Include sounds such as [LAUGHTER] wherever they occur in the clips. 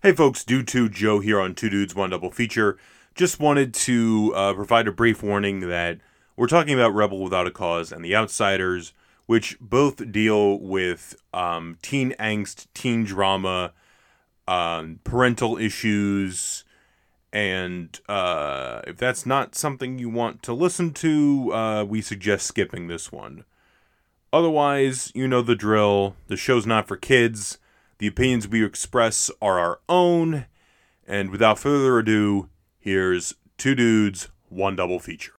Hey folks, do to Joe here on Two Dudes One Double Feature. Just wanted to uh, provide a brief warning that we're talking about Rebel Without a Cause and The Outsiders, which both deal with um, teen angst, teen drama, um, parental issues, and uh, if that's not something you want to listen to, uh, we suggest skipping this one. Otherwise, you know the drill. The show's not for kids. The opinions we express are our own. And without further ado, here's Two Dudes, One Double Feature.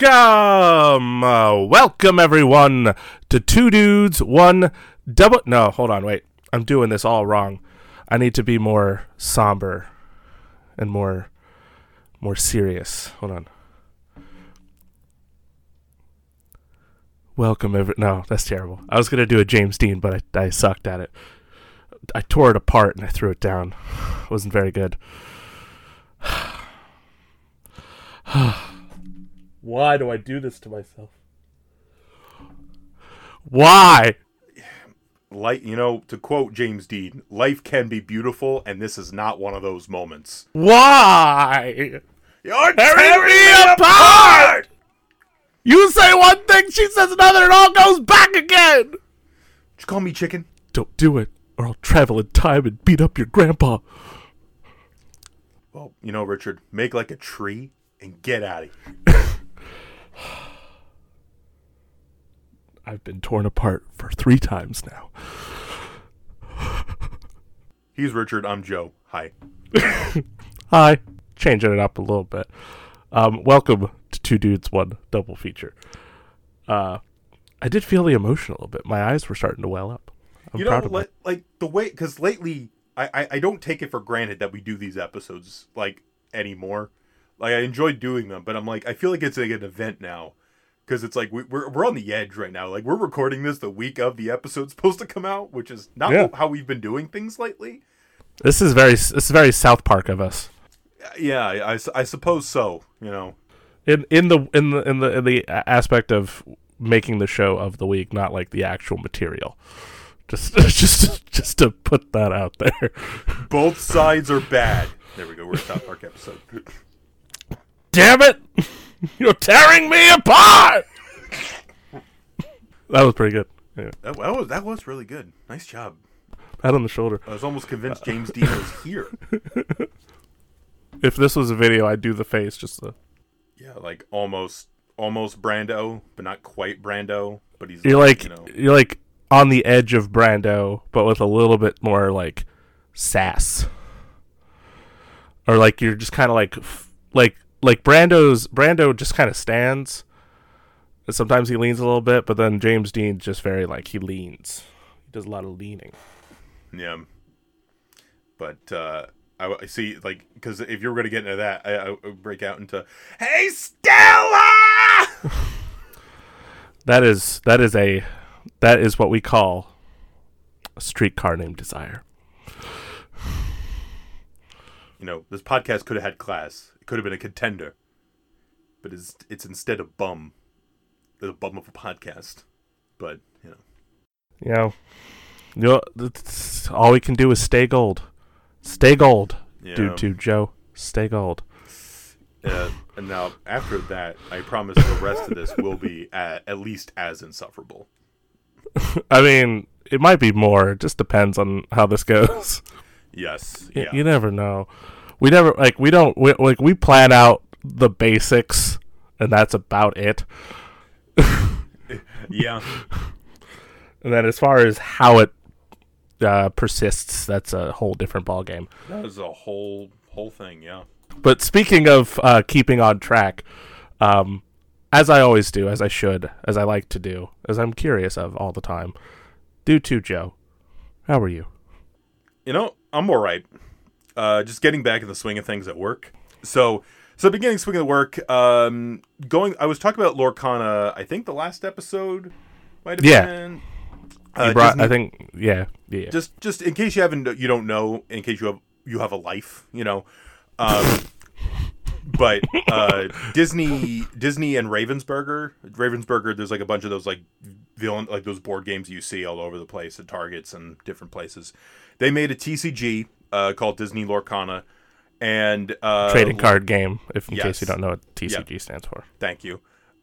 Welcome, uh, welcome everyone to Two Dudes One Double. No, hold on, wait. I'm doing this all wrong. I need to be more somber and more, more serious. Hold on. Welcome every. No, that's terrible. I was gonna do a James Dean, but I, I sucked at it. I tore it apart and I threw it down. It [SIGHS] wasn't very good. [SIGHS] [SIGHS] Why do I do this to myself? Why? Like you know, to quote James Dean, life can be beautiful, and this is not one of those moments. Why? You're Tearing me apart! You say one thing, she says another, and all goes back again! Did you call me chicken? Don't do it, or I'll travel in time and beat up your grandpa. Well, you know, Richard, make like a tree and get out of here. [SIGHS] I've been torn apart for three times now. He's Richard. I'm Joe. Hi. [LAUGHS] Hi. Changing it up a little bit. Um, welcome to Two Dudes, One Double Feature. Uh, I did feel the emotion a little bit. My eyes were starting to well up. I'm you know, like, like the way because lately I, I I don't take it for granted that we do these episodes like anymore. Like I enjoy doing them, but I'm like I feel like it's like an event now because it's like we, are we're we're on the edge right now. Like we're recording this the week of the episode [LAUGHS] supposed to come out, which is not Yeah. how we've been doing things lately. This is very this is very South Park of us. Yeah, I, I, I suppose so. You know, In in the in the in the in the aspect of making the show of the week, not like the actual material. Just [LAUGHS] just just to put that out there. both sides are bad. There we go. We're a South Park episode. [LAUGHS] Damn it! [LAUGHS] You're tearing me apart. [LAUGHS] that was pretty good. Yeah. That, that was that was really good. Nice job. Pat on the shoulder. I was almost convinced James Dean was [LAUGHS] here. If this was a video, I'd do the face. Just the Yeah, like almost almost Brando, but not quite Brando. But he's you're like you know, you're like on the edge of Brando, but with a little bit more like sass, or like you're just kind of like f- like like Brando's Brando just kind of stands. And sometimes he leans a little bit, but then James Dean just very like he leans. He does a lot of leaning. yeah. But uh I, I see, like, because if you were going to get into that, I, I would break out into, "Hey Stella!" [LAUGHS] That is that is a that is what we call a streetcar named Desire. You know, this podcast could have had class. It could have been a contender, but it's it's instead a bum. The bum of a podcast. But you know, You know, you know, all we can do is stay gold. Stay gold, yeah. dude. To Joe, stay gold. Uh, and now after that, I promise the rest of this will be [LAUGHS] at, at least as insufferable. I mean, it might be more. It just depends on how this goes. Yes. Yeah. You never know. We never like we don't we, like we plan out the basics, and that's about it. [LAUGHS] yeah. And then as far as how it uh, persists, that's a whole different ballgame. That was a whole whole thing. Yeah. But speaking of uh, keeping on track, um, as I always do, as I should, as I like to do, as I'm curious of all the time, do too, Joe. How are you? You know, I'm all right. uh, just getting back in the swing of things at work. So, so beginning swing of the work. Um, going. I was talking about Lorcana. I think the last episode might have Yeah. been. Uh, brought, I think, yeah, yeah. just just in case you haven't you don't know in case you have you have a life you know um but [LAUGHS] uh disney disney and ravensburger ravensburger there's like a bunch of those like villain like those board games you see all over the place at targets and different places they made a tcg uh called disney lorcana and uh Trading card game, if in yes. case you don't know what TCG stands for. thank you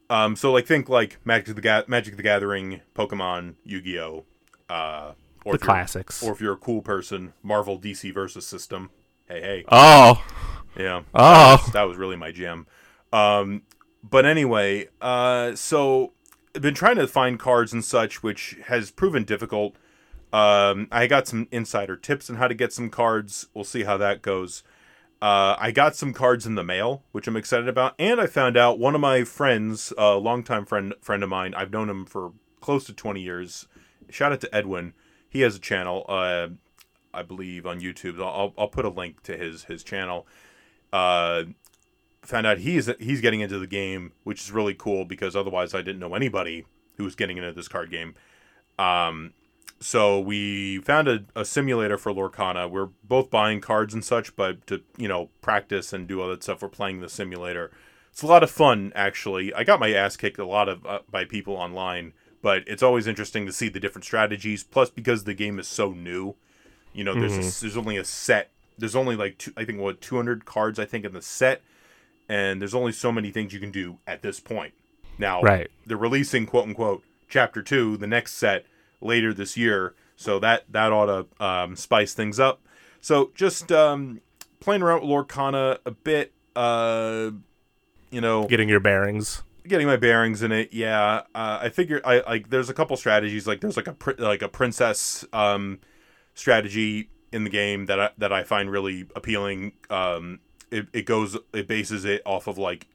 um so like think like magic the Ga- magic the gathering pokemon yu-gi-oh uh or The classics. or if you're a cool person, Marvel DC versus system. Hey, hey, oh, yeah, oh, that was really my jam. Um, but anyway, uh, so I've been trying to find cards and such, which has proven difficult. Um, I got some insider tips on how to get some cards. We'll see how that goes. Uh, I got some cards in the mail, which I'm excited about, and I found out one of my friends, a longtime friend friend of mine. I've known him for close to 20 years. Shout out to Edwin. He has a channel, uh, I believe, on YouTube. I'll, I'll I'll put a link to his his channel. Uh, found out he's he's getting into the game, which is really cool because otherwise I didn't know anybody who was getting into this card game. Um, so we found a, a simulator for Lorcana. We're both buying cards and such, but to you know practice and do all that stuff, we're playing the simulator. It's a lot of fun, actually. I got my ass kicked a lot of uh, by people online, but it's always interesting to see the different strategies. Plus, because the game is so new, you know, there's a, there's only a set. There's only like two, I think what 200 cards I think in the set, and there's only so many things you can do at this point. Now, Right. they're releasing quote unquote chapter two, the next set later this year, so that that ought to um, spice things up. So just um, playing around with Lorcana a bit, uh, you know, getting your bearings. getting my bearings in it. Yeah, uh, I figure I like. There's a couple strategies. Like there's like a pri- like a princess um, strategy in the game that I that I find really appealing. Um, it it goes it bases it off of like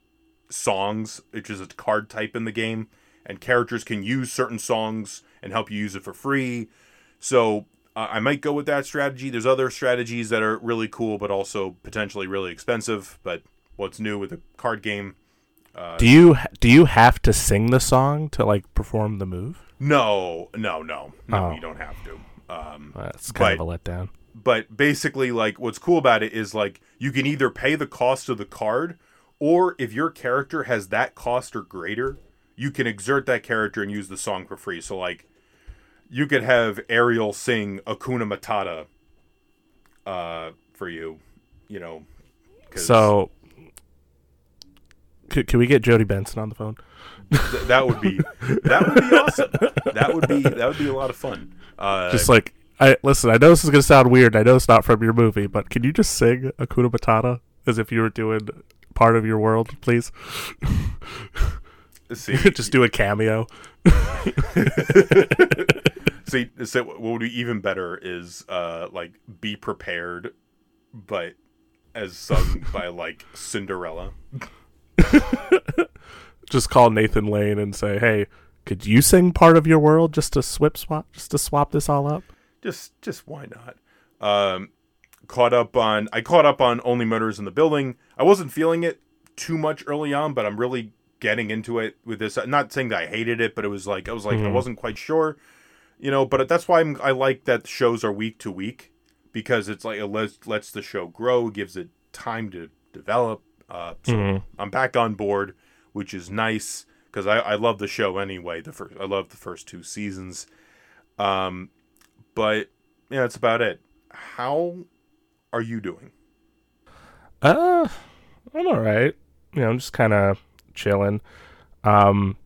songs, which is a card type in the game, and characters can use certain songs and help you use it for free. So uh, I might go with that strategy. There's other strategies that are really cool, but also potentially really expensive. But what's new with a card game? do you do you have to sing the song to like perform the move? No, no, no, no. Oh. You don't have to. Um, That's kind But- of a letdown. But basically, like, what's cool about it is like you can either pay the cost of the card, or if your character has that cost or greater, you can exert that character and use the song for free. So, like, you could have Ariel sing Hakuna Matata, uh, for you, you know. So, could, can we get Jodi Benson on the phone? th- that would be that would be awesome. That would be that would be a lot of fun. Uh, Just like I listen, I know this is gonna sound weird. I know it's not from your movie, but can you just sing Hakuna Matata as if you were doing part of your world, please? see, [LAUGHS] just do a cameo. [LAUGHS] See, so what would be even better is uh like be prepared, but as sung [LAUGHS] by like Cinderella. Just call Nathan Lane and say, "Hey, could you sing part of your world just to swip swap, just to swap this all up?" Just just why not? Um caught up on I caught up on Only Murders in the Building. I wasn't feeling it too much early on, but I'm really getting into it with this. I'm Not saying that I hated it, but it was like I was like I Mhm. wasn't quite sure, you know. But that's why I'm, I like that shows are week to week because it's like it lets lets the show grow, gives it time to develop. Uh, so Mhm. I'm back on board, which is nice because I, I love the show anyway. The first I love the first two seasons, um, but yeah, that's about it. How are you doing? Uh, I'm all right. You know, I'm just kind of chilling. Um,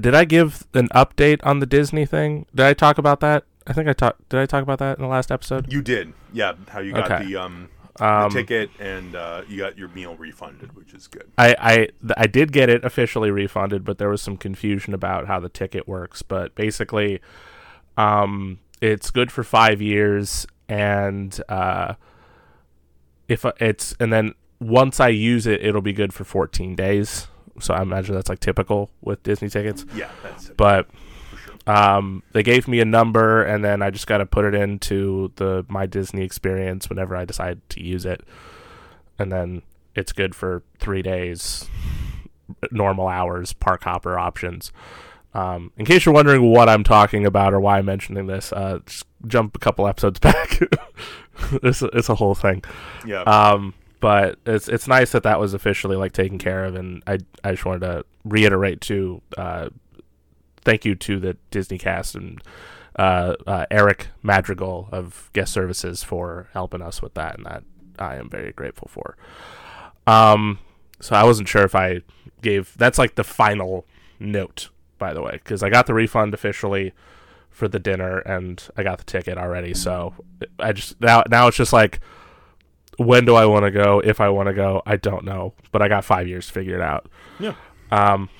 did I give an update on the Disney thing? Did I talk about that? I think I talked. Did I talk about that in the last episode? You did, yeah. How you got Okay. the um the Um, ticket and uh, you got your meal refunded, which is good. I I th- I did get it officially refunded, but there was some confusion about how the ticket works. But basically, um, it's good for five years, and uh, if it's and then once I use it, it'll be good for 14 days. So I imagine that's like typical with Disney tickets. Yeah, that's. But sure. Um, they gave me a number, and then I just got to put it into the my Disney experience whenever I decide to use it, and then it's good for three days, normal hours, park hopper options. Um, in case you're wondering what I'm talking about or why I'm mentioning this, uh, just jump a couple episodes [LAUGHS] back. it's a, it's a whole thing. Yeah. Um, but it's it's nice that that was officially like taken care of, and I I just wanted to reiterate to uh, thank you to the Disney cast and uh, uh, Eric Madrigal of Guest Services for helping us with that, and that I am very grateful for. Um, so I wasn't sure if I gave that's like the final note, by the way, because I got the refund officially for the dinner and I got the ticket already. So I just now now it's just like when do I want to go? If I want to go, I don't know, but I got five years to figure it out. Yeah. Um.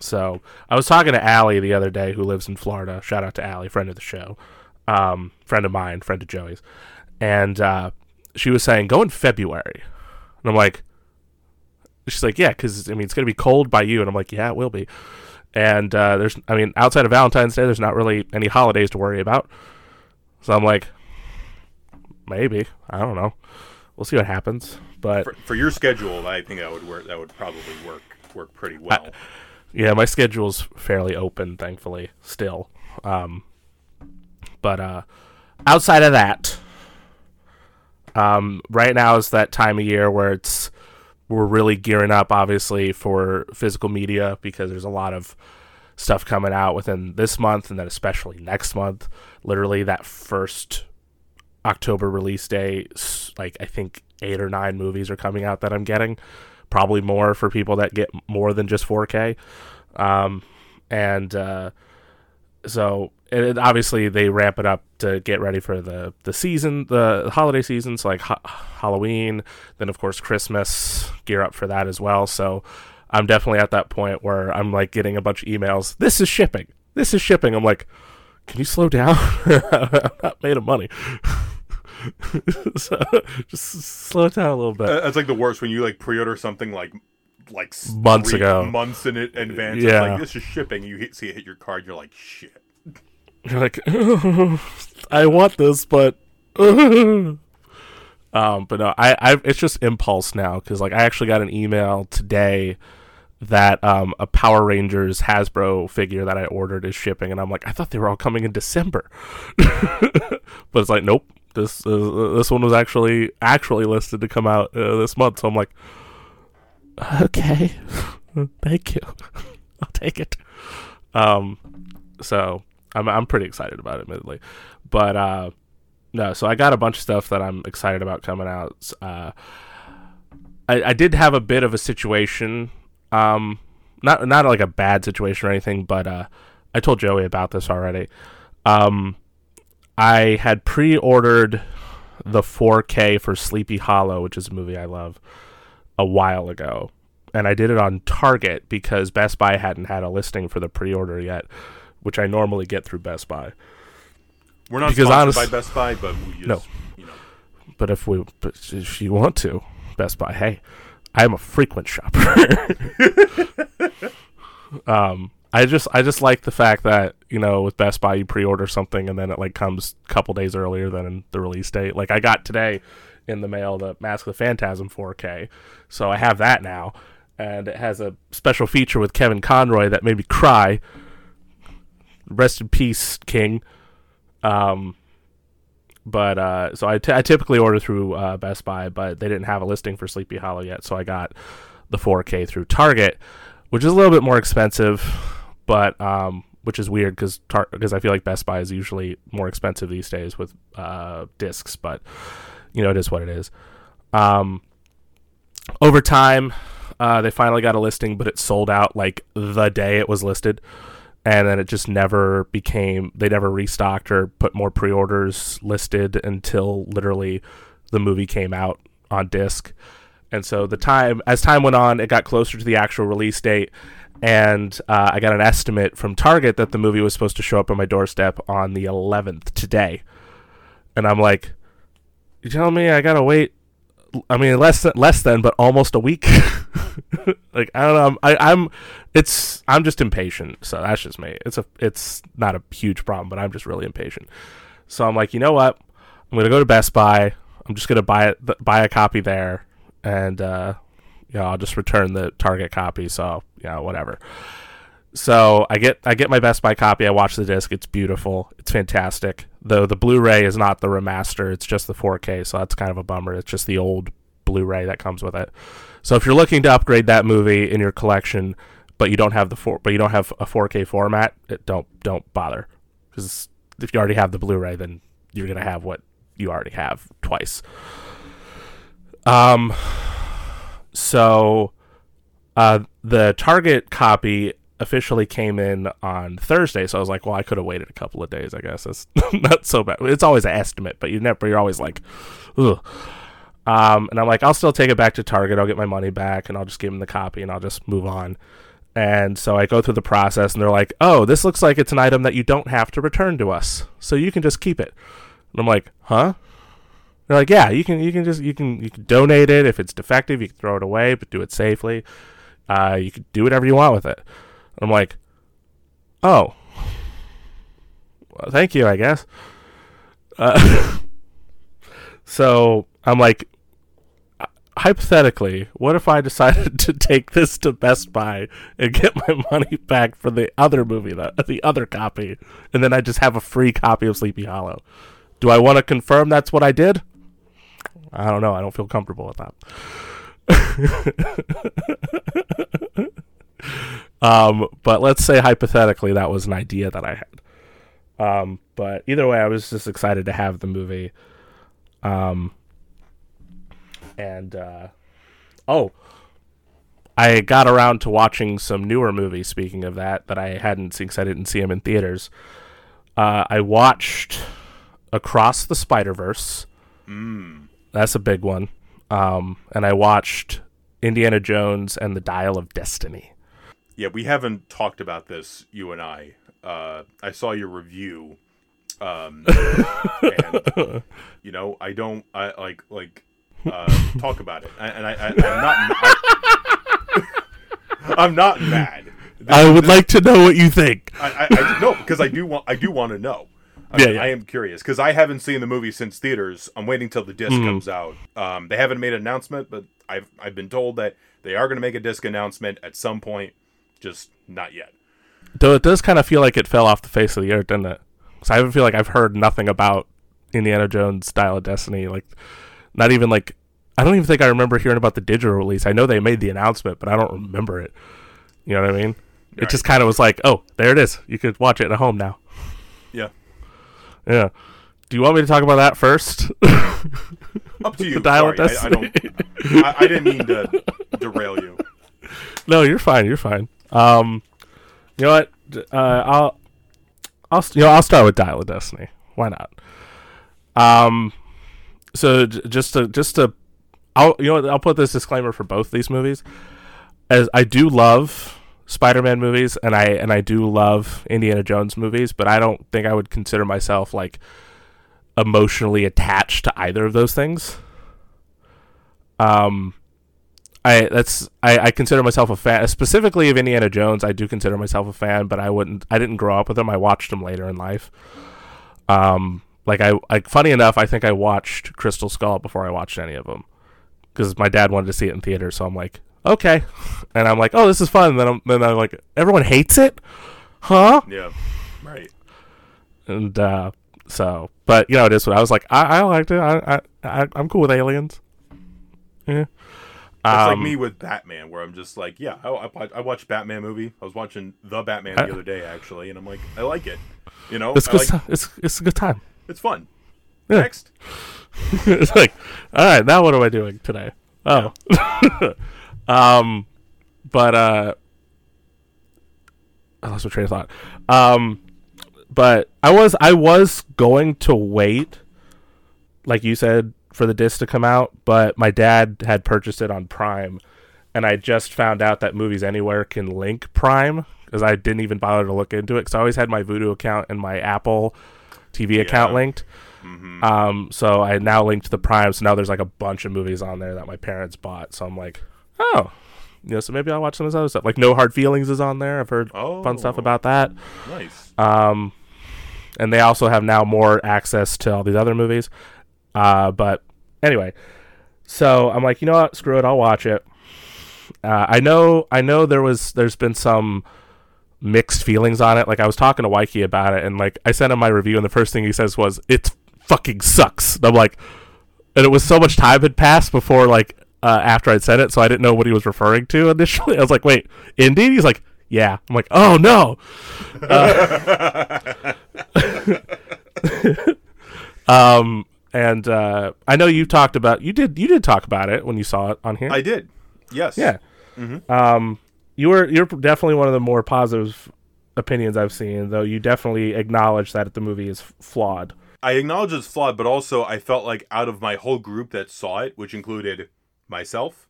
So I was talking to Allie the other day, who lives in Florida. Shout out to Allie, friend of the show, um, friend of mine, friend of Joey's, and uh, she was saying go in February, and I'm like, she's like, yeah, because I mean it's gonna be cold by you, and I'm like, yeah, it will be. And uh, there's, I mean, outside of Valentine's Day, there's not really any holidays to worry about. So I'm like, maybe I don't know. We'll see what happens. But for, for your schedule, I think that would work. That would probably work work pretty well. yeah, my schedule's fairly open, thankfully, still. Um, but uh, outside of that, um, right now is that time of year where it's we're really gearing up, obviously, for physical media because there's a lot of stuff coming out within this month and then especially next month. Literally, that first October release day, like I think eight or nine movies are coming out that I'm getting. Probably more for people that get more than just 4K. Um, and uh, so obviously they ramp it up to get ready for the the season, the holiday seasons like ha- Halloween, then of course Christmas, gear up for that as well. So I'm definitely at that point where I'm like getting a bunch of emails. This is shipping. This is shipping. I'm like, can you slow down? [LAUGHS] I'm not made of money. [LAUGHS] so just slow it down a little bit. That's like the worst when you like pre-order something like like Months ago. months in it advance. Yeah. Yeah, like this is shipping. You hit, see it hit your card. You're like shit. You're like, [LAUGHS] I want this, but [LAUGHS] um, but no, I, I it's just impulse now because like I actually got an email today that um a Power Rangers Hasbro figure that I ordered is shipping, and I'm like, I thought they were all coming in December, [LAUGHS] but it's like, nope. This uh, this one was actually actually listed to come out uh, this month, so I'm like, okay, [LAUGHS] thank you, [LAUGHS] I'll take it. Um, so I'm I'm pretty excited about it, admittedly, but uh, no. So I got a bunch of stuff that I'm excited about coming out. Uh, I I did have a bit of a situation, um, not not like a bad situation or anything, but uh, I told Joey about this already. Um, I had pre-ordered the 4K for Sleepy Hollow, which is a movie I love, a while ago. And I did it on Target because Best Buy hadn't had a listing for the pre-order yet, which I normally get through Best Buy. We're not Because sponsored honest- by Best Buy, but we No. you know, But if we, but if you want to, Best Buy, hey, I am a frequent shopper. [LAUGHS] um, I just, I just like the fact that you know, with Best Buy, you pre-order something and then it like comes a couple days earlier than the release date. Like I got today in the mail the Mask of the Phantasm 4K, so I have that now, and it has a special feature with Kevin Conroy that made me cry. Rest in peace, King. Um, but uh, so I, t- I typically order through uh, Best Buy, but they didn't have a listing for Sleepy Hollow yet, so I got the 4K through Target, which is a little bit more expensive, but um, which is weird because tar- because I feel like Best Buy is usually more expensive these days with uh, discs, but you know it is what it is. Um, over time, uh, they finally got a listing, but it sold out like the day it was listed. And then it just never became they never restocked or put more pre-orders listed until literally the movie came out on disc. And so the time as time went on it got closer to the actual release date. And uh, i got an estimate from target that the movie was supposed to show up on my doorstep on the 11th today. And i'm like you telling me i gotta wait I mean, less than, less than, but almost a week. [LAUGHS] like I don't know. I'm, I, I'm, it's, I'm just impatient. So that's just me. It's a, it's not a huge problem, but I'm just really impatient. So I'm like, you know what? I'm gonna go to Best Buy. I'm just gonna buy it, buy a copy there, and uh, you know, I'll just return the Target copy. So you know, whatever. So I get I get my Best Buy copy. I watch the disc. It's beautiful. It's fantastic. Though the Blu-ray is not the remaster. It's just the 4K. So that's kind of a bummer. It's just the old Blu-ray that comes with it. So if you're looking to upgrade that movie in your collection, but you don't have the four, but you don't have a 4K format, it, don't don't bother because if you already have the Blu-ray, then you're gonna have what you already have twice. Um. So, uh, the Target copy officially came in on Thursday, so I was like, well, I could have waited a couple of days. I guess that's [LAUGHS] not so bad. It's always an estimate, but you never. You're always like, ugh. Um, and I'm like, I'll still take it back to Target. I'll get my money back, and I'll just give them the copy, and I'll just move on. And so I go through the process, and they're like, "Oh, this looks like it's an item that you don't have to return to us, so you can just keep it." And I'm like, "Huh?" They're like, "Yeah, you can. You can just you can you can donate it if it's defective. You can throw it away, but do it safely. Uh, you can do whatever you want with it." I'm like, "Oh, well, thank you, I guess." Uh, [LAUGHS] so I'm like, hypothetically, what if I decided [LAUGHS] to take this to Best Buy and get my money back for the other movie, the, the other copy, and then I just have a free copy of Sleepy Hollow? Do I want to confirm that's what I did? I don't know. I don't feel comfortable with that. [LAUGHS] um, but let's say hypothetically that was an idea that I had. Um, but either way, I was just excited to have the movie. Um, and uh, oh, I got around to watching some newer movies. Speaking of that, that I hadn't seen because I didn't see them in theaters. Uh, I watched Across the Spider Verse. Mm. That's a big one. Um, and I watched Indiana Jones and the Dial of Destiny. Yeah, we haven't talked about this, you and I. Uh, I saw your review. Um, [LAUGHS] and, you know, I don't, I like, like, uh, talk about it. And I, I, I'm not, I, [LAUGHS] I'm not mad. This- I would this- like to know what you think. I, I, I no, because I do want, I do want to know. I, Yeah, mean, yeah. I am curious because I haven't seen the movie since theaters. I'm waiting till the disc Mhm. comes out. Um, they haven't made an announcement, but I've I've been told that they are going to make a disc announcement at some point, just not yet. Though it does kind of feel like it fell off the face of the earth, doesn't it? So I feel like I've heard nothing about Indiana Jones style of Destiny. Like, not even like I don't even think I remember hearing about the digital release. I know they made the announcement, but I don't remember it. You know what I mean? It just kind of was like, oh, there it is. You could watch it at home now. Yeah, Yeah. Do you want me to talk about that first? [LAUGHS] up to you. The Dial of Sorry, I, I don't. [LAUGHS] I, I didn't mean to derail you. no, you're fine. You're fine. Um, you know what? Uh, I'll, I'll, you know, I'll start with Dial of Destiny. Why not? Um, so j- just to, just to, I'll, you know? I'll put this disclaimer for both these movies, as I do love Spider-Man movies, and I and I do love Indiana Jones movies, but I don't think I would consider myself like emotionally attached to either of those things. Um, I that's I, I consider myself a fan specifically of Indiana Jones. I do consider myself a fan, but I wouldn't. I didn't grow up with him. I watched him later in life. Um, like I like funny enough, I think I watched Crystal Skull before I watched any of them because my dad wanted to see it in theater. So I'm like, okay, [LAUGHS] and I'm like, oh, this is fun. And then I'm then I'm like, everyone hates it, huh? Yeah, right. And uh, so, but you know, it is what I was like. I, I liked it. I, I I I'm cool with aliens. Yeah. It's like Um, me with Batman, where I'm just like, yeah, I, I, I watched Batman movie. I was watching the Batman I- the other day actually, and I'm like, I like it. You know, It's good. like, it's it's a good time. it's fun. Yeah. Next, [LAUGHS] it's like, all right, now what am I doing today? Oh, [LAUGHS] um, but uh, I lost my train of thought. Um, but I was I was going to wait, like you said, for the disc to come out, but my dad had purchased it on Prime, and I just found out that Movies Anywhere can link Prime because I didn't even bother to look into it because I always had my Vudu account and my Apple TV account linked. Mm-hmm. Um, so I now linked the Prime. So now there's like a bunch of movies on there that my parents bought. So I'm like, oh, you know, so maybe I'll watch some of this other stuff. Like No Hard Feelings is on there. I've heard fun stuff Oh. about that. Nice. Um, and they also have now more access to all these other movies. Uh, but anyway, so I'm like, you know what? Screw it. I'll watch it. Uh, I know, I know there was, there's been some mixed feelings on it. Like I was talking to Mikey about it, and like I sent him my review, and the first thing he says was, "It fucking sucks." And I'm like, and it was so much time had passed before like uh, after I'd said it, so I didn't know what he was referring to initially. [LAUGHS] I was like, "Wait, Indeed?" He's like, "Yeah." I'm like, "Oh no." [LAUGHS] [LAUGHS] Um, and uh, I know you talked about you did you did talk about it when you saw it on here. I did. Yes. yeah. Um, you were you're definitely one of the more positive opinions I've seen, though. You definitely acknowledge that the movie is flawed. I acknowledge it's flawed, but also I felt like out of my whole group that saw it, which included myself,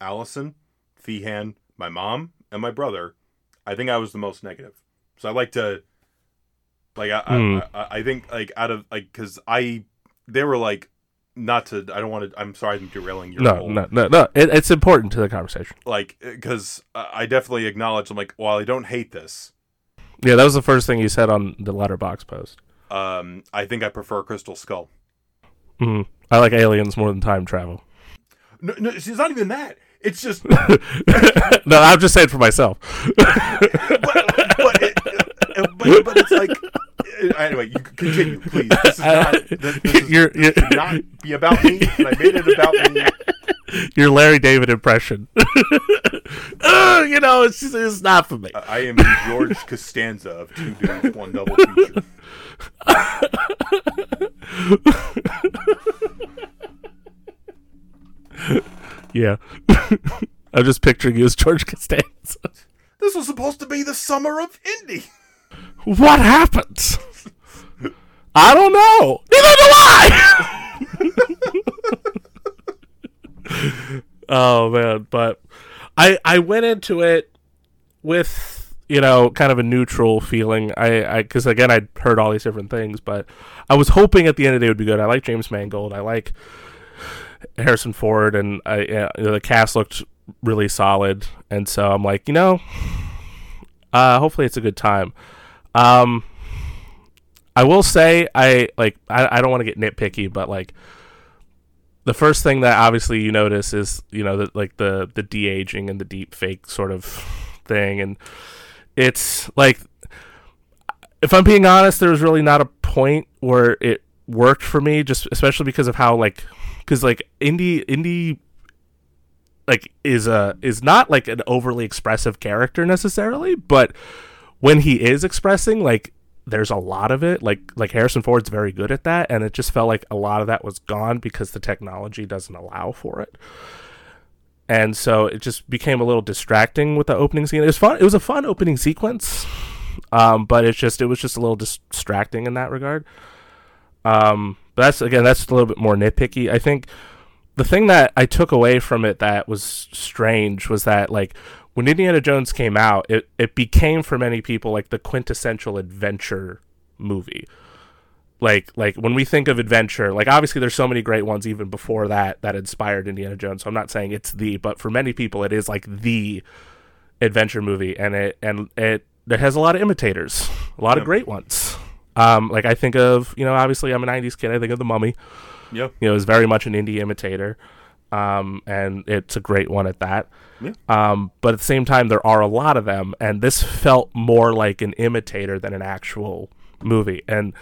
Allison, Feehan, my mom, and my brother, I think I was the most negative. So I like to, like, I, Hmm. I, I, I think like out of like because I, they were like, not to. I don't want to. I'm sorry, I'm derailing your No, whole, no, no, no. It, it's important to the conversation. like because I definitely acknowledge. I'm like, well, I don't hate this. Yeah, that was the first thing you said on the Letterboxd post. Um, I think I prefer Crystal Skull. Mhm. I like aliens more than time travel. No, no, it's not even that. It's just [LAUGHS] no, I'm just saying for myself. [LAUGHS] but, it, uh, but, but it's like uh, anyway. You continue, please. [LAUGHS] This is not. This, this is, You're- you're- should not be about me. And I made it about me. [LAUGHS] Your Larry David impression. [LAUGHS] uh, you know, it's just, it's not for me. I am George Costanza of two dudes, one double feature. Yeah. I'm just picturing you as George Costanza. This was supposed to be the summer of Indy. What happened? I don't know. Neither do I. [LAUGHS] oh man, but I I went into it with you know kind of a neutral feeling. I I because again I'd heard all these different things, but I was hoping at the end of the day it would be good. I like James Mangold. I like Harrison Ford, and I you know, the cast looked really solid, and so I'm like you know, uh, hopefully it's a good time. Um, I will say I like I, I don't want to get nitpicky, but like the first thing that obviously you notice is you know the, like the the de aging and the deep fake sort of thing, and it's like if I'm being honest, there was really not a point where it worked for me, just especially because of how like because like Indy Indy like is a is not like an overly expressive character necessarily, but when he is expressing, like there's a lot of it. Like like Harrison Ford's very good at that, and it just felt like a lot of that was gone because the technology doesn't allow for it. And so it just became a little distracting with the opening scene. It was fun. It was a fun opening sequence, um, but it's just it was just a little distracting in that regard. Um, but that's again that's a little bit more nitpicky. I think the thing that I took away from it that was strange was that like when Indiana Jones came out, it, it became for many people like the quintessential adventure movie. Like like when we think of adventure, like obviously there's so many great ones even before that that inspired Indiana Jones. So I'm not saying it's the, but for many people it is like the adventure movie and it and it it has a lot of imitators, a lot of great ones. Um like I think of, you know, obviously I'm a 90s kid, I think of The Mummy Yeah. you know, is very much an Indy imitator, um, and it's a great one at that. Yeah. Um, but at the same time, there are a lot of them, and this felt more like an imitator than an actual movie. And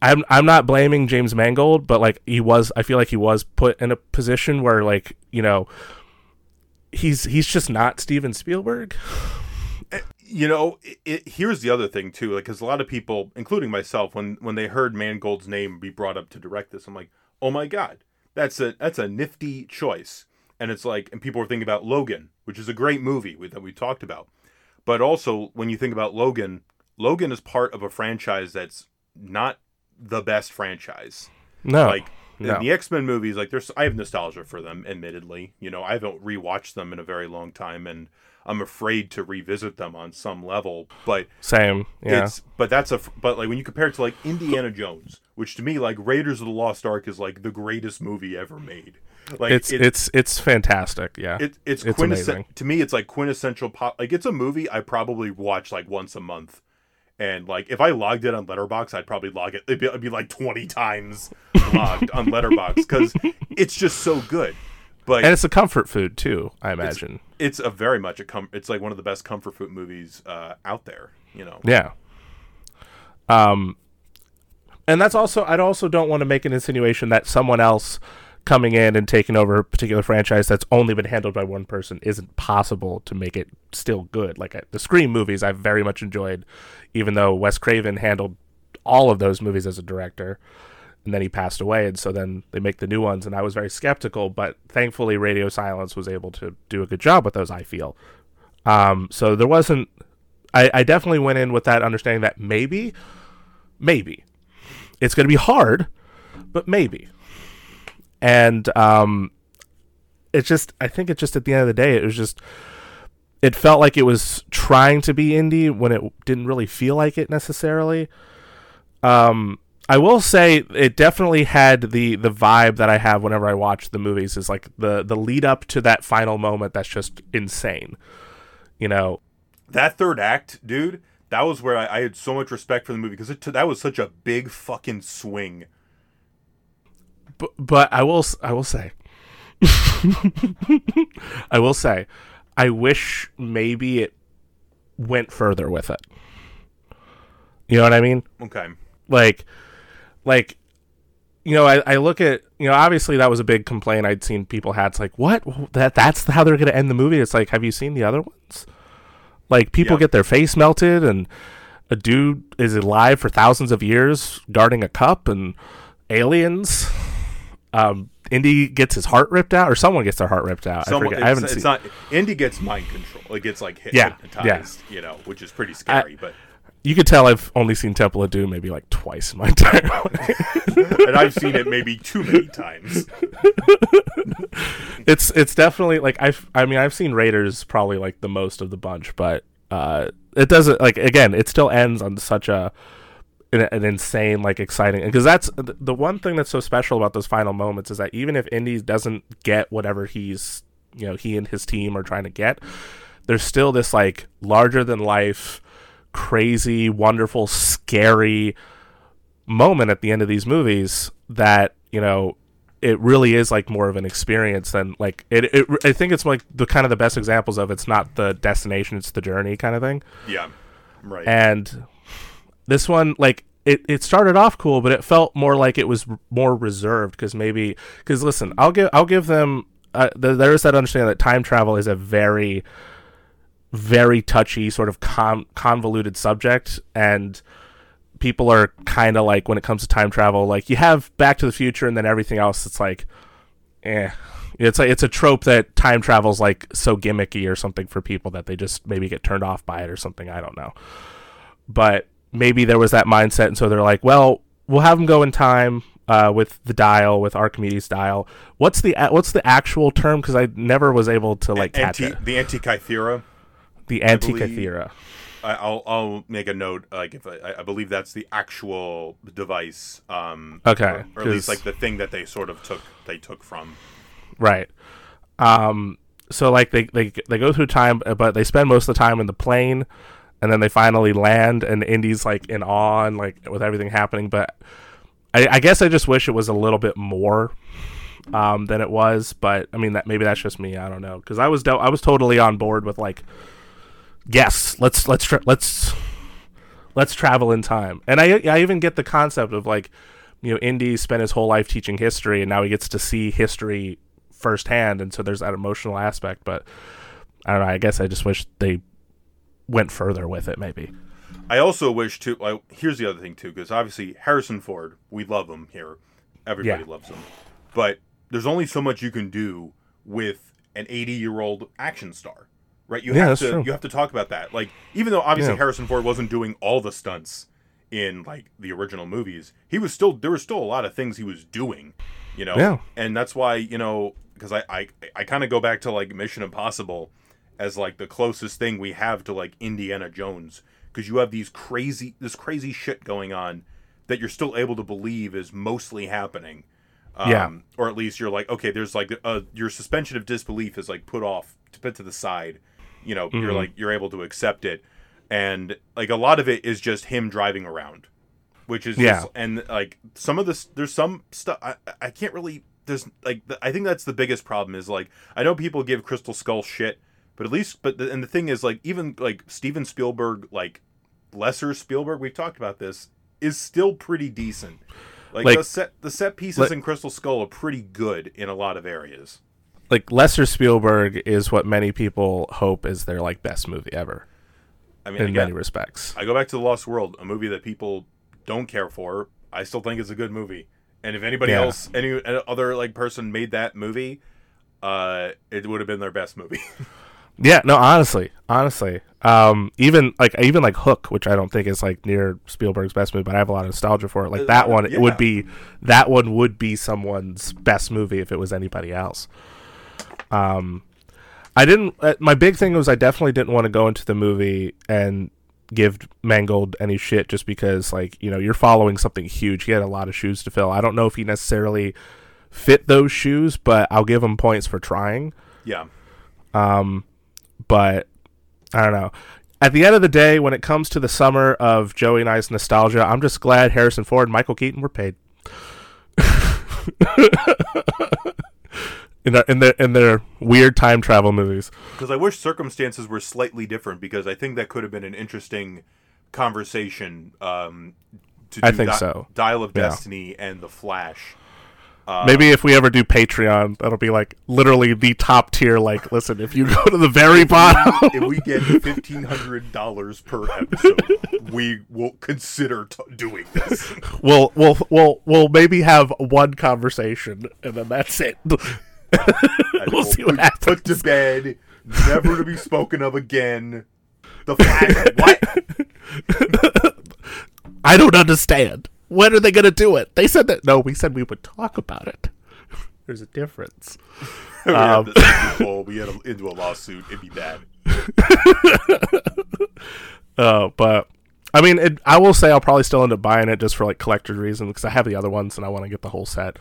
I'm I'm not blaming James Mangold, but like he was, I feel like he was put in a position where like you know he's he's just not Steven Spielberg. you know it, it, here's the other thing too like because a lot of people including myself when when they heard mangold's name be brought up to direct this i'm like oh my god that's a that's a nifty choice. And it's like and people were thinking about logan which is a great movie we, that we talked about. But also when you think about logan logan is part of a franchise that's not the best franchise. No, like No. the X Men movies, like there's, I have nostalgia for them. Admittedly, you know, I haven't rewatched them in a very long time, and I'm afraid to revisit them on some level. But Same. Yeah. it's, but that's a, but like when you compare it to like Indiana Jones, which to me, like Raiders of the Lost Ark is like the greatest movie ever made. Like it's it- it's it's fantastic. Yeah. it, it's, It's quintessential to me. It's like quintessential pop. Like it's a movie I probably watch like once a month, and like if I logged it on Letterboxd, I'd probably log it. It'd be, it'd be like twenty times logged on Letterboxd because [LAUGHS] it's just so good. But and it's a comfort food too, I imagine. it's a very much a com- It's like one of the best comfort food movies uh, out there. You know. Yeah. Um, and that's also I also don't want to make an insinuation that someone else coming in and taking over a particular franchise that's only been handled by one person isn't possible to make it still good. Like I, the Scream movies, I've very much enjoyed, even though Wes Craven handled all of those movies as a director. And then he passed away, and so then they make the new ones, and I was very skeptical. But thankfully, Radio Silence was able to do a good job with those. I feel, um, so there wasn't. I, I definitely went in with that understanding that maybe, maybe, it's going to be hard, but maybe. And um, it just, I think it just at the end of the day, it was just, it felt like it was trying to be Indy when it didn't really feel like it necessarily. Um, I will say it definitely had the the vibe that I have whenever I watch the movies is like the the lead up to that final moment that's just insane. You know, That third act, dude. That was where I, I had so much respect for the movie because that was such a big fucking swing. but, but I will I will say [LAUGHS] I will say I wish maybe it went further with it. You know what I mean? Okay. Like like you know, I, I look at you know, obviously that was a big complaint I'd seen people had. It's like, what? That that's how they're gonna end the movie. It's like, have you seen the other ones? Like people Yeah. get their face melted and a dude is alive for thousands of years guarding a cup and aliens. Um Indy gets his heart ripped out, or someone gets their heart ripped out. Someone, I I haven't it's seen. not. Indy gets mind control. It gets like hit, Yeah, hypnotized. You know, which is pretty scary. but you could tell I've only seen Temple of Doom maybe like twice in my [LAUGHS] entire life. and I've seen it maybe too many times. [LAUGHS] it's it's definitely like I've I mean I've seen Raiders probably like the most of the bunch, but uh, it doesn't like again it still ends on such a an, an insane like exciting because that's the the one thing that's so special about those final moments is that even if Indy doesn't get whatever he's you know he and his team are trying to get, there's still this like larger than life, crazy, wonderful, scary moment at the end of these movies that you know it really is like more of an experience than like it, it I think it's like the kind of the best examples of it's not the destination it's the journey kind of thing Yeah, right. and this one like it, it started off cool but it felt more like it was more reserved because maybe because listen I'll give I'll give them uh, th- there is that understanding that time travel is a very very touchy sort of con- convoluted subject and people are kind of like when it comes to time travel like you have back to the future and then everything else it's like eh. It's like it's a trope that time travel's like so gimmicky or something for people that they just maybe get turned off by it or something i don't know. But maybe there was that mindset and so they're like well we'll have them go in time uh, with the dial with archimedes dial. What's the what's the actual term? Because i never was able to like catch Anti, it. the Antikythera. The antikythera I, I'll I'll make a note. Like if I, I believe that's the actual device. Um, Okay, or, or at least like the thing that they sort of took they took from. Right. Um. So like they they they go through time, uh, but they spend most of the time in the plane, and then they finally land, and Indy's like in awe and like with everything happening. But I, I guess I just wish it was a little bit more um than it was. But I mean that maybe that's just me. I don't know because I was do- I was totally on board with like yes let's let's tra- let's let's travel in time and I I even get the concept of like you know Indy spent his whole life teaching history and now he gets to see history firsthand and so there's that emotional aspect but I don't know I guess I just wish they went further with it maybe I also wish to. Like, here's the other thing too, because obviously Harrison Ford, we love him here. Everybody Yeah. loves him, but there's only so much you can do with an 80 year old action star, right? You Yeah, have to true. you have to talk about that. Like, even though obviously Yeah. Harrison Ford wasn't doing all the stunts in like the original movies, he was still there were still a lot of things he was doing, you know. Yeah. And that's why you know because I I I kind of go back to like Mission Impossible as like the closest thing we have to like Indiana Jones because you have these crazy this crazy shit going on that you're still able to believe is mostly happening. Um, Yeah. Or at least you're like, okay, there's like uh, your suspension of disbelief is like put off, to put to the side. You know, you're Mhm. like you're able to accept it, and like a lot of it is just him driving around, which is Yeah. just, and like some of this, there's some stuff I, I can't really. There's like the, I think that's the biggest problem is like I know people give Crystal Skull shit, but at least but the, and the thing is like even like Steven Spielberg like lesser Spielberg we've talked about this is still pretty decent. Like, Like- the set the set pieces like- in Crystal Skull are pretty good in a lot of areas. Like lesser Spielberg is what many people hope is their like best movie ever I mean, in again, many respects. I go back to the Lost World, a movie that people don't care for. I still think it's a good movie. And if anybody Yeah. else, any other like person made that movie, uh, it would have been their best movie. [LAUGHS] Yeah, no, honestly, honestly, um, even like even like Hook, which I don't think is like near Spielberg's best movie, but I have a lot of nostalgia for it. Like Uh, that one, yeah. it would be that one would be someone's best movie if it was anybody else. Um, I didn't. Uh, my big thing was I definitely didn't want to go into the movie and give Mangold any shit just because like you know you're following something huge. He had a lot of shoes to fill. I don't know if he necessarily fit those shoes, but I'll give him points for trying. yeah. Um, but I don't know. At the end of the day, when it comes to the summer of Joey and I's nostalgia, I'm just glad Harrison Ford and Michael Keaton were paid. [LAUGHS] in their in their in their weird time travel movies. Because I wish circumstances were slightly different because I think that could have been an interesting conversation. Um, to do I think Di- so. Dial of Yeah. Destiny and The Flash. Uh, Maybe if we ever do Patreon, that'll be like literally the top tier. Like, listen, if you go to the very bottom, if we get fifteen hundred dollars per episode, we will consider t- doing this. [LAUGHS] we'll we'll we'll we'll maybe have one conversation, and then that's it. [LAUGHS] [LAUGHS] We'll see what put, put to bed, never to be spoken of again. The Flash. [LAUGHS] What? I don't understand. When are they going to do it? They said that. No, we said we would talk about it. There's a difference. [LAUGHS] we Um, had we get a, into a lawsuit. It'd be bad. Uh, but I mean, it, I will say I'll probably still end up buying it just for like collector's reasons because I have the other ones and I want to get the whole set.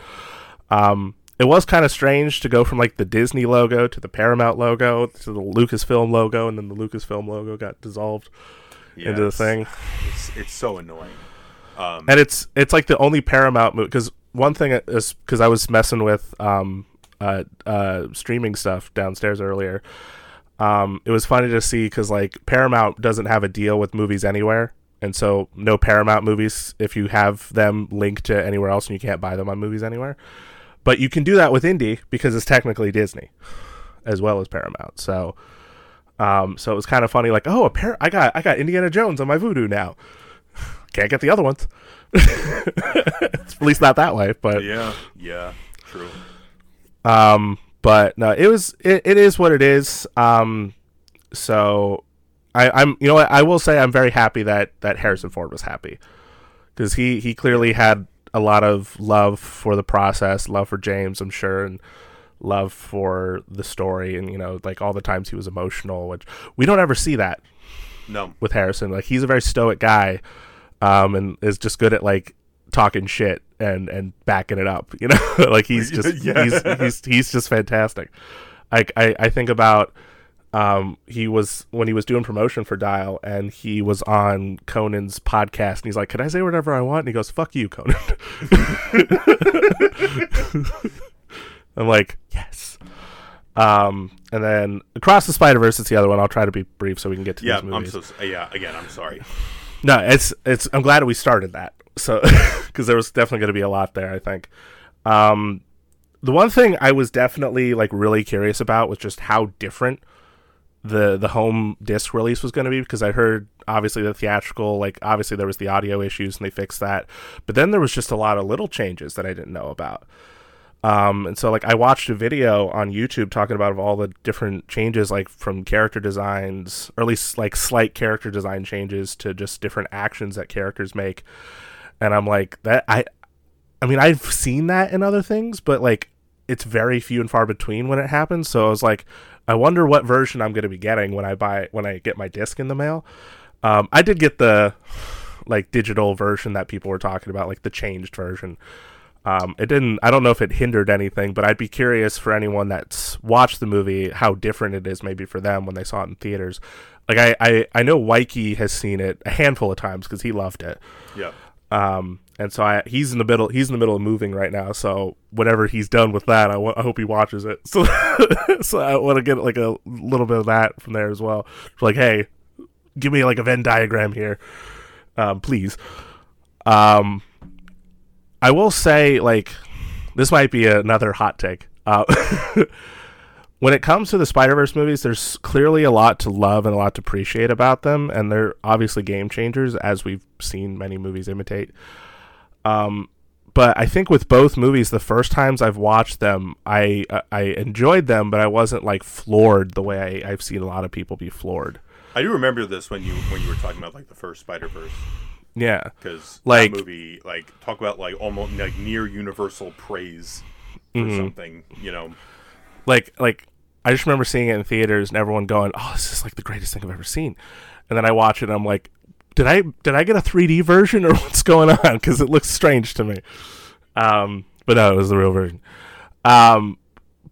Um, it was kind of strange to go from like the Disney logo to the Paramount logo to the Lucasfilm logo, and then the Lucasfilm logo got dissolved into the thing. It's, it's so annoying. Um, and it's it's like the only Paramount movie because one thing is because I was messing with um uh uh streaming stuff downstairs earlier. Um, it was funny to see because like Paramount doesn't have a deal with movies anywhere, and so no Paramount movies if you have them linked to anywhere else and you can't buy them on movies anywhere. But you can do that with Indy because it's technically Disney as well as Paramount. So. Um, so it was kind of funny, like, oh, a par- I got I got Indiana Jones on my Vudu now. [SIGHS] Can't get the other ones. [LAUGHS] At least not that way, but yeah, yeah, true. um, but no, it was it, it is what it is. Um, so I, I'm you know what I will say I'm very happy that that Harrison Ford was happy because he he clearly had a lot of love for the process, love for James, I'm sure, and love for the story, and you know like all the times he was emotional, which we don't ever see that No, with Harrison. Like he's a very stoic guy, um, and is just good at like talking shit and and backing it up. You know, [LAUGHS] like he's [LAUGHS] just Yeah. he's he's he's just fantastic. Like I I think about um he was when he was doing promotion for Dial and he was on Conan's podcast and he's like, "Can I say whatever I want?" And he goes, "Fuck you, Conan." [LAUGHS] I'm like, "Yes." Um, and then Across the Spider Verse is the other one. I'll try to be brief so we can get to yeah, these I'm so s- yeah. Again, I'm sorry. No, it's it's. I'm glad we started that. So [LAUGHS] because there was definitely going to be a lot there. I think. Um, the one thing I was definitely like really curious about was just how different the the home disc release was going to be because I heard obviously the theatrical like obviously there was the audio issues and they fixed that, but then there was just a lot of little changes that I didn't know about. Um, and so like I watched a video on YouTube talking about all the different changes, like from character designs, or at least like slight character design changes to just different actions that characters make. And I'm like that I, I mean I've seen that in other things, but like it's very few and far between when it happens. So I was like, I wonder what version I'm going to be getting when I buy when I get my disc in the mail. Um, I did get the like digital version that people were talking about, like the changed version. Um, it didn't. I don't know if it hindered anything, but I'd be curious for anyone that's watched the movie how different it is, maybe for them when they saw it in theaters. Like I, I, I know Mikey has seen it a handful of times because he loved it. Yeah. Um, and so I, he's in the middle. He's in the middle of moving right now. So whenever he's done with that, I, w- I hope he watches it. [LAUGHS] So, so I want to get like a little bit of that from there as well. Like, hey, give me like a Venn diagram here, um, please. Um, I will say, like, this might be another hot take. Uh, [LAUGHS] when it comes to the Spider Verse movies, there's clearly a lot to love and a lot to appreciate about them, and they're obviously game changers, as we've seen many movies imitate. Um, but I think with both movies, the first times I've watched them, I uh, I enjoyed them, but I wasn't like floored the way I, I've seen a lot of people be floored. I do remember this when you when you were talking about like the first Spider Verse Yeah, because Like- that movie like talk about like almost like near universal praise for Mm-hmm. something you know like like I just remember seeing it in theaters and everyone going, "Oh, this is like the greatest thing I've ever seen," and then I watch it and I'm like, "Did I did I get a 3D version or [LAUGHS] what's going on?" Because it looks strange to me. Um, but no, it was the real version. Um,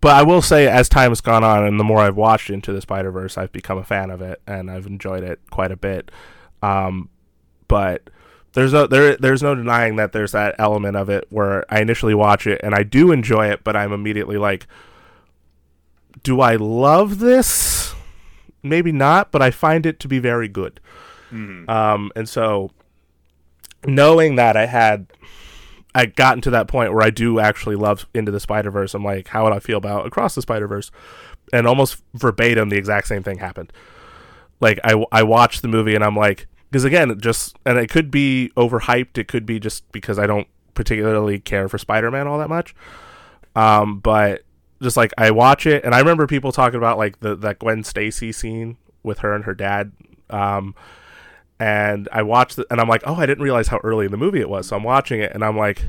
but I will say, as time has gone on, and the more I've watched Into the Spider Verse, I've become a fan of it, and I've enjoyed it quite a bit. Um, but there's no there there's no denying that there's that element of it where I initially watch it and I do enjoy it, but I'm immediately like, do I love this? Maybe not, but I find it to be very good. Um, and so knowing that I had I gotten to that point where I do actually love Into the Spider Verse. I'm like, how would I feel about Across the Spider Verse? And almost verbatim, the exact same thing happened. Like I I watched the movie and I'm like, because again, just and it could be overhyped. It could be just because I don't particularly care for Spider Man all that much. Um, but just like I watch it, and I remember people talking about like the that Gwen Stacy scene with her and her dad. Um, and I watched it, and I'm like, oh, I didn't realize how early in the movie it was. So I'm watching it, and I'm like,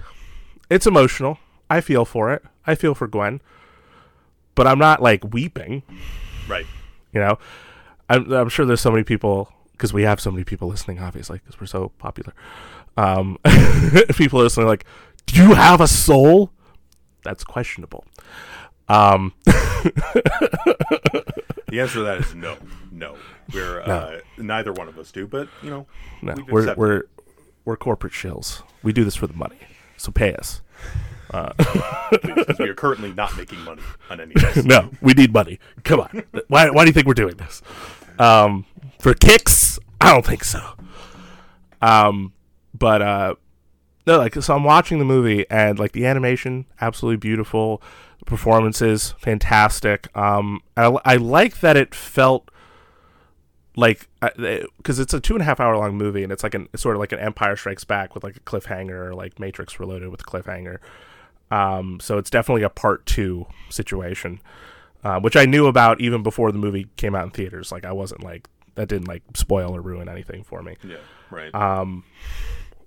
it's emotional. I feel for it. I feel for Gwen, but I'm not like weeping. right You know, I'm, I'm sure there's so many people because we have so many people listening, obviously, because we're so popular. Um, [LAUGHS] people are listening, like, do you have a soul? That's questionable. Um, the answer to that is no no we're Uh, neither one of us do but you know no, we've we're accepted we're we're corporate shills. We do this for the money, so pay us. because we are currently not making money on any of this [LAUGHS] no, we need money. Come on. why, why do you think we're doing this? Um, for kicks? I don't think so. Um, but uh, no, like so I'm watching the movie and like the animation, absolutely beautiful. The performances, fantastic. Um, I, I like that it felt like because it's a two and a half hour long movie and it's like an it's sort of like an Empire Strikes Back with like a cliffhanger, like Matrix Reloaded with a cliffhanger. Um, so it's definitely a part two situation, uh, which I knew about even before the movie came out in theaters. Like I wasn't like that didn't like spoil or ruin anything for me. yeah right Um,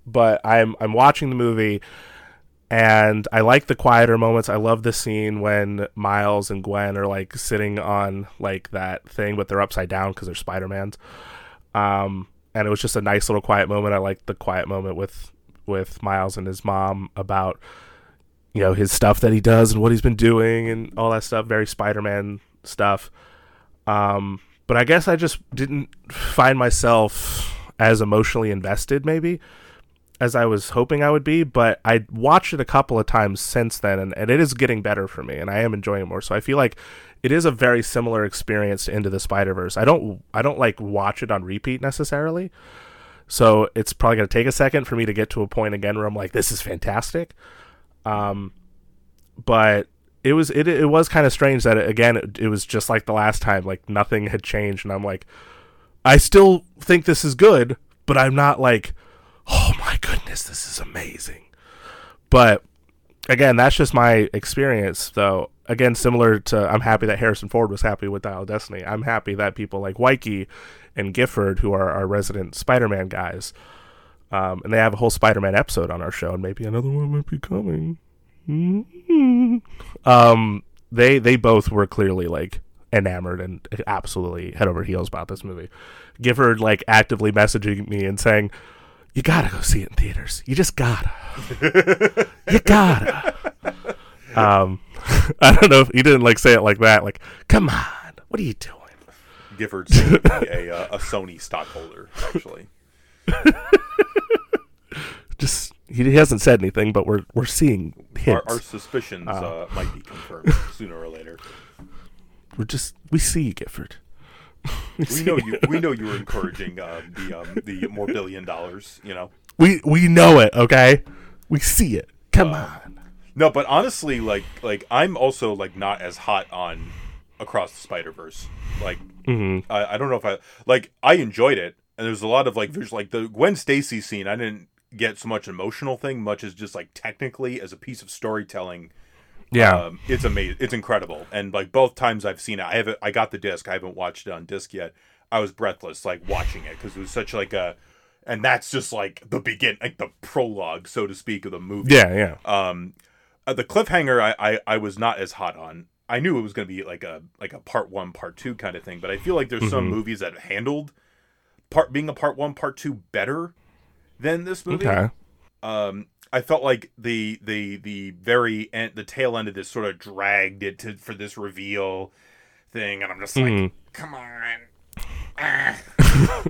but I'm I'm watching the movie, and I like the quieter moments. I love the scene when Miles and Gwen are like sitting on like that thing, but they're upside down because they're Spider Mans. Um, and it was just a nice little quiet moment. I liked the quiet moment with with Miles and his mom about you know his stuff that he does and what he's been doing and all that stuff. Very Spider Man stuff. Um, but I guess I just didn't find myself as emotionally invested, maybe as I was hoping I would be. But I watched it a couple of times since then, and, and it is getting better for me, and I am enjoying it more. So I feel like it is a very similar experience to Into the Spider Verse. I don't I don't like watch it on repeat necessarily. So it's probably gonna take a second for me to get to a point again where I'm like, this is fantastic. Um, but it was it it was kind of strange that it, again it, it was just like the last time, like nothing had changed, and I'm like, I still think this is good, but I'm not like, oh my goodness, this is amazing. But again, that's just my experience, though. Again, similar to I'm happy that Harrison Ford was happy with Dial Destiny. I'm happy that people like Wyke and Gifford, who are our resident Spider-Man guys, um, and they have a whole Spider-Man episode on our show, and maybe another one might be coming. Mm-hmm. Um, they they both were clearly like enamored and absolutely head over heels about this movie. Gifford like actively messaging me and saying, "You gotta go see it in theaters. You just gotta. you gotta." [LAUGHS] Um, [LAUGHS] I don't know if he didn't like say it like that. Like, come on, what are you doing? Gifford seemed a, uh, a Sony stockholder, actually. [LAUGHS] Just he hasn't said anything, but we're we're seeing hints. Our, our suspicions uh, might be confirmed sooner or later. we're just we see you, Gifford. [LAUGHS] We know you. We know you were encouraging um, the um, the more billion dollars. You know. We we know it. Okay, we see it. Come on. No, but honestly, like like I'm also like not as hot on across the Spider Verse. Like Mhm. I, I don't know if I like I enjoyed it, and there's a lot of like visual like the Gwen Stacy scene. I didn't get so much emotional thing, much as just like technically as a piece of storytelling. Yeah. Um, it's amazing. It's incredible. And like both times I've seen it, I haven't. I got the disc. I haven't watched it on disc yet. I was breathless like watching it because it was such like a, and that's just like the begin, like the prologue, so to speak, of the movie. yeah. Yeah. Um, uh, the cliffhanger, I, I I was not as hot on. I knew it was going to be like a like a part one, part two kind of thing, but I feel like there's some Mhm. movies that have handled part being a part one, part two better than this movie Okay. um I felt like the the the very end the tail end of this sort of dragged it to for this reveal thing and I'm just like Mhm. come on Ah. [LAUGHS]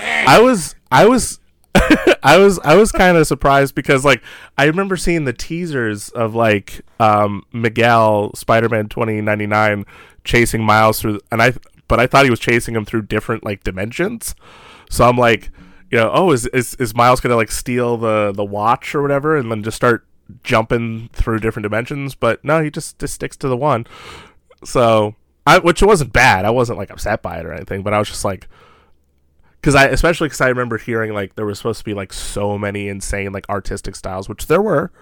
I was I was [LAUGHS] I was I was kind of surprised because like I remember seeing the teasers of like um Miguel Spider-Man 2099 chasing Miles through and I but I thought he was chasing him through different like dimensions. So I'm like, you know, oh is is, is Miles to like steal the the watch or whatever and then just start jumping through different dimensions, but no, he just just sticks to the one. So, I which wasn't bad. I wasn't like upset by it or anything, but I was just like because I especially because I remember hearing like there was supposed to be like so many insane like artistic styles, which there were,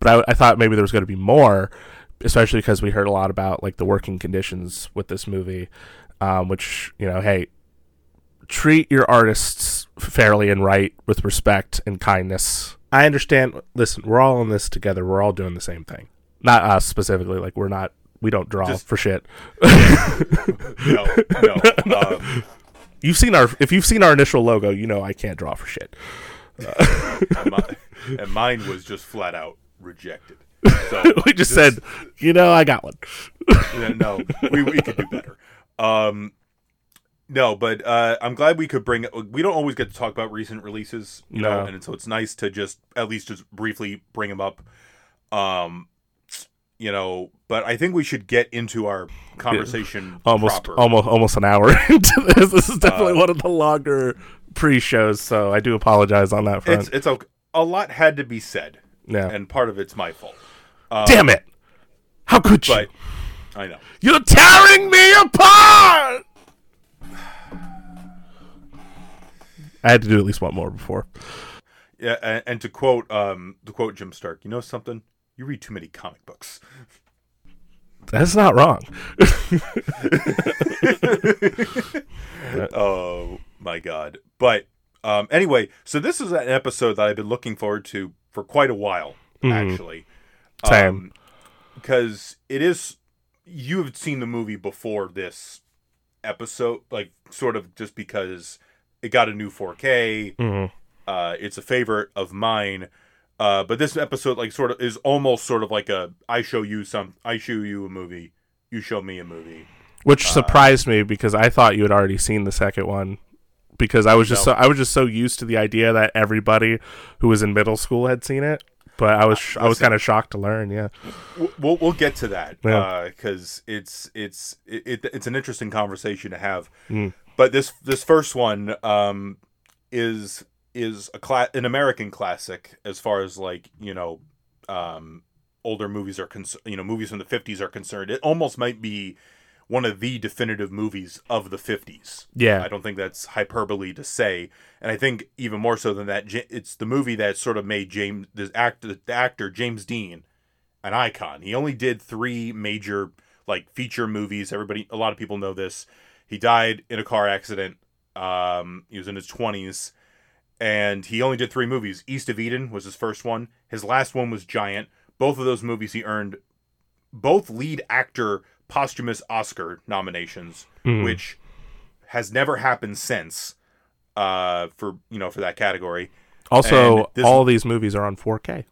but I, I thought maybe there was going to be more, especially because we heard a lot about like the working conditions with this movie, um, which you know, hey, treat your artists fairly and right with respect and kindness. I understand. Listen, we're all in this together. We're all doing the same thing. Not us specifically. Like we're not. We don't draw Just- for shit. [LAUGHS] [LAUGHS] no no um, You've seen our. If you've seen our initial logo, you know I can't draw for shit. and, my, and mine was just flat out rejected so [LAUGHS] we just this- said, you know, I got one. No, we, we could do better. Um, no, but uh, I'm glad we could bring. We don't always get to talk about recent releases, you know, No. and so it's nice to just at least just briefly bring them up. Um, you know, but I think we should get into our conversation Almost, proper. almost, almost an hour [LAUGHS] into this. This is definitely Uh, one of the longer pre-shows, so I do apologize on that front. it's it's okay. A lot had to be said, yeah. and part of it's my fault. Um, Damn it! How could you? But I know. You're tearing me apart. I had to do at least one more before. Yeah, and, and to quote um to quote Jim Stark, you know something? You read too many comic books. That's not wrong. [LAUGHS] oh my god. But um anyway, so this is an episode that I've been looking forward to for quite a while, Mhm. actually. Same. because it is you have seen the movie before this episode, like sort of just because it got a new 4K. Mhm. Uh, it's a favorite of mine. Uh, but this episode, like, sort of is almost sort of like a I show you some, I show you a movie, you show me a movie. Which Uh, surprised me because I thought you had already seen the second one. Because I was just No. so I was just so used to the idea that everybody who was in middle school had seen it. But I was sh- I was kind of shocked to learn. Yeah. We'll we'll get to that Yeah. because it's it's it, it, it's an interesting conversation to have. Mm. But this this first one um, is is a cla- an American classic as far as like you know um, older movies are concerned. You know, movies from the fifties are concerned. It almost might be one of the definitive movies of the 50s. Yeah. I don't think that's hyperbole to say. And I think even more so than that, it's the movie that sort of made James, the actor, the actor James Dean, an icon. He only did three major like feature movies. Everybody, a lot of people know this. He died in a car accident. Um, he was in his 20s, and he only did three movies. East of Eden was his first one. His last one was Giant. Both of those movies he earned both lead actor posthumous Oscar nominations, Mm. which has never happened since. Uh, for you know, for that category, Also, this- all these movies are on 4K.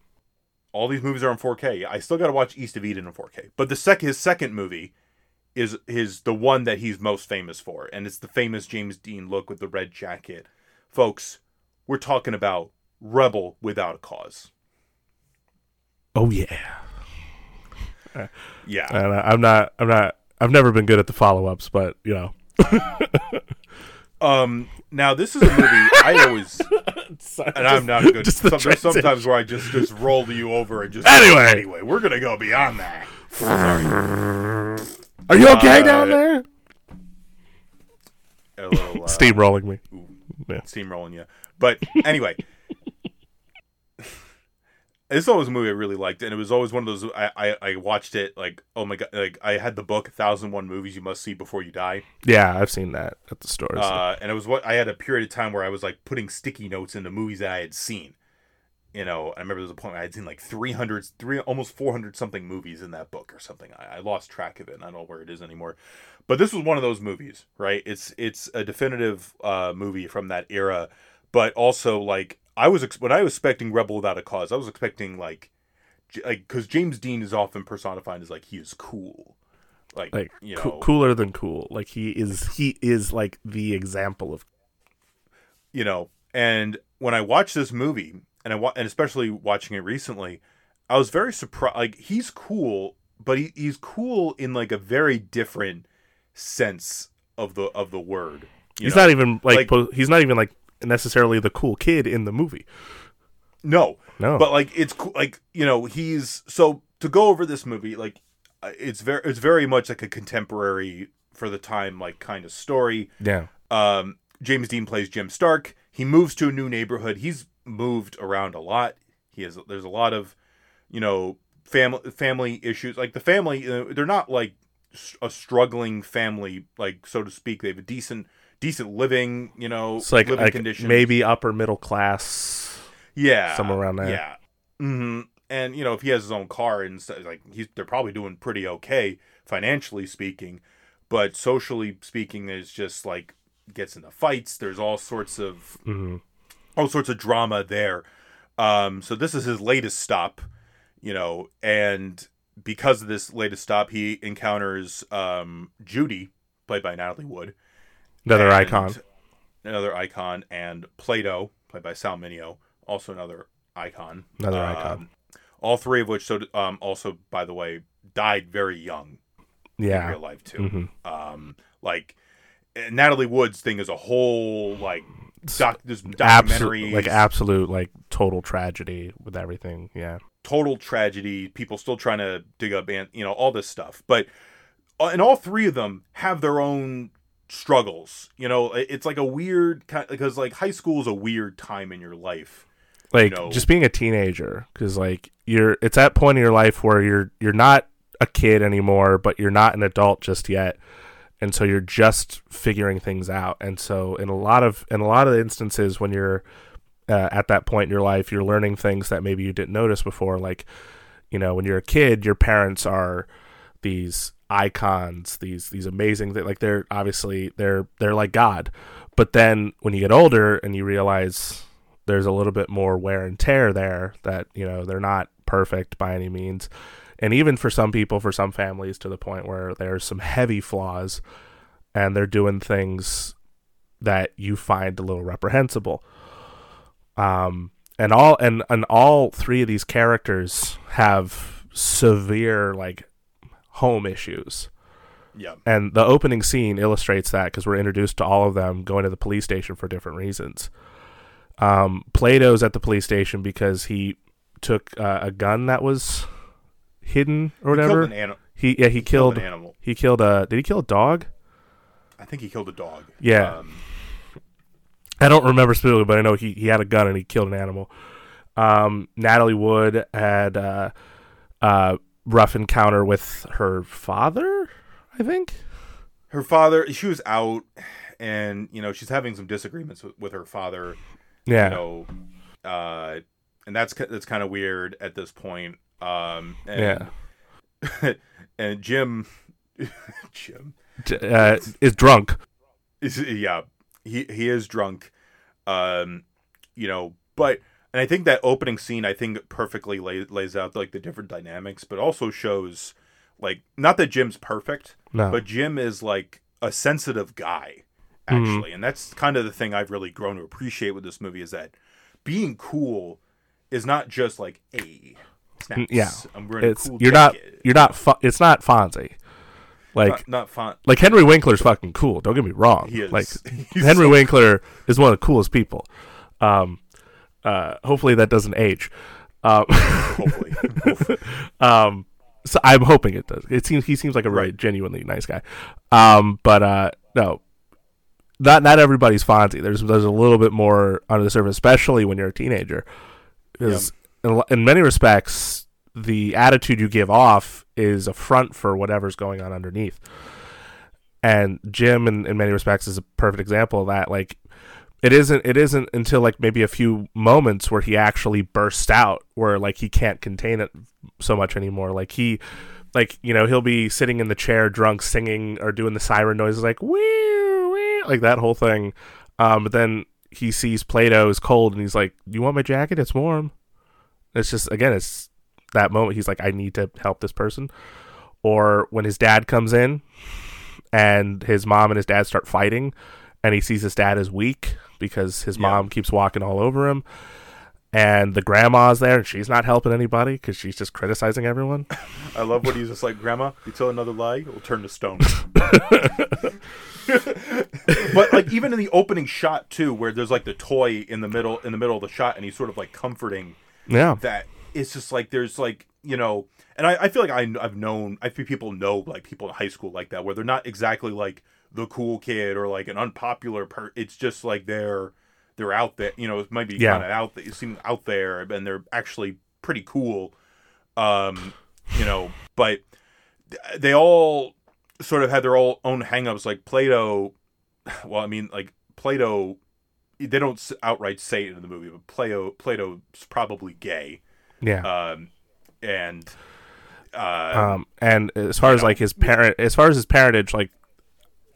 all these movies are on 4K. I still got to watch East of Eden in 4K. But the sec his second movie is his the one that he's most famous for, and it's the famous James Dean look with the red jacket. Folks, we're talking about Rebel Without a Cause. Oh yeah. Yeah. And I'm not. I'm not. I've never been good at the follow-ups, but you know. Um. Now this is a movie I always, [LAUGHS] and I'm not good. just Some, there's sometimes where I just just roll you over and just Anyway. Anyway, we're gonna go beyond that. Sorry, Are you okay Uh, down there? a little uh, Steamrolling me. Yeah. steamrolling you. But anyway, is always a movie I really liked, and it was always one of those. I, I I watched it like oh my god, like I had the book Thousand One Movies You Must See Before You Die, Yeah, I've seen that at the stores. uh, and it was what I had a period of time where I was like putting sticky notes into movies that I had seen. You know, I remember there was a point where I had seen like 300, three, almost 400 something movies in that book or something. I, I lost track of it and I don't know where it is anymore. But this was one of those movies, right? It's it's a definitive uh, movie from that era, but also like I was ex- when I was expecting Rebel Without a Cause, I was expecting like like because James Dean is often personified as like he is cool, like like you know cooler than cool. Like he is. He is like the example of. you know and when i watched this movie and i wa- and especially watching it recently i was very surprised like he's cool but he, he's cool in like a very different sense of the of the word you He's know? not even like. like- po- he's not even like necessarily the cool kid in the movie. no No. but like it's cool like you know he's so to go over this movie like uh, it's very it's very much like a contemporary for the time like kind of story yeah. Um, James Dean plays Jim Stark. He moves to a new neighborhood. He's moved around a lot. He has there's a lot of, you know, family family issues. Like the family, uh, they're not like a struggling family, like so to speak. They have a decent decent living, you know, It's like, living like conditions. maybe upper middle class. yeah, somewhere around there. Yeah. hmm And you know, if he has his own car and stuff, like he's they're probably doing pretty okay financially speaking, but socially speaking, there's just like gets into fights. There's all sorts of hmm all sorts of drama there. Um, so this is his latest stop, you know, and because of this latest stop, he encounters um, Judy, played by Natalie Wood, Another icon. another icon, and Plato, played by Sal Mineo, also another icon, Another Um, icon. All three of which, so um, also by the way, died very young in Yeah. real life too. hmm Um, like Natalie Wood's thing is a whole like doc, this documentary, like absolute, like total tragedy with everything. Yeah. total tragedy. People still trying to dig up, and you know all this stuff. But uh, and all three of them have their own struggles. You know, it's like a weird because like high school is a weird time in your life. like know- just being a teenager because like you're it's that point in your life where you're you're not a kid anymore but you're not an adult just yet and so you're just figuring things out and so in a lot of in a lot of instances when you're uh, at that point in your life you're learning things that maybe you didn't notice before like you know when you're a kid your parents are these icons these these amazing like they're obviously they're they're like god. But then when you get older and you realize there's a little bit more wear and tear there that you know they're not perfect by any means. And even for some people for some families to the point where there's some heavy flaws and they're doing things that you find a little reprehensible. Um and all and and all three of these characters have severe like home issues Yeah, and the opening scene illustrates that because we're introduced to all of them going to the police station for different reasons. Um, Plato's at the police station because he took uh, a gun that was hidden or He killed whatever. an ani- He yeah he Killed killed an animal. he killed a did he kill a dog? I think he killed a dog. Yeah. Um, I don't remember specifically, but I know he, he had a gun and he killed an animal. Um, Natalie Wood had uh, uh, rough encounter with her father, I think. her father, she was out, and you know she's having some disagreements with, with her father. Yeah, You know, uh, and that's that's kind of weird at this point. Um, and, yeah. [LAUGHS] and Jim, [LAUGHS] Jim, Uh, is drunk. is yeah, he he is drunk. Um, you know, but and I think that opening scene I think perfectly lay, lays out like the different dynamics, but also shows like not that Jim's perfect, No, but Jim is like a sensitive guy actually, and that's kind of the thing I've really grown to appreciate with this movie is that being cool is not just like a snaps. yeah. I'm wearing it's a cool you're not you're not. Fu- it's not Fonzie. Like not, not fun. like Henry Winkler's fucking cool. Don't get me wrong. He is. Like [LAUGHS] Henry so- Winkler is one of the coolest people. Um, uh, hopefully that doesn't age. Um, hopefully. Hopefully. [LAUGHS] Um, so I'm hoping it does. It seems he seems like a really Right. genuinely nice guy. Um, but uh, no, not not everybody's Fonzie. There's there's a little bit more under the surface, especially when you're a teenager, because in, in many respects, the attitude you give off is a front for whatever's going on underneath. And Jim, in, in many respects, is a perfect example of that. Like, it isn't it isn't until like maybe a few moments where he actually bursts out, where like he can't contain it so much anymore. Like he, like you know, he'll be sitting in the chair, drunk, singing or doing the siren noises, like wee wee, like that whole thing. Um, but then he sees Plato is cold, and he's like, "You want my jacket? It's warm." It's just again, it's that moment. He's like, "I need to help this person." Or when his dad comes in, and his mom and his dad start fighting, and he sees his dad as weak because his Yeah. mom keeps walking all over him. And the grandma's there, and she's not helping anybody because she's just criticizing everyone. [LAUGHS] I love when he's just like, Grandma, you tell another lie, it will turn to stone. [LAUGHS] but like even in the opening shot too, where there's like the toy in the middle in the middle of the shot, and he's sort of like comforting Yeah, that. It's just like there's like you know, and I, I feel like I, I've known I feel people know like people in high school like that, where they're not exactly like the cool kid or like an unpopular per. It's just like they're they're out there. You know, it might be Yeah. kind of out there. You seem out there, and they're actually pretty cool. Um, you know, but they all sort of had their all own hangups. Like Plato, well, I mean, like Plato, they don't outright say it in the movie, but Plato, Plato's probably gay. yeah. Um, and uh, um, and as far as know. like his parent, as far as his parentage, like,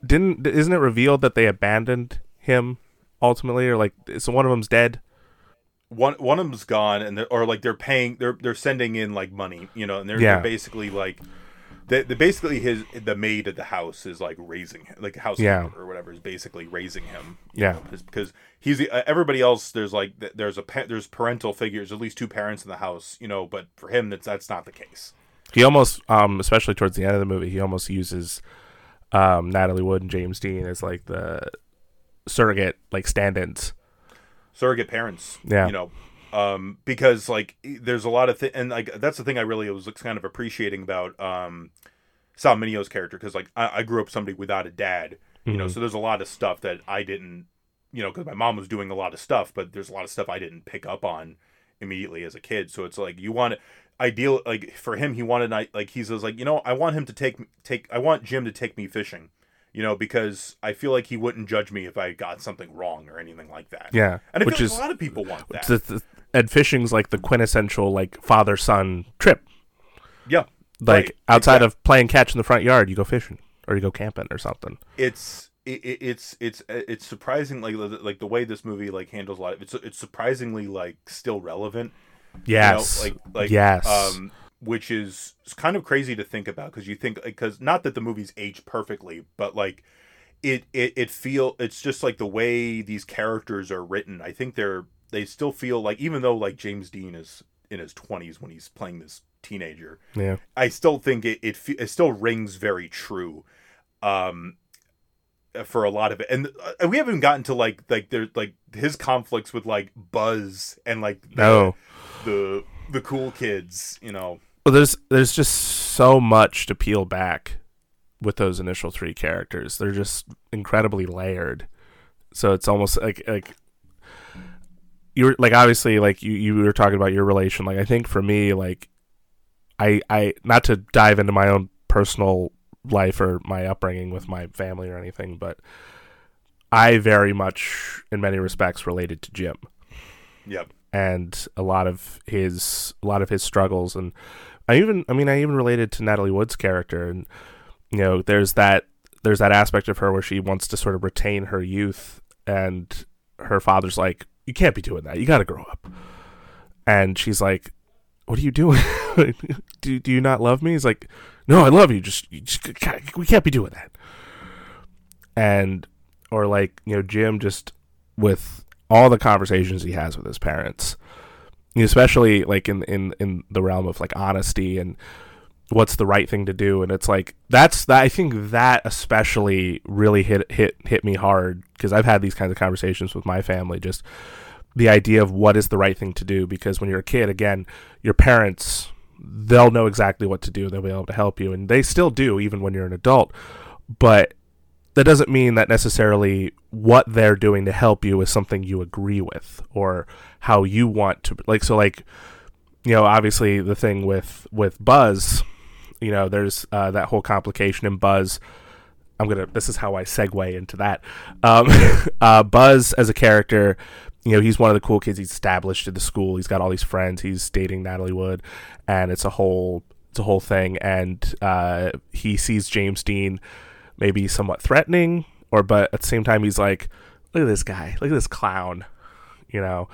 didn't isn't it revealed that they abandoned him ultimately, or like so one of them's dead? one one of them's gone, and they're, or like they're paying, they're they're sending in like money, you know, and they're, Yeah. they're basically like. They, they basically his the maid at the house is like raising him, like housekeeper Yeah. or whatever is basically raising him. Yeah. know, because he's the- uh, everybody else. There's like there's a there's parental figures, at least two parents in the house, you know. But for him, that's that's not the case. He almost, um, especially towards the end of the movie, he almost uses um, Natalie Wood and James Dean as like the surrogate like stand-ins. surrogate parents. Yeah. You know, um, because like there's a lot of thing, and like that's the thing I really was kind of appreciating about um, Sal Mineo's character because like I, I grew up somebody without a dad, you know, Mhm. so there's a lot of stuff that I didn't, you know, because my mom was doing a lot of stuff, but there's a lot of stuff I didn't pick up on immediately as a kid. So it's like you want ideal like for him he wanted I- like he says like you know I want him to take take I want Jim to take me fishing. You know, because I feel like he wouldn't judge me if I got something wrong or anything like that. Yeah, And I which feel is a lot of people want that. the, the, and fishing's like the quintessential like father son trip. yeah. Like Right, outside exact- of playing catch in the front yard, you go fishing or you go camping or something. It's it, it, it's it's it's surprising like the- like the way this movie like handles a lot of it's it's surprisingly like still relevant. You know, Yes, like like yes. um which is kind of crazy to think about because you think because not that the movie's age perfectly, but like it it it feel it's just like the way these characters are written. I think they're they still feel like even though like James Dean is in his 20s when he's playing this teenager, yeah, I still think it it, it still rings very true, um, for a lot of it, and uh, we haven't gotten to like like there's like his conflicts with like Buzz and like the, no, the the cool kids, you know. Well, there's there's just so much to peel back with those initial three characters. They're just incredibly layered. So it's almost like like you're like obviously like you you were talking about your relation. Like I think for me like I I not to dive into my own personal life or my upbringing with my family or anything, but I very much in many respects related to Jim. Yep. and a lot of his a lot of his struggles. And I even I mean I even related to Natalie Wood's character. And you know there's that there's that aspect of her where she wants to sort of retain her youth. And her father's like you can't be doing that. You got to grow up. And she's like what are you doing? [LAUGHS] Do, do you not love me? He's like no I love you. Just, you just we can't be doing that. And or like you know Jim just with all the conversations he has with his parents especially like in in in the realm of like honesty and what's the right thing to do. And it's like that's that I think that especially really hit hit hit me hard because I've had these kinds of conversations with my family just the idea of what is the right thing to do. Because when you're a kid again your parents they'll know exactly what to do. They'll be able to help you. And they still do even when you're an adult. But that doesn't mean that necessarily what they're doing to help you is something you agree with or how you want to like so like you know obviously the thing with with buzz you know there's uh, that whole complication in buzz. I'm gonna this is how i segue into that. Um, [LAUGHS] uh, buzz as a character you know he's one of the cool kids he's established at the school. He's got all these friends. He's dating natalie wood and it's a whole it's a whole thing. And uh, he sees james dean maybe somewhat threatening or but at the same time he's like look at this guy. Look at this clown you know?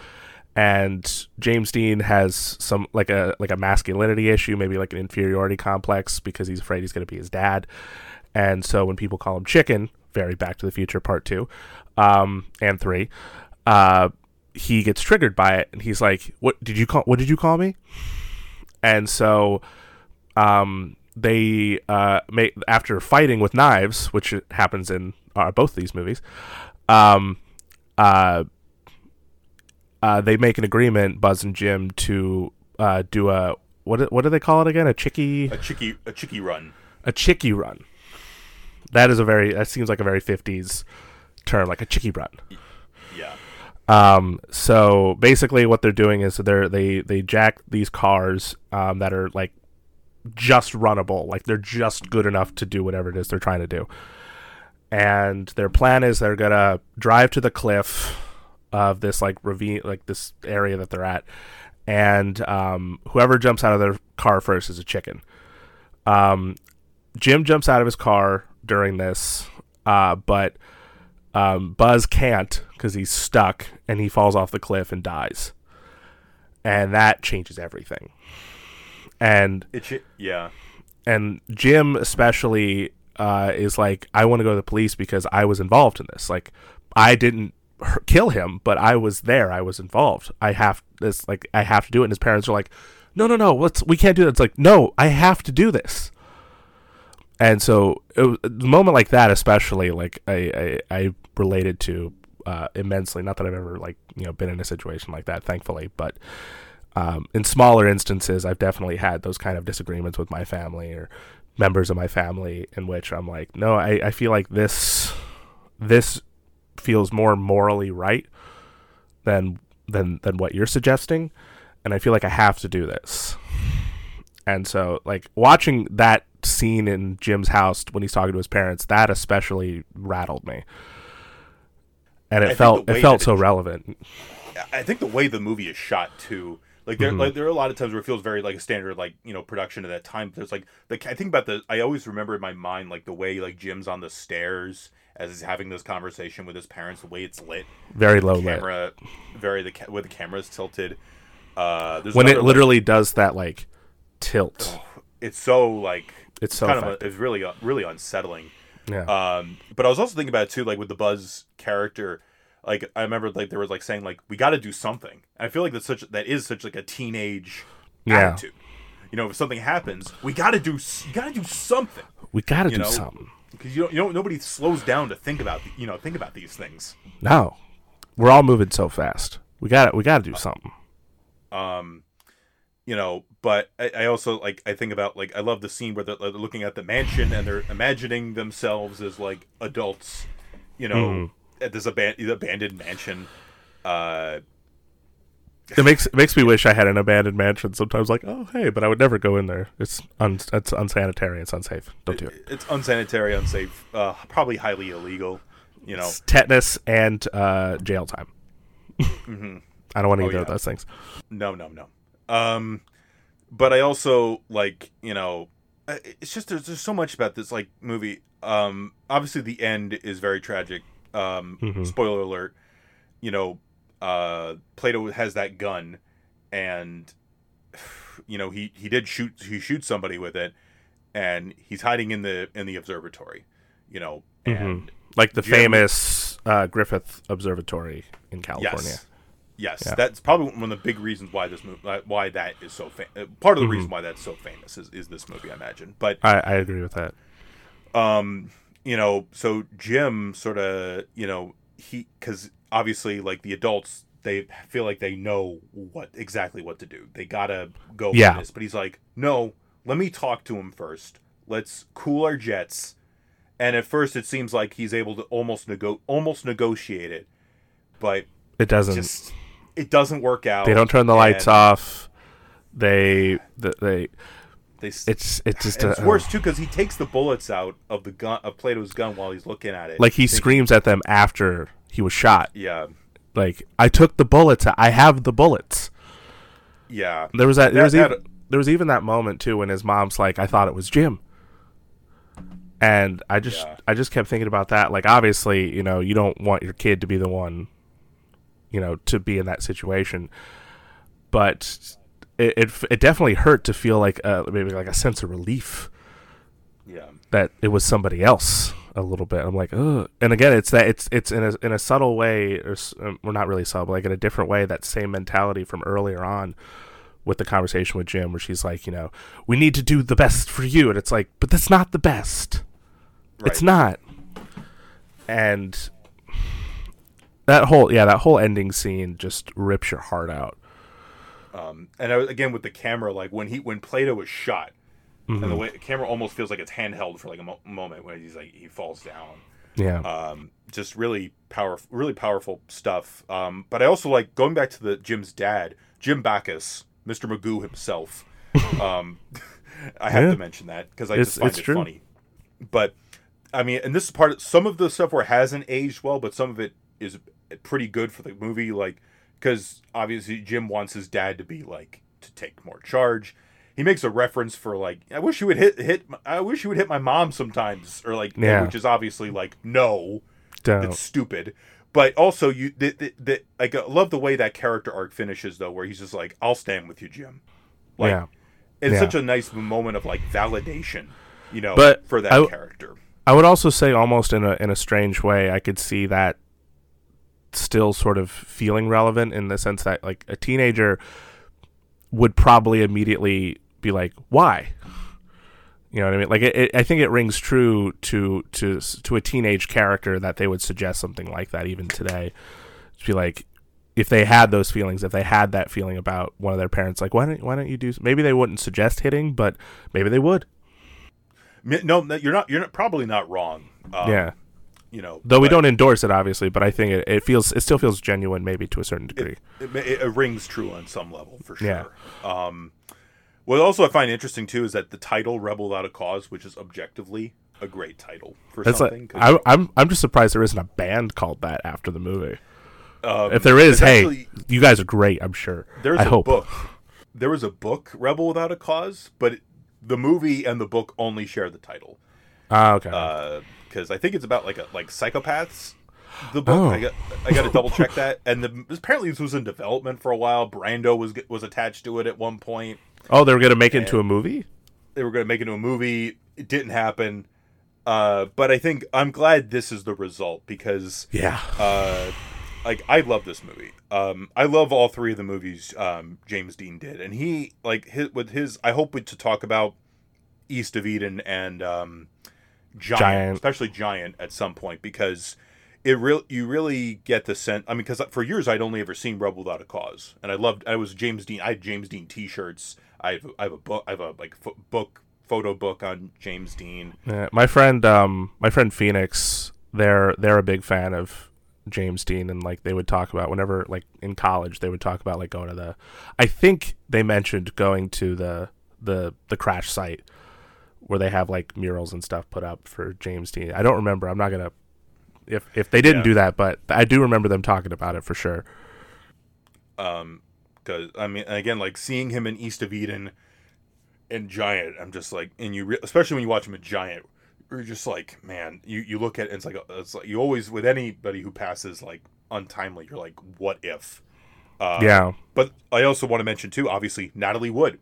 And James Dean has some like a like a masculinity issue, maybe like an inferiority complex because he's afraid he's going to be his dad. And so when people call him chicken, very Back to the Future Part Two, um, and three, uh, he gets triggered by it, and he's like, "What did you call? What did you call me?" And so, um, they uh, make after fighting with knives, which happens in uh, both these movies. Um, uh, uh, they make an agreement, Buzz and Jim, to uh, do a what? What do they call it again? A chicky, A chicky a chicky run. a chicky run. That is a very. That seems like a very fifties term, like a chicky run. Yeah. Um, so basically, what they're doing is they're they they jack these cars um, that are like just runnable, like they're just good enough to do whatever it is they're trying to do. And their plan is they're gonna drive to the cliff of this like ravine, like this area that they're at, and um, whoever jumps out of their car first is a chicken. Um, Jim jumps out of his car during this, uh, but um, Buzz can't because he's stuck and he falls off the cliff and dies. And that changes everything. And It chi- yeah. and Jim especially uh, is like, I want to go to the police because I was involved in this. Like, I didn't kill him, but I was there. I was involved. I have this. Like, I have to do it. And his parents are like, No, no, no. Let's. We can't do that. It's like, no, I have to do this. And so, it was, moment like that, especially, like I, I, I related to uh, immensely. Not that I've ever like you know been in a situation like that, thankfully, but um, in smaller instances, I've definitely had those kind of disagreements with my family or members of my family in which I'm like, no, I, I feel like this this feels more morally right than than than what you're suggesting, and I feel like I have to do this. And so, like watching that scene in Jim's house when he's talking to his parents, that especially rattled me, and it think felt it felt so it- relevant. I think the way the movie is shot too, like there, Mhm. like there are a lot of times where it feels very like a standard like you know production of that time. But there's like the I think about the I always remember in my mind like the way like Jim's on the stairs as he's having this conversation with his parents, the way it's lit, Very low lit. camera, very the ca- where the camera's tilted. Uh, when it another, like- literally does that like tilt. It's so like It's so kind effective. of a, it's really uh, really unsettling. yeah. Um, but I was also thinking about it too, like with the Buzz character. Like I remember, like there was like saying like we got to do something. And I feel like that's such that is such like a teenage Yeah. attitude. You know, if something happens, we got to do you got to do something we got to do know, something. because you don't you don't nobody slows down to think about you know think about these things. You know. But I, I also like I think about like I love the scene where they're, they're looking at the mansion and they're imagining themselves as like adults, you know, Mhm. at this aban- abandoned mansion. Uh, It makes it makes me wish I had an abandoned mansion. Sometimes, like, oh hey, but I would never go in there. It's un, it's unsanitary. It's unsafe. Don't do it. it's unsanitary, unsafe, uh, probably highly illegal. You know, It's tetanus and uh, jail time. [LAUGHS] I don't want to Oh, either of those things. No, no, no. Um, but I also like you know, it's just there's, there's so much about this like movie. Um, obviously the end is very tragic. Um, Mhm. spoiler alert. You know, uh, Plato has that gun, and you know he he did shoot he shoots somebody with it, and he's hiding in the in the observatory. You know, and Like the Jim- famous uh, Griffith Observatory in California. Yes. Yes, Yeah. that's probably one of the big reasons why this movie, why that is so famous. Part of the Mm-hmm. reason why that's so famous is, is this movie, I imagine. But I, I agree with that. um, you know, so Jim sort of, you know, he because obviously, like the adults, they feel like they know what exactly what to do. They gotta go Yeah. this. But he's like, no, let me talk to him first. Let's cool our jets. And at first, it seems like he's able to almost nego- almost negotiate it, but It doesn't. just it doesn't work out. they don't turn the lights off. They th- they They it's it's just it's worse too because he takes the bullets out of the gun of Plato's gun while he's looking at it. like he Thinking- screams at them after he was shot. Yeah, Like I took the bullets. I have the bullets. yeah, There was that. There That- was that- even, there was even that moment too when his mom's like, "I thought it was Jim," and I just Yeah. I just kept thinking about that. Like obviously, you know, you don't want your kid to be the one, you know, to be in that situation, but it it, it definitely hurt to feel like uh, maybe like a sense of relief yeah, that it was somebody else a little bit. I'm like, ugh. And again, it's that it's it's in a in a subtle way, or um, well, not really subtle, but like in a different way. That same mentality from earlier on with the conversation with Jim, where she's like, you know, we need to do the best for you, and it's like, but that's not the best. It's not. And that whole yeah, that whole ending scene just rips your heart out. Um, and I, again with the camera, like when he when Plato was shot, and the Mm-hmm. way the camera almost feels like it's handheld for like a mo- moment when he's like he falls down. Yeah. um, just really powerful, really powerful stuff. Um, but I also like going back to the Jim's dad, Jim Backus, Mr. Magoo himself. [LAUGHS] Um, [LAUGHS] I have Yeah. to mention that because I It's- just find it's it true. funny. But I mean, and this is part of some of the stuff where it hasn't aged well, but some of it is pretty good for the movie. Like because obviously Jim wants his dad to be like to take more charge. He makes a reference for like, I wish you would hit hit. I wish you would hit my mom sometimes, or like, Yeah. which is obviously like no, Don't. it's stupid. But also, you the, the, the, like I love the way that character arc finishes though, where he's just like, "I'll stand with you, Jim." Like, yeah. it's Yeah. such a nice moment of like validation, you know, But for that I character. I would also say, almost in a in a strange way, I could see that still sort of feeling relevant in the sense that like a teenager would probably immediately be like, "Why?" You know what I mean? Like, it, it, I think it rings true to to to a teenage character that they would suggest something like that even today. To be like, if they had those feelings, if they had that feeling about one of their parents, like, why don't why don't you do? Maybe they wouldn't suggest hitting, but maybe they would. No, you're not. You're not, probably not wrong. Um, yeah. You know, Though we don't endorse it, obviously, but I think it, it feels it still feels genuine, maybe to a certain degree. it, it, it rings true on some level for Yeah. sure. Um, what also I find interesting too is that the title "Rebel Without a Cause," which is objectively a great title for It's something. like I, I'm I'm just surprised there isn't a band called that after the movie. um, If there is, hey, actually- you guys are great. I'm sure. there's I a hope. book. There was a book, "Rebel Without a Cause," but it- the movie and the book only share the title. Ah, okay. Because I think it's about like a, like psychopaths. The book Oh. I got I got to double check that. And the, apparently this was in development for a while. Brando was was attached to it at one point. oh, they were gonna make it into a movie. They were going to make it into a movie. It didn't happen. Uh, but I think I'm glad this is the result because Yeah. uh, like I love this movie. Um, I love all three of the movies um, James Dean did, and he like his, with his. I hope to talk about East of Eden and um, Giant, Giant. especially Giant, at some point because it real you really get the sense. I mean, because for years I'd only ever seen Rebel Without a Cause, and I loved. I was James Dean. I had James Dean T-shirts. I have I have a book. I have a like fo- book photo book on James Dean. Yeah, my friend, um, my friend Phoenix, they're they're a big fan of James Dean, and like they would talk about whenever, like in college, they would talk about like going to the. I think they mentioned going to the the the crash site where they have like murals and stuff put up for James Dean. I don't remember. I'm not gonna if if they didn't Yeah. do that, but I do remember them talking about it for sure. Um, because I mean, again, like seeing him in East of Eden and Giant, I'm just like, and you re- especially when you watch him in Giant, you're just like, man, you you look at it, and it's like it's like you always with anybody who passes like untimely, you're like, what if? Uh, yeah, But I also want to mention too, obviously, Natalie Wood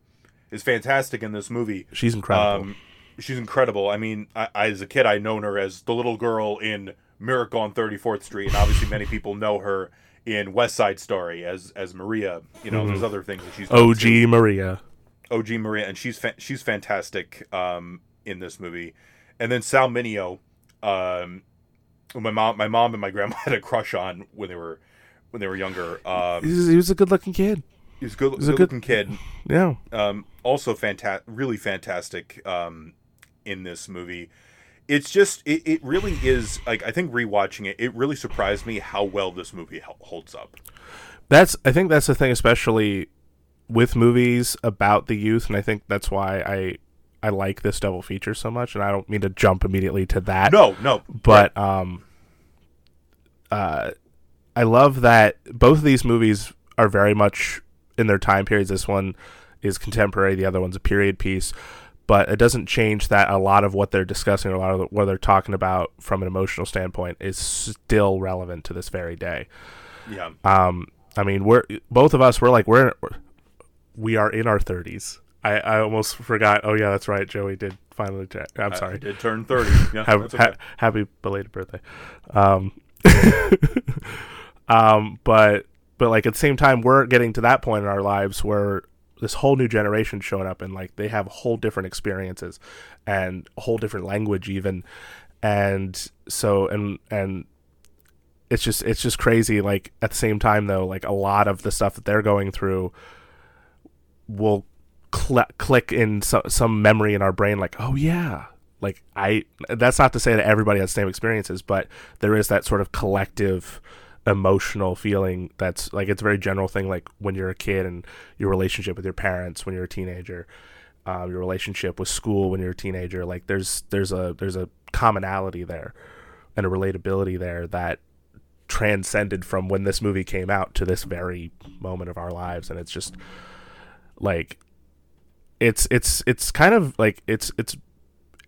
is fantastic in this movie. she's incredible. Um, she's incredible. I mean, I, I, as a kid, I known her as the little girl in Miracle on 34th Street, and obviously, many people know her in West Side Story as as Maria. You know, there's other things that she's OG too. Maria. OG Maria, and she's fa- she's fantastic um, in this movie. And then Sal Mineo, um, my mom, my mom, and my grandma [LAUGHS] had a crush on when they were when they were younger. Um, he was a good looking kid. he's a good, He's a good good- looking kid. Yeah, um, also fantastic, really fantastic um, in this movie. It's just, it, it really is like I think rewatching it, it really surprised me how well this movie holds up. that's I think that's the thing, especially with movies about the youth, and I think that's why I I like this double feature so much. And I don't mean to jump immediately to that. No, no, but um uh I love that both of these movies are very much in their time periods. This one is contemporary, the other one's a period piece, but it doesn't change that a lot of what they're discussing, a lot of what they're talking about from an emotional standpoint is still relevant to this very day. yeah, Um I mean, we're both of us we're like we're we are in our 30s. I I almost forgot. Oh yeah, that's right. Joey did finally I'm I- sorry. Did turn thirty. [LAUGHS] Yeah, that's okay. ha- happy belated birthday. Um, [LAUGHS] um, but but like at the same time, we're getting to that point in our lives where this whole new generation showing up and like they have whole different experiences and a whole different language even, and so and and it's just it's just crazy. Like at the same time though, like a lot of the stuff that they're going through will cl- click in so- some memory in our brain like oh yeah like i that's not to say that everybody has the same experiences but there is that sort of collective emotional feeling that's like it's a very general thing like when you're a kid and your relationship with your parents when you're a teenager um, your relationship with school when you're a teenager like there's there's a there's a commonality there and a relatability there that transcended from when this movie came out to this very moment of our lives. And it's just like it's it's it's kind of like it's it's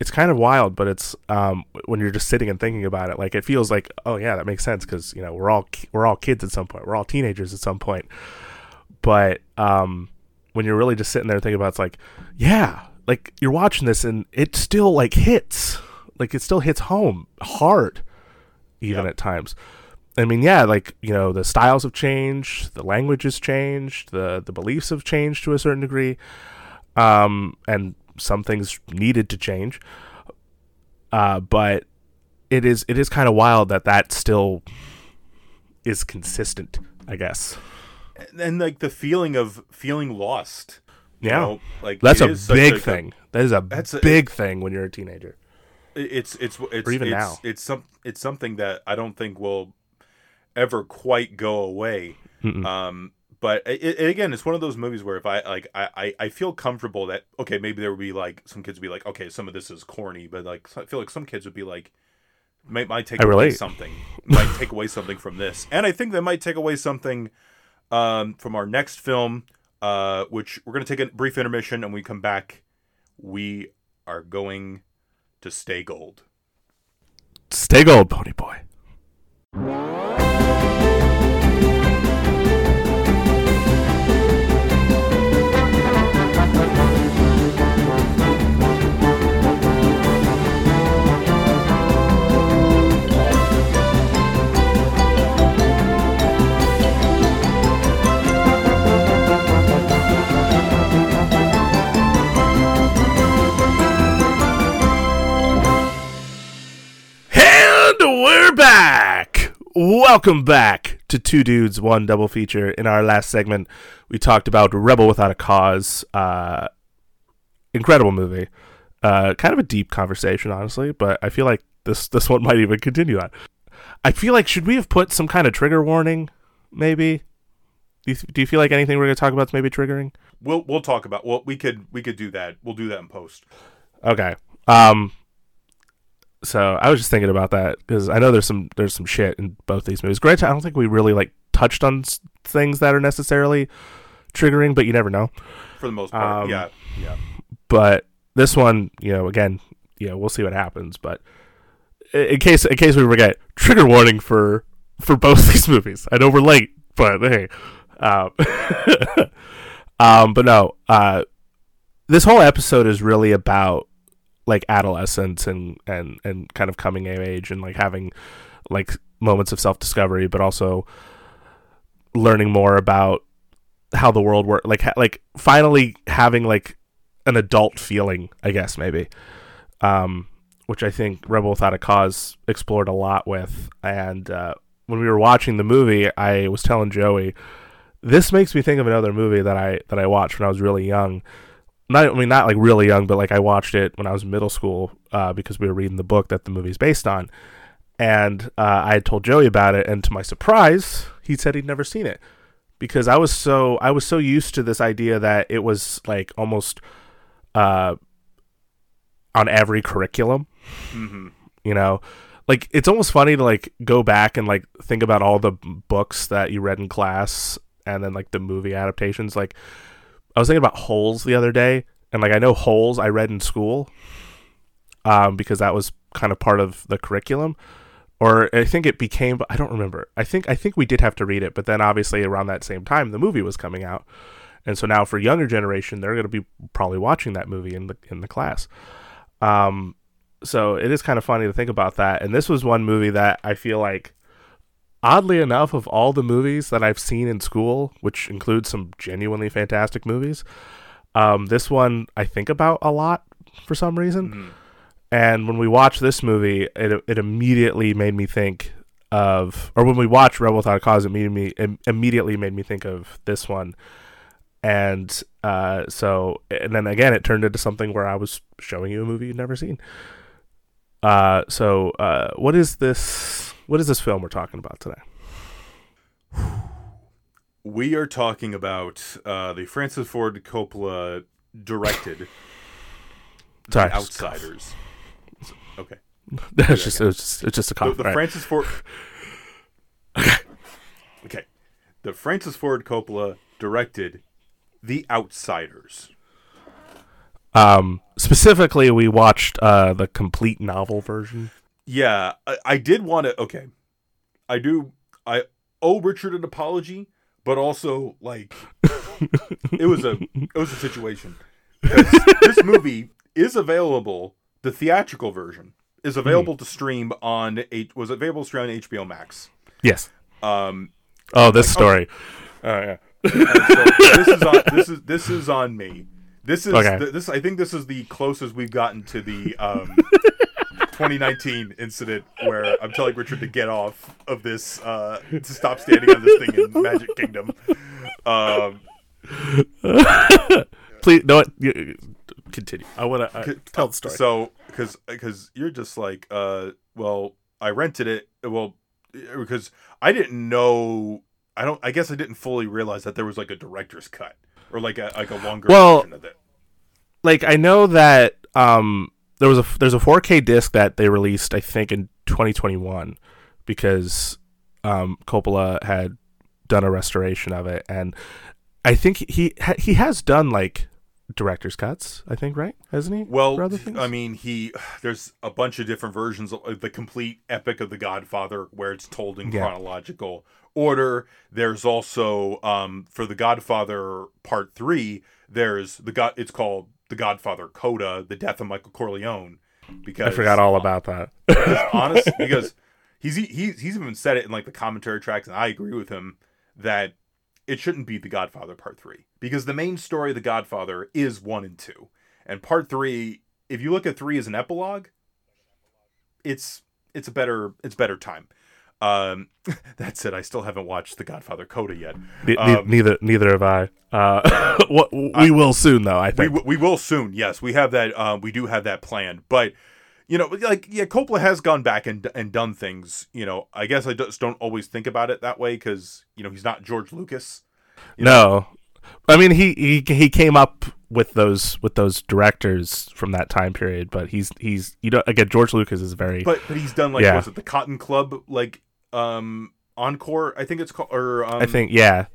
it's kind of wild but it's um when you're just sitting and thinking about it like it feels like oh yeah that makes sense cuz you know we're all we're all kids at some point. We're all teenagers at some point. But um when you're really just sitting there thinking about it, it's like yeah like you're watching this and it still like hits. Like it still hits home hard even Yeah. at times. I mean, yeah, like you know, the styles have changed, the language has changed, the the beliefs have changed to a certain degree, um, and some things needed to change. Uh, but it is it is kind of wild that that still is consistent. I guess. and, and like the feeling of feeling lost. you Yeah, know, like that's a big a- thing. That is a That's a- big thing when you're a teenager. it's it's it's Or even it's, now. it's some it's something that I don't think will ever quite go away. Mm-mm. Um, but it, it, again, it's one of those movies where if I like, I, I feel comfortable that okay, maybe there would be like some kids would be like, okay, some of this is corny, but like I feel like some kids would be like, might might take I away relate. something, might take away something from this, and I think they might take away something um, from our next film, uh, which we're gonna take a brief intermission, and we come back, we are going to stay gold. Stay gold, pony boy. Welcome back to Two Dudes, One Double Feature. In our last segment, we talked about Rebel Without a Cause. Uh, incredible movie. Uh, kind of a deep conversation, honestly, but I feel like this this one might even continue that. I feel like should we have put some kind of trigger warning? Maybe. Do you, do you feel like anything we're going to talk about is maybe triggering? We'll we'll talk about. Well, we could we could do that. We'll do that in post. Okay. Um. So I was just thinking about that because I know there's some there's some shit in both these movies. Granted, I don't think we really like touched on s- things that are necessarily triggering, but you never know. For the most part, Um, yeah, yeah. But this one, you know, again, yeah, we'll see what happens. But i- in case in case we forget, trigger warning for for both [LAUGHS] these movies. I know we're late, but hey, um, [LAUGHS] um but no, uh, this whole episode is really about like adolescence and and and kind of coming of age and like having like moments of self discovery, but also learning more about how the world works. Like ha- like finally having like an adult feeling, I guess maybe. Um, which I think Rebel Without a Cause explored a lot with. And uh, when we were watching the movie, I was telling Joey, this makes me think of another movie that I that I watched when I was really young. Not I mean not like really young, but like I watched it when I was in middle school uh, because we were reading the book that the movie's based on. And uh, I had told Joey about it, and to my surprise, he said he'd never seen it because I was so I was so used to this idea that it was like almost uh, on every curriculum. hmm You know, like it's almost funny to like go back and like think about all the books that you read in class and then like the movie adaptations. Like I was thinking about Holes the other day, and like I know Holes I read in school, um, because that was kind of part of the curriculum. Or I think it became. I don't remember. I think I think we did have to read it, but then obviously around that same time the movie was coming out, and so now for younger generation they're going to be probably watching that movie in the in the class. Um, so it is kind of funny to think about that. And this was one movie that I feel like, oddly enough, of all the movies that I've seen in school, which includes some genuinely fantastic movies, um, this one I think about a lot for some reason. Mhm. And when we watched this movie, it it immediately made me think of, or when we watched Rebel Without a Cause, it made me it immediately made me think of this one. And uh, so, and then again, it turned into something where I was showing you a movie you'd never seen. Uh, so, uh, what is this? What is this film we're talking about today? We are talking about uh, the Francis Ford Coppola directed The Sorry, Outsiders. Okay. [LAUGHS] it's just, it's just, it's just a The, cough. the right? Francis Ford. [LAUGHS] okay. The Francis Ford Coppola directed The Outsiders. Um, specifically, we watched uh the complete novel version. Yeah, I, I did want to. Okay, I do. I owe Richard an apology, but also like it was a it was a situation. this movie is available. The theatrical version is available to stream on H, was available to stream on HBO Max. Yes. Um, Oh, this story. Oh yeah. so this is on this is this is on me. This is Okay. th- this. I think this is the closest we've gotten to the um, 2019 incident where I'm telling Richard to get off of this, uh, to stop standing on this thing in Magic Kingdom. Um, [LAUGHS] Please, no. Continue. I want to tell the story. So, because because you're just like, uh, well, I rented it. Well, because I didn't know. I don't. I guess I didn't fully realize that there was like a director's cut or like a like a longer Well, version of it. like I know that um there was a there's a 4K disc that they released I think in 2021 because um Coppola had done a restoration of it and I think he he has done like director's cuts I think right hasn't he Well? I mean, he [SIGHS] there's a bunch of different versions of the complete epic of the Godfather, where it's told in Yeah. chronological order. There's also um, for the Godfather Part Three. There's the God. It's called the Godfather Coda: The Death of Michael Corleone. Because I forgot all about that because [LAUGHS] honest because he's he's he's even said it in like the commentary tracks, and I agree with him that it shouldn't be the Godfather Part Three because the main story of the Godfather is one and two, and Part Three. If you look at three as an epilogue, it's it's a better it's better time. Um, [LAUGHS] that said, I still haven't watched The Godfather Coda yet. Um, neither neither have I. Uh, [COUGHS] we will soon though. I we think. w- we will soon. Yes, we have that. Um, we do have that planned. But you know, like yeah, Coppola has gone back and and done things. You know, I guess I just don't always think about it that way because you know he's not George Lucas. no, I mean he, he he came up with those with those directors from that time period, but he's he's you know again George Lucas is very But but he's done like Yeah. was it the Cotton Club like um encore? I think it's called or um, I think yeah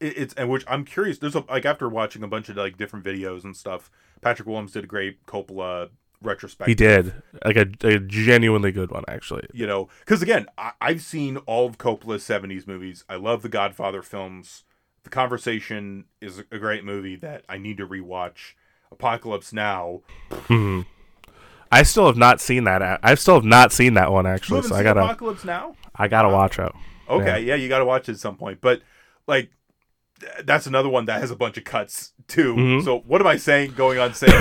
it, it's and which I'm curious. There's a like after watching a bunch of like different videos and stuff. Patrick Willems did a great Coppola retrospective. he did like a, a genuinely good one actually. you know because again I, i've seen all of coppola's 70s movies i love the godfather films the conversation is a great movie that i need to rewatch apocalypse now hmm I still have not seen that. I still have not seen that one actually, so I gotta apocalypse now I gotta watch it. okay yeah, you gotta watch it at some point but like th- that's another one that has a bunch of cuts too. Mhm. So what am I saying? Going on saying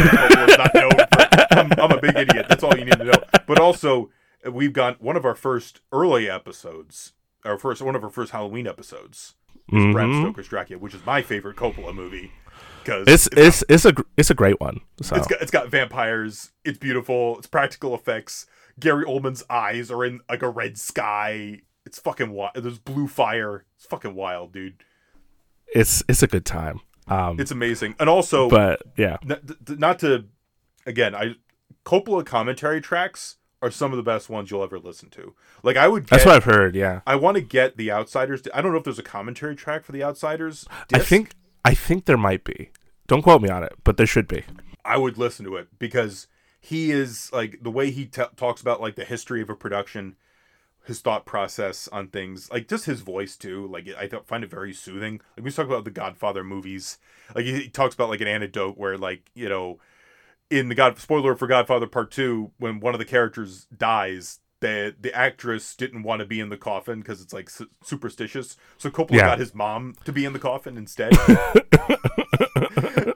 I'm, I'm a big idiot. That's all you need to know. But also, we've got one of our first early episodes, our first one of our first Halloween episodes is Bram Mhm. Stoker's Dracula, which is my favorite Coppola movie because It's it's it's a it's a great one. So it's got it's got vampires. It's beautiful. It's practical effects. Gary Oldman's eyes are in like a red sky. It's fucking wild. There's blue fire. It's fucking wild, dude. it's it's a good time. Um, It's amazing. And also, but yeah, n- not to again, I Coppola commentary tracks are some of the best ones you'll ever listen to. Like I would. Get, that's what I've heard. Yeah, I want to get the Outsiders. I don't know if there's a commentary track for the Outsiders. I think I think there might be. Don't quote me on it, but there should be. I would listen to it because he is like the way he t- talks about like the history of a production, his thought process on things, like just his voice too. Like I th- find it very soothing. Like we talk about the Godfather movies, like he, he talks about like an anecdote where like you know, in the God spoiler for Godfather Part Two, when one of the characters dies. The, the actress didn't want to be in the coffin because it's like su- superstitious. So Coppola Yeah. got his mom to be in the coffin instead. [LAUGHS]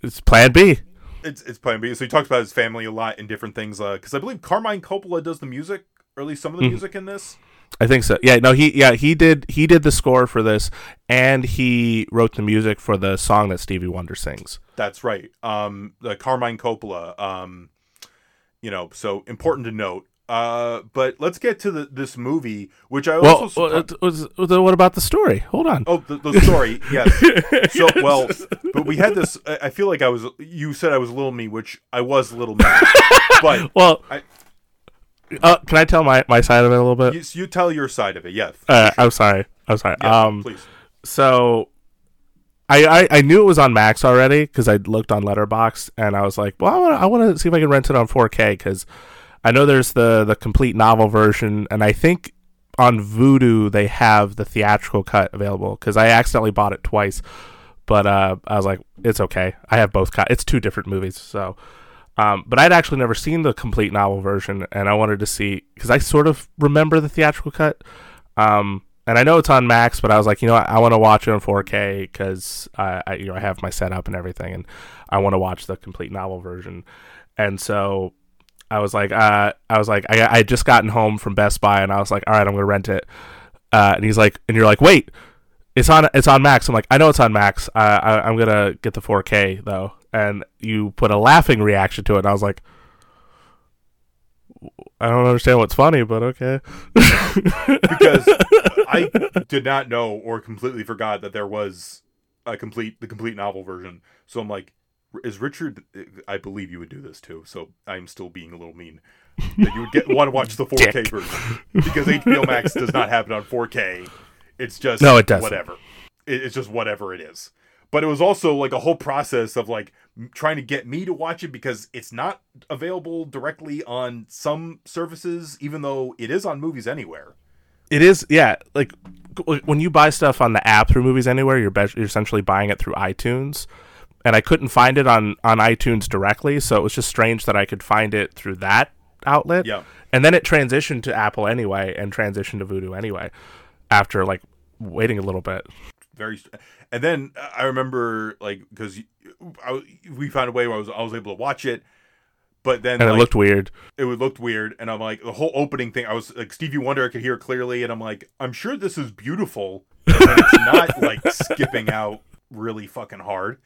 It's Plan B. it's it's Plan B. So he talks about his family a lot in different things. Because I believe Carmine Coppola does the music, or at least some of the Mhm. music in this. I think so. Yeah, no, he yeah he did he did the score for this, and he wrote the music for the song that Stevie Wonder sings. That's right. Um, the Carmine Coppola. Um, you know, so important to note. Uh, but let's get to the this movie, which I also. well, well, what about the story? Hold on. oh, the, the story. [LAUGHS] yes. So well, but we had this. I feel like I was. You said I was little me, which I was little me. [LAUGHS] but Well, I- uh, can I tell my, my side of it a little bit? you, you tell your side of it. Yes. Uh, I'm sorry. I'm sorry. Yeah, um, please. so I, I I knew it was on Max already because I looked on Letterboxd and I was like, well, I want to I want to see if I can rent it on 4K because I know there's the the complete novel version and I think on Vudu they have the theatrical cut available because I accidentally bought it twice, but uh, I was like, it's okay. I have both. Co- it's two different movies, so. Um, but I'd actually never seen the complete novel version, and I wanted to see because I sort of remember the theatrical cut. Um, and I know it's on Max, but I was like, you know, what? I want to watch it on 4K because I, I, you know, I have my setup and everything, and I want to watch the complete novel version. And so I was like, uh, I was like, I, I had just gotten home from Best Buy, and I was like, all right, I'm gonna rent it. Uh, and he's like, and you're like, wait, it's on, it's on Max. I'm like, I know it's on Max. I, I, I'm gonna get the 4K though. And you put a laughing reaction to it, and I was like. I don't understand what's funny, but okay. because [LAUGHS] I did not know or completely forgot that there was a complete the complete novel version. So I'm like, is Richard? I believe you would do this too. So I'm still being a little mean. That you would get want to watch the 4K Dick. version because HBO Max [LAUGHS] does not have it on 4K. It's just No, it doesn't. Whatever. It's just whatever it is. But it was also like a whole process of like trying to get me to watch it because it's not available directly on some services, even though it is on Movies Anywhere. It is, yeah. Like when you buy stuff on the app through Movies Anywhere, you're, be- you're essentially buying it through iTunes, and I couldn't find it on on iTunes directly, so it was just strange that I could find it through that outlet. Yeah. And then it transitioned to Apple anyway, and transitioned to Vudu anyway, after like waiting a little bit. very and then uh, i remember like because we found a way where I was, I was able to watch it but then and like, it looked weird. it would looked weird and i'm like the whole opening thing i was like stevie wonder i could hear clearly and i'm like i'm sure this is beautiful and it's not like [LAUGHS] skipping out really fucking hard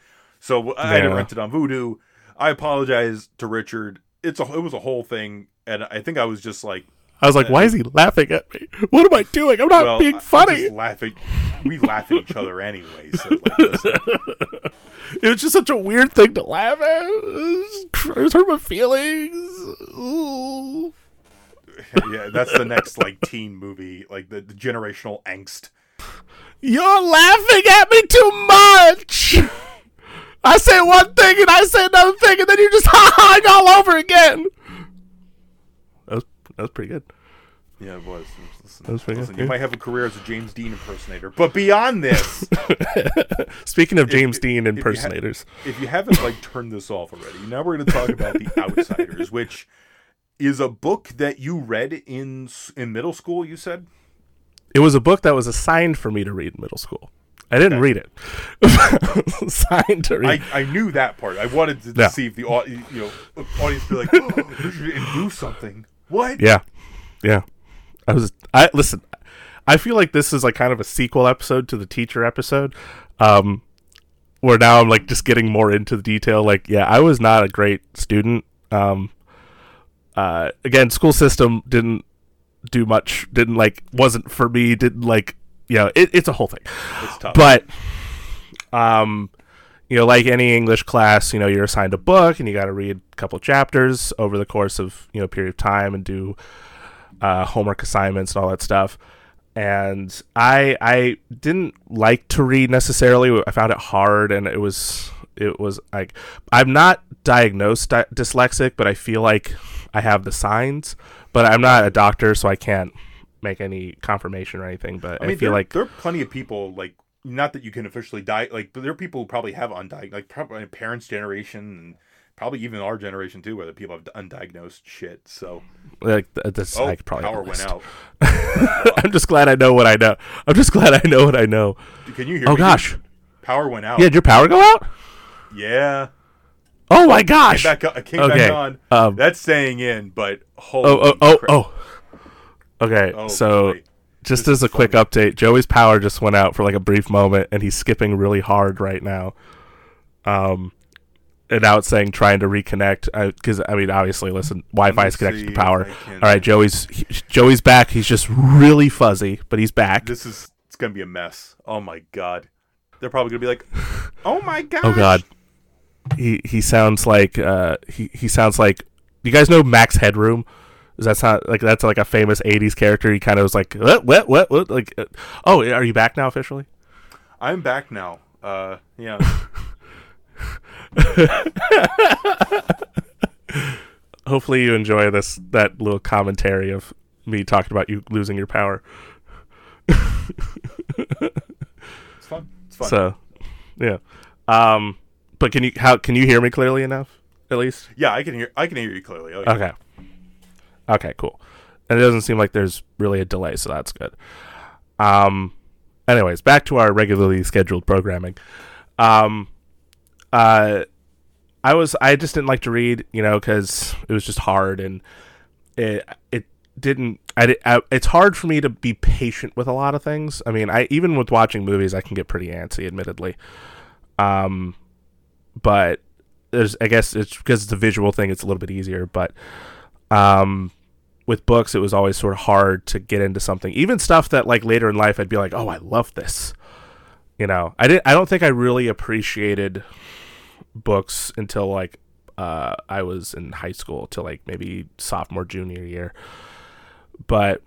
so i had to rent it on Vudu i apologize to richard it's a it was a whole thing and i think i was just like I was like, why is he laughing at me? What am I doing? I'm not well being funny. laughing we laugh at each other anyway so like, [LAUGHS] It was just such a weird thing to laugh at. It was- it hurt my feelings. Ooh. yeah that's the next like teen movie like the, the generational angst You're laughing at me too much. I say one thing and I say another thing, and then you're just [LAUGHS] ha all over again. That was that was pretty good. yeah it was listen, That was pretty listen, good. you might have a career as a james dean impersonator but beyond this [LAUGHS] Speaking of James if- Dean if you ha- impersonators, if you haven't like turned this off already, now we're going to talk about The [LAUGHS] Outsiders, which is a book that you read in in middle school. You said it was a book that was assigned for me to read in middle school. I didn't read it. [LAUGHS] Assigned to read. I, I knew that part. I wanted to Yeah. see if the au- you know audience be like, oh, do something. What? Yeah, yeah. I was. I listen. I feel like this is like kind of a sequel episode to the teacher episode, um, where now I'm like just getting more into the detail. Like, yeah, I was not a great student. Um, uh, again, school system didn't do much. Didn't like wasn't for me. Didn't like you know. It, it's a whole thing. It's tough. But, um, you know, like any English class, you know, you're assigned a book and you got to read a couple chapters over the course of you know a period of time and do uh, homework assignments and all that stuff. And I I didn't like to read necessarily. I found it hard, and it was it was like I'm not diagnosed di- dyslexic, but I feel like I have the signs. But I'm not a doctor, so I can't make any confirmation or anything. But I, I feel there, like there are plenty of people like not that you can officially die like, but there are people who probably have undiagnosed, like probably parents' generation and probably even our generation too, where the people have undiagnosed shit. So like th- this oh, I could probably power went out [LAUGHS] i'm just glad I know what I know. I'm just glad I know what I know. Can you hear? Oh me? gosh, power went out. yeah, did your power go out? yeah. Oh my Came gosh! back, I came Okay, back on. um, That's staying in, but holy Oh oh oh crap. oh. Okay, Oh, so boy. just This as a quick funny. update, Joey's power just went out for like a brief moment, and he's skipping really hard right now. Um, and now it's saying trying to reconnect because I mean, obviously, listen, Wi-Fi is connected to power. All right, Joey's he, Joey's back. He's just really fuzzy, but he's back. This is it's gonna be a mess. Oh my god. They're probably gonna be like, "Oh my god." Oh God, he he sounds like uh he he sounds like. You guys know Max Headroom? Does that sound like that's like a famous '80s character? He kind of was like what what what, what? like. Uh, oh, are you back now officially? I'm back now. Uh, yeah. [LAUGHS] Hopefully you enjoy this that little commentary of me talking about you losing your power. It's fun. It's fun. So, yeah. Um, but can you how can you hear me clearly enough? At least. yeah, I can hear. I can hear you clearly. Oh, yeah. Okay. Okay, cool. And it doesn't seem like there's really a delay, so that's good. Um anyways, back to our regularly scheduled programming. Um uh I was I just didn't like to read, you know, cuz it was just hard and it it didn't I, I it's hard for me to be patient with a lot of things. I mean, I even with watching movies I can get pretty antsy admittedly. Um but there's I guess it's because it's a visual thing it's a little bit easier, but um with books it was always sort of hard to get into something. Even stuff that like later in life I'd be like, "Oh, I love this." You know, I didn't I don't think I really appreciated books until like uh I was in high school to like maybe sophomore junior year. But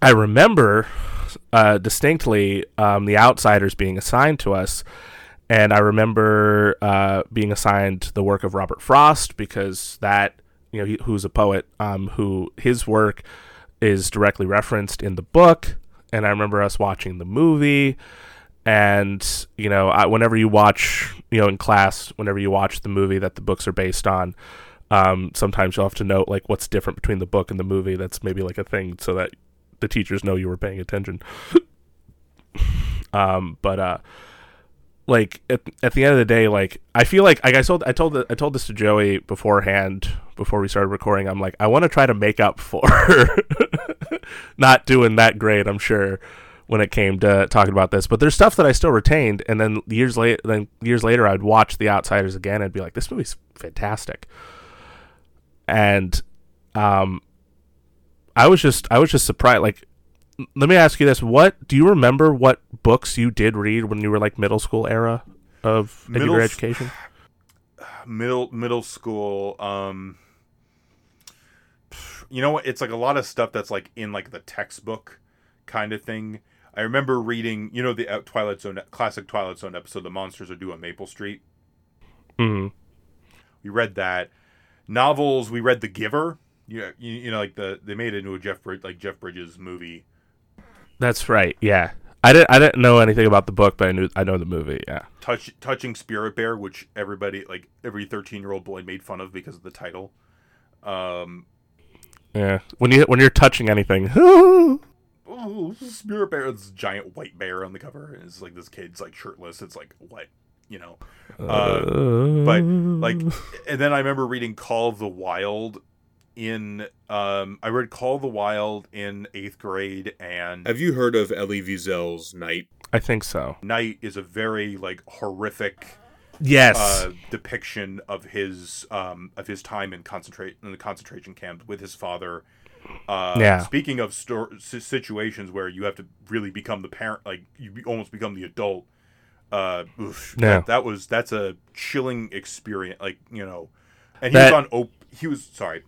I remember uh, distinctly um, the outsiders being assigned to us, and I remember uh, being assigned the work of Robert Frost because that you know he, who's a poet um, who his work is directly referenced in the book, and I remember us watching the movie. And you know, I, whenever you watch, you know, in class, whenever you watch the movie that the books are based on, um, sometimes you'll have to note like what's different between the book and the movie. That's maybe like a thing, so that the teachers know you were paying attention. [LAUGHS] um, but uh, like at, at the end of the day, like I feel like, like I told I told I told this to Joey beforehand before we started recording. I'm like I want to try to make up for [LAUGHS] not doing that great. I'm sure when it came to talking about this, but there's stuff that I still retained, and then years later, then years later, I'd watch The Outsiders again and be like, this movie's fantastic, and um, I was just I was just surprised. Like, let me ask you this: What do you remember? What books you did read when you were like middle school era of Middle your education? [SIGHS] middle middle school um you know what? It's like a lot of stuff that's like in like the textbook kind of thing. I remember reading you know the uh, twilight zone classic twilight zone episode the monsters are due on maple street? Hmm we read that. Novels we read the giver. You, you, you know like the they made it into a jeff like jeff bridges movie That's right. Yeah, I didn't I didn't know anything about the book, but I knew I know the movie. Yeah. touch touching spirit bear which everybody like every 13 year old boy made fun of because of the title um Yeah. When you when you're touching anything, [LAUGHS] oh, spirit bear. It's giant white bear on the cover. And it's like this kid's like shirtless. It's like what, you know. Uh, but like, and then I remember reading Call of the Wild. In um, I read Call of the Wild in eighth grade, and have you heard of Elie Wiesel's Night? I think so. Night is a very like horrific Yes. uh, depiction of his um, of his time in concentrate in the concentration camp with his father. Uh, Yeah. Speaking of sto- situations where you have to really become the parent, like you be- almost become the adult. Uh, oof, Yeah. that, that was that's a chilling experience. Like you know, and he That- was on. Op- he was sorry.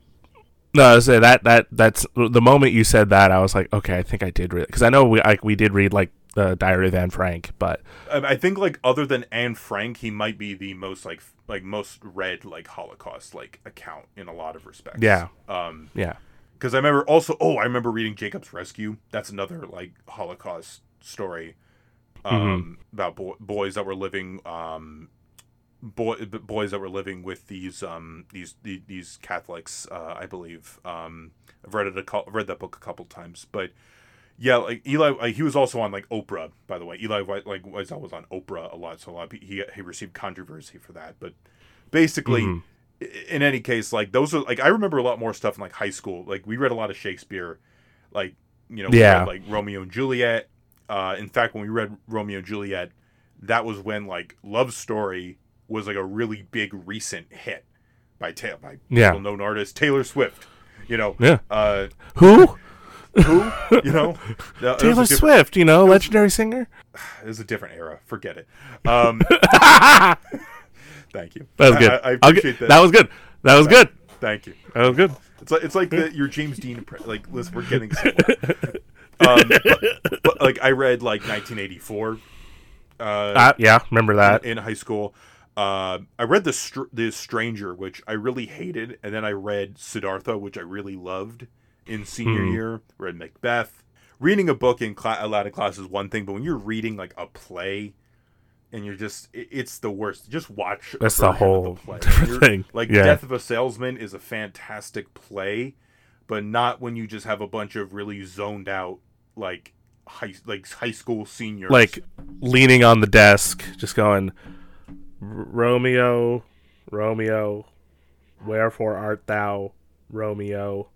No, I was saying that that that's the moment you said that I was like, okay, I think I did read because I know we like we did read like the Diary of Anne Frank, but I I think like other than Anne Frank, he might be the most like like most read like Holocaust like account in a lot of respects. Yeah. Um, yeah, because I remember also. Oh, I remember reading Jacob's Rescue. That's another like Holocaust story um, about bo- boys that were living, um, boy boys that were living with these um these the- these Catholics. Uh, I believe. Um, I've read it a cou- read that book a couple times, but yeah, like Elie, like, he was also on like Oprah. By the way, Eli White, like Wiesel was on Oprah a lot, so a lot of, he he received controversy for that. But basically, Mhm. in any case, like those are like I remember a lot more stuff in like high school. Like we read a lot of Shakespeare, like you know, Yeah. read, like Romeo and Juliet. Uh, in fact, when we read Romeo and Juliet, that was when like Love Story was like a really big recent hit by ta- by Yeah. well known artist Taylor Swift. You know, yeah. uh, Who? who you know [LAUGHS] was a Taylor Swift, you know, legendary singer. [SIGHS] It was a different era. Forget it. Um, [LAUGHS] thank you. That was good. I, I appreciate that. that was good. That was good. Thank you. That was good. It's like it's like the, your James Dean like listen, we're getting [LAUGHS] somewhere. um, but, but, like I read like 1984 uh, Uh, yeah, remember that. in, in high school. Uh, I read the Str- the Stranger, which I really hated, and then I read Siddhartha, which I really loved in senior Hmm. year. Read Macbeth. Reading a book in cla- aloud in class is one thing, but when you're reading like a play, and you're just it, it's the worst. Just watch. That's the of whole play. [LAUGHS] thing. Like Yeah. Death of a Salesman is a fantastic play, but not when you just have a bunch of really zoned out like high like high school seniors. Like leaning on the desk, just going, Romeo, Romeo, wherefore art thou, Romeo?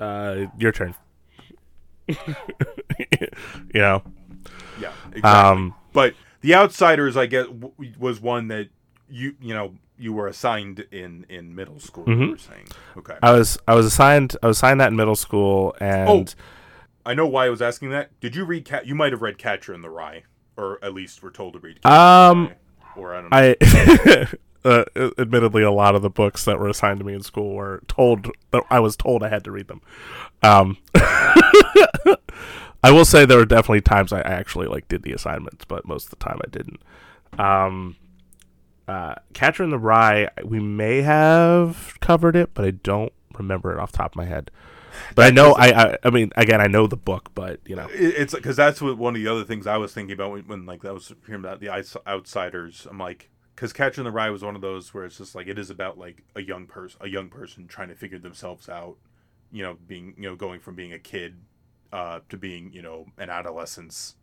Uh, your turn. [LAUGHS] you know, yeah, exactly. um, but the outsiders i guess, w- was one that you you know you were assigned in in middle school you Mhm. were saying okay I was I was assigned I was assigned that in middle school, and oh, i know why i was asking that did you read cat you might have read catcher in the rye or at least were told to read Catcher um, or i don't know I [LAUGHS] uh, admittedly a lot of the books that were assigned to me in school were told that I was told I had to read them. Um, [LAUGHS] I will say there were definitely times I actually like did the assignments, but most of the time I didn't. Um, uh, Catcher in the Rye, we may have covered it, but I don't remember it off top of my head. But I know, I, I, I mean, again, I know the book, but you know, it's because that's what one of the other things i was thinking about when, when like that was hearing about the outsiders i'm like because catcher in the rye was one of those where it's just like it is about like a young person a young person trying to figure themselves out you know being you know going from being a kid uh to being you know an adolescence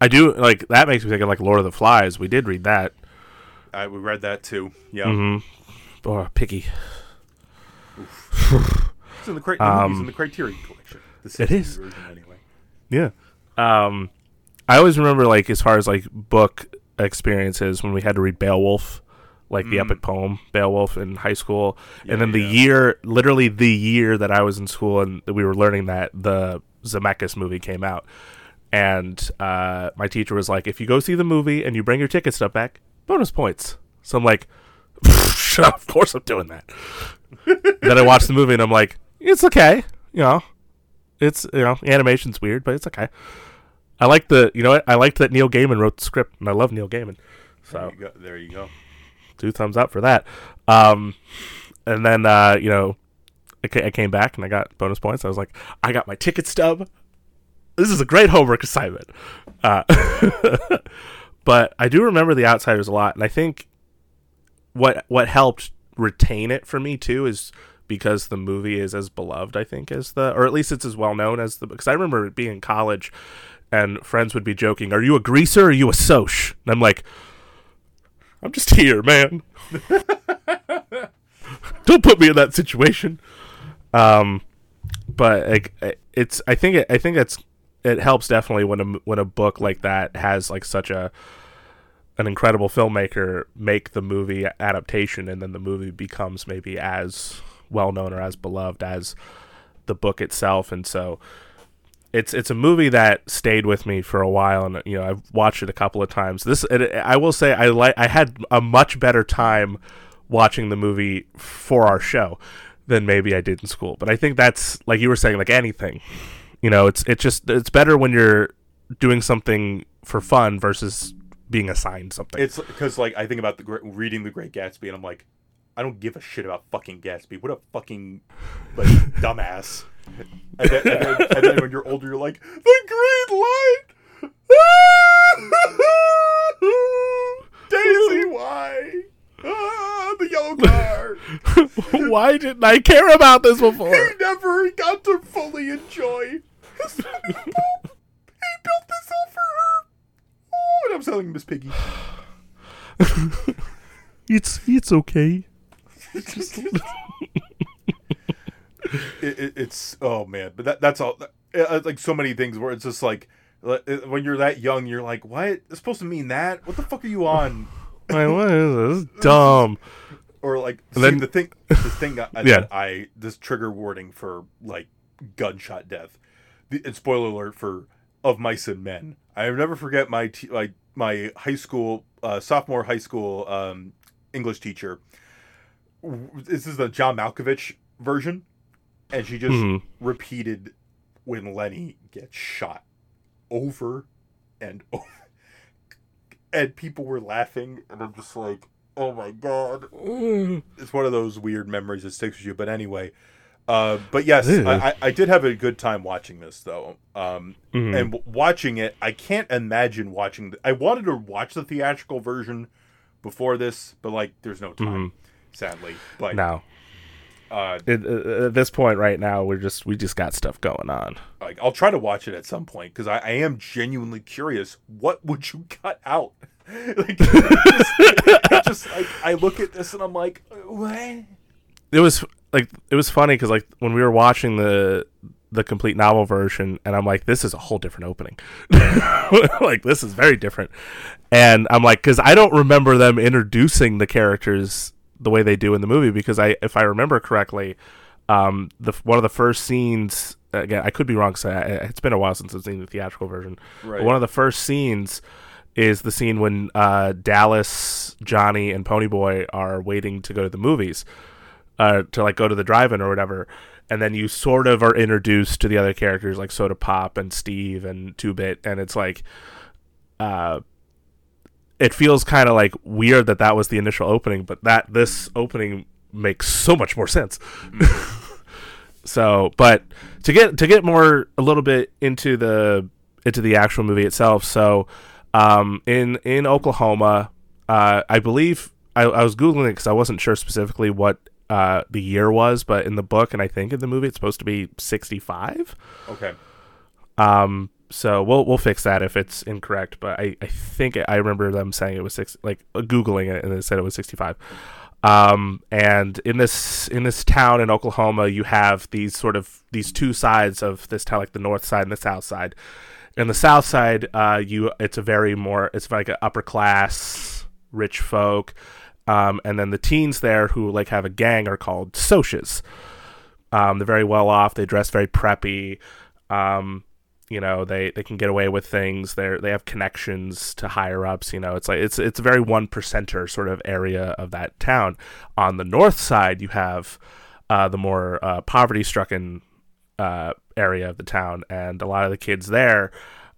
I do like that makes me think of like Lord of the Flies. We did read that. I we read that too. Yeah, Mm-hmm. Oh, picky. [SIGHS] [LAUGHS] in the, cri- the in the Criterion collection. The It 60s is. version anyway. Yeah. Um, I always remember like as far as like book experiences when we had to read Beowulf, like the epic poem Beowulf in high school, and then the yeah. year, literally the year that I was in school and we were learning that the Zemeckis movie came out, and uh, my teacher was like, "If you go see the movie and you bring your ticket stuff back, bonus points." So I'm like, [LAUGHS] "Shut up! Of course I'm doing that." [LAUGHS] then I watched the movie and I'm like, "It's okay, you know." It's you know animation's weird, but it's okay. I like the you know what I liked that Neil Gaiman wrote the script, and I love Neil Gaiman, There so you go. There you go. two thumbs up for that. Um, and then uh, you know I, I came back and I got bonus points. I was like, I got my ticket stub. This is a great homework assignment. Uh, [LAUGHS] but I do remember the Outsiders a lot, and I think what what helped retain it for me too is because the movie is as beloved, I think, as the, or at least it's as well known as the. Because I remember being in college, and friends would be joking, "Are you a greaser or are you a Soc?" And I'm like, "I'm just here, man. [LAUGHS] Don't put me in that situation." Um, but like, it's I think it, I think it's it helps definitely when a when a book like that has like such a an incredible filmmaker make the movie adaptation and then the movie becomes maybe as well known or as beloved as the book itself. And so it's it's a movie that stayed with me for a while and you know I've watched it a couple of times. This it, I will say I like I had a much better time watching the movie for our show than maybe I did in school. But I think that's like you were saying like anything you know it's it's just it's better when you're doing something for fun versus being assigned something. It's because like I think about the reading the Great Gatsby, and I'm like, I don't give a shit about fucking Gatsby. What a fucking like [LAUGHS] dumbass. And then, and, then, and then when you're older, you're like, the green light. [LAUGHS] Daisy, why? Ah, the yellow [LAUGHS] car. Why didn't I care about this before? He never got to fully enjoy his swimming pool. He built this all for her. Oh, and I'm selling Miss Piggy. It's it's okay. [LAUGHS] it, it, it's oh man, but that that's all. uh, Like so many things where it's just like uh, when you're that young, you're like, what? It's supposed to mean that? What the fuck are you on? [LAUGHS] Like, what is this? This is dumb. Or like, see, then- the thing, this thing that I, Yeah. I this trigger warning for like gunshot death. The, and spoiler alert for of mice and men. I never forget my t- my my high school uh, sophomore high school um, English teacher. This is the John Malkovich version, and she just Mhm. repeated when Lennie gets shot over and over, [LAUGHS] and people were laughing, and I'm just like, oh my god [SIGHS] it's one of those weird memories that sticks with you. But anyway, uh, but yes, I, I, did have a good time watching this though. Um, Mhm. and w- watching it, I can't imagine watching. The, I wanted to watch the theatrical version before this, but like, there's no time, sadly. But No, uh, it, uh, at this point right now, we're just we just got stuff going on. like, I'll try to watch it at some point because I, I am genuinely curious. What would you cut out? [LAUGHS] like, it's just like I look at this and I'm like, what? It was like it was funny because like when we were watching the the complete novel version, and I'm like, this is a whole different opening. [LAUGHS] like this is very different, and I'm like, because I don't remember them introducing the characters the way they do in the movie. Because I, if I remember correctly, um, the one of the first scenes again, I could be wrong. So it's been a while since I've seen the theatrical version. Right. But one of the first scenes is the scene when uh, Dallas, Johnny, and Ponyboy are waiting to go to the movies, uh, to like go to the drive-in or whatever. And then you sort of are introduced to the other characters like Soda Pop and Steve and Two Bit, and it's like, uh, it feels kind of like weird that that was the initial opening, but that this opening makes so much more sense. [LAUGHS] so, but to get to get more a little bit into the into the actual movie itself, so um, in in Oklahoma, uh, I believe I, I was googling it because I wasn't sure specifically what uh, the year was, but in the book and I think in the movie it's supposed to be sixty five. Okay. Um, so we'll we'll fix that if it's incorrect. But I, I think I remember them saying it was six, like uh, googling it, and they said it was sixty five. Um, and in this in this town in Oklahoma, you have these sort of these two sides of this town, like the north side and the south side. In the south side, uh, you it's a very more it's like an upper class rich folk, um, and then the teens there who like have a gang are called Socs. Um, they're very well off. They dress very preppy. Um, you know, they, they can get away with things. They they have connections to higher ups. You know, it's like it's it's a very one percenter sort of area of that town. On the north side, you have uh, the more uh, poverty stricken uh, area of the town, and a lot of the kids there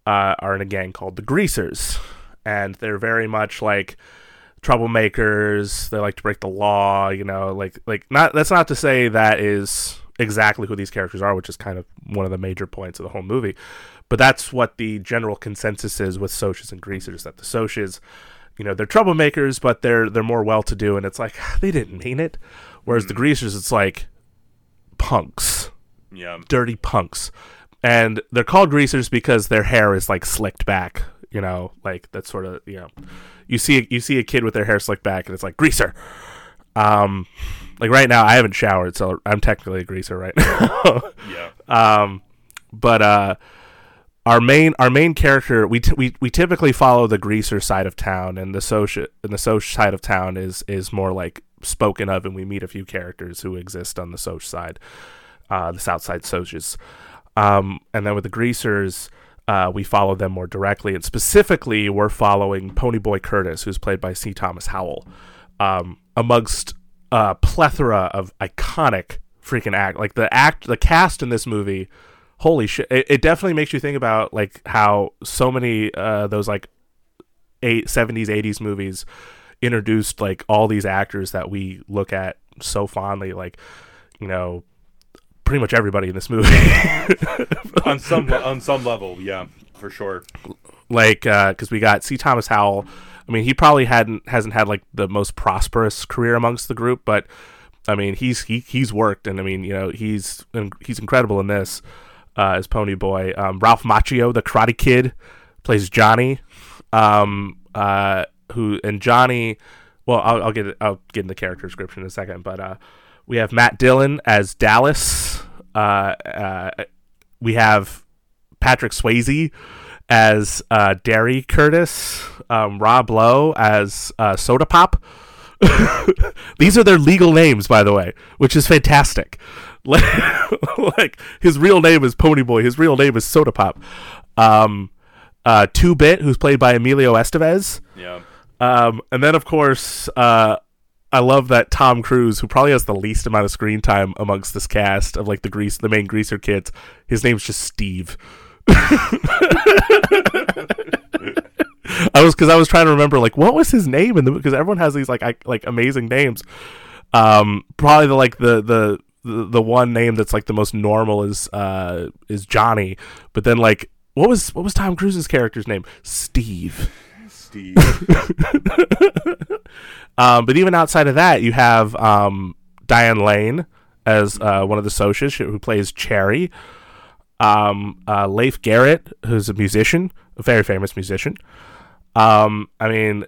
uh, are in a gang called the Greasers, and they're very much like troublemakers. They like to break the law. You know, like like not that's not to say that is exactly who these characters are, which is kind of one of the major points of the whole movie. But that's what the general consensus is with Socs and Greasers that the Socs, you know, they're troublemakers, but they're they're more well to do, and it's like [LAUGHS] they didn't mean it. Whereas mm. the Greasers, it's like punks, yeah, dirty punks, and they're called Greasers because their hair is like slicked back. You know, like that sort of you know, you see you see a kid with their hair slicked back, and it's like greaser. Um, like right now, I haven't showered, so I'm technically a greaser right now. [LAUGHS] yeah. Um, but uh, our main our main character we t- we we typically follow the greaser side of town, and the social and the social side of town is is more like spoken of, and we meet a few characters who exist on the social side, uh, the south side Socs. Um, and then with the greasers. Uh, we follow them more directly, and specifically, we're following Ponyboy Curtis, who's played by C. Thomas Howell, um, amongst a plethora of iconic freaking act. Like the act, the cast in this movie, holy shit! It, it definitely makes you think about like how so many uh, those like eight seventies, eighties movies introduced like all these actors that we look at so fondly. Like you know, pretty much everybody in this movie [LAUGHS] on some on some level, yeah, for sure. Like because uh, we got C. Thomas Howell I mean, he probably hadn't hasn't had like the most prosperous career amongst the group, but I mean, he's he he's worked, and I mean, you know, he's he's incredible in this uh, as Pony Boy. Um, Ralph Macchio, the Karate Kid, plays Johnny. Um, uh, who and Johnny. Well, I'll, I'll get I'll get in the character description in a second, but uh, we have Matt Dillon as Dallas. Uh, uh, we have Patrick Swayze as uh, Darry Curtis, um, Rob Lowe as uh, Soda Pop. [LAUGHS] These are their legal names, by the way, which is fantastic. Like, [LAUGHS] like his real name is Ponyboy. His real name is Soda Pop. Um, uh, Two Bit, who's played by Emilio Estevez. Yeah. Um, and then of course, uh, I love that Tom Cruise, who probably has the least amount of screen time amongst this cast of like the grease, the main greaser kids. His name's just Steve. [LAUGHS] I was because I was trying to remember like what was his name in the because everyone has these like I, like amazing names. Um, probably the like the the the, one name that's like the most normal is uh is Johnny, but then like what was what was Tom Cruise's character's name? Steve. Steve. [LAUGHS] um, but even outside of that, you have um Diane Lane as uh, one of the socials who plays Cherry um, uh, Leif Garrett, who's a musician, a very famous musician. Um, I mean,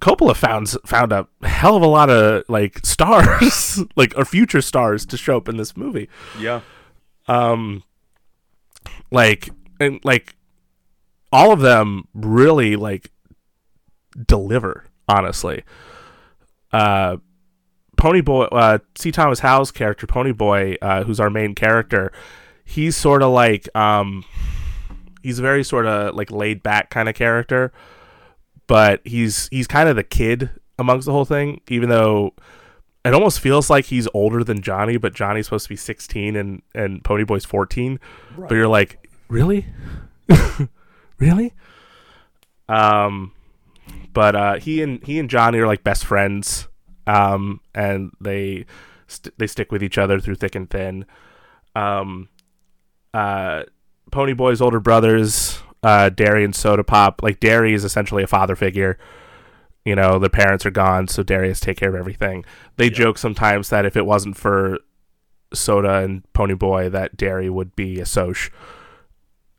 Coppola found found a hell of a lot of like [LAUGHS] stars, like or future stars, to show up in this movie. Yeah. Um, like and like all of them really like deliver. Honestly, uh, Ponyboy, uh, C. Thomas Howell's character, Ponyboy, uh, who's our main character he's sort of like um he's a very sort of like laid back kind of character, but he's he's kind of the kid amongst the whole thing, even though it almost feels like he's older than Johnny, but Johnny's supposed to be 16 and and Ponyboy's 14. Right. But you're like, really, [LAUGHS] really? Um, but uh, he and he and Johnny are like best friends. Um, and they st- they stick with each other through thick and thin. Um, uh, Ponyboy's older brothers, uh, Darry and Soda Pop. Like Darry is essentially a father figure. You know, the parents are gone, so has take care of everything. They yeah. joke sometimes that if it wasn't for Soda and Ponyboy, that Darry would be a Soc.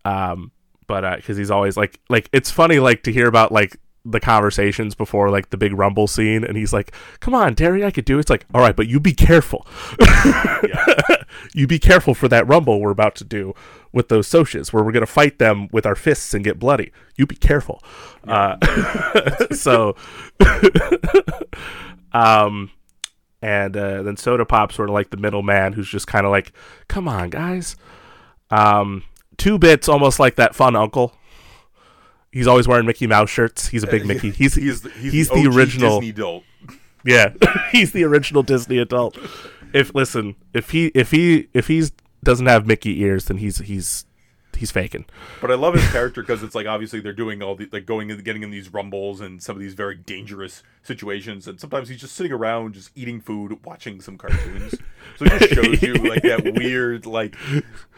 Um, but because he's always like like it's funny like to hear about like the conversations before like the big rumble scene and he's like come on terry i could do it. it's like all right but you be careful. [LAUGHS] You be careful for that rumble we're about to do with those Socs where we're going to fight them with our fists and get bloody. You be careful. Uh, [LAUGHS] so [LAUGHS] um and uh, then soda pop sort of like the middleman who's just kind of like come on guys. Um two bits almost like that fun uncle He's always wearing Mickey Mouse shirts. He's a big uh, Mickey. He's he's, he's, he's, he's the, the original- Disney adult. yeah, [LAUGHS] he's the original Disney adult. If listen, if he if he if he's doesn't have Mickey ears, then he's he's he's faking. But I love his character because it's like obviously they're doing all the like going and getting in these rumbles and some of these very dangerous situations, and sometimes he's just sitting around just eating food, watching some cartoons. so it just shows you like that [LAUGHS] weird like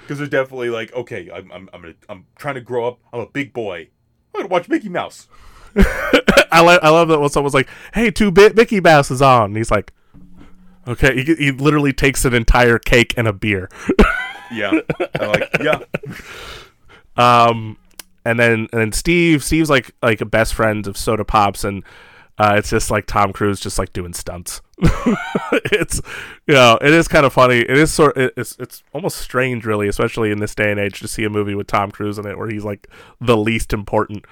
because they're definitely like okay, I'm I'm I'm, I'm trying to grow up. I'm a big boy. I'm gonna watch Mickey Mouse. [LAUGHS] I like I love that when someone's like, "Hey, two bit Mickey Mouse is on," and he's like, "Okay." He, he literally takes an entire cake and a beer. [LAUGHS] Yeah, I like yeah. [LAUGHS] Um, and then and then Steve Steve's like like a best friend of Soda Pops, and uh, it's just like Tom Cruise just like doing stunts. [LAUGHS] it's you know it is kind of funny. It is sort it, it's it's almost strange, really, especially in this day and age, to see a movie with Tom Cruise in it where he's like the least important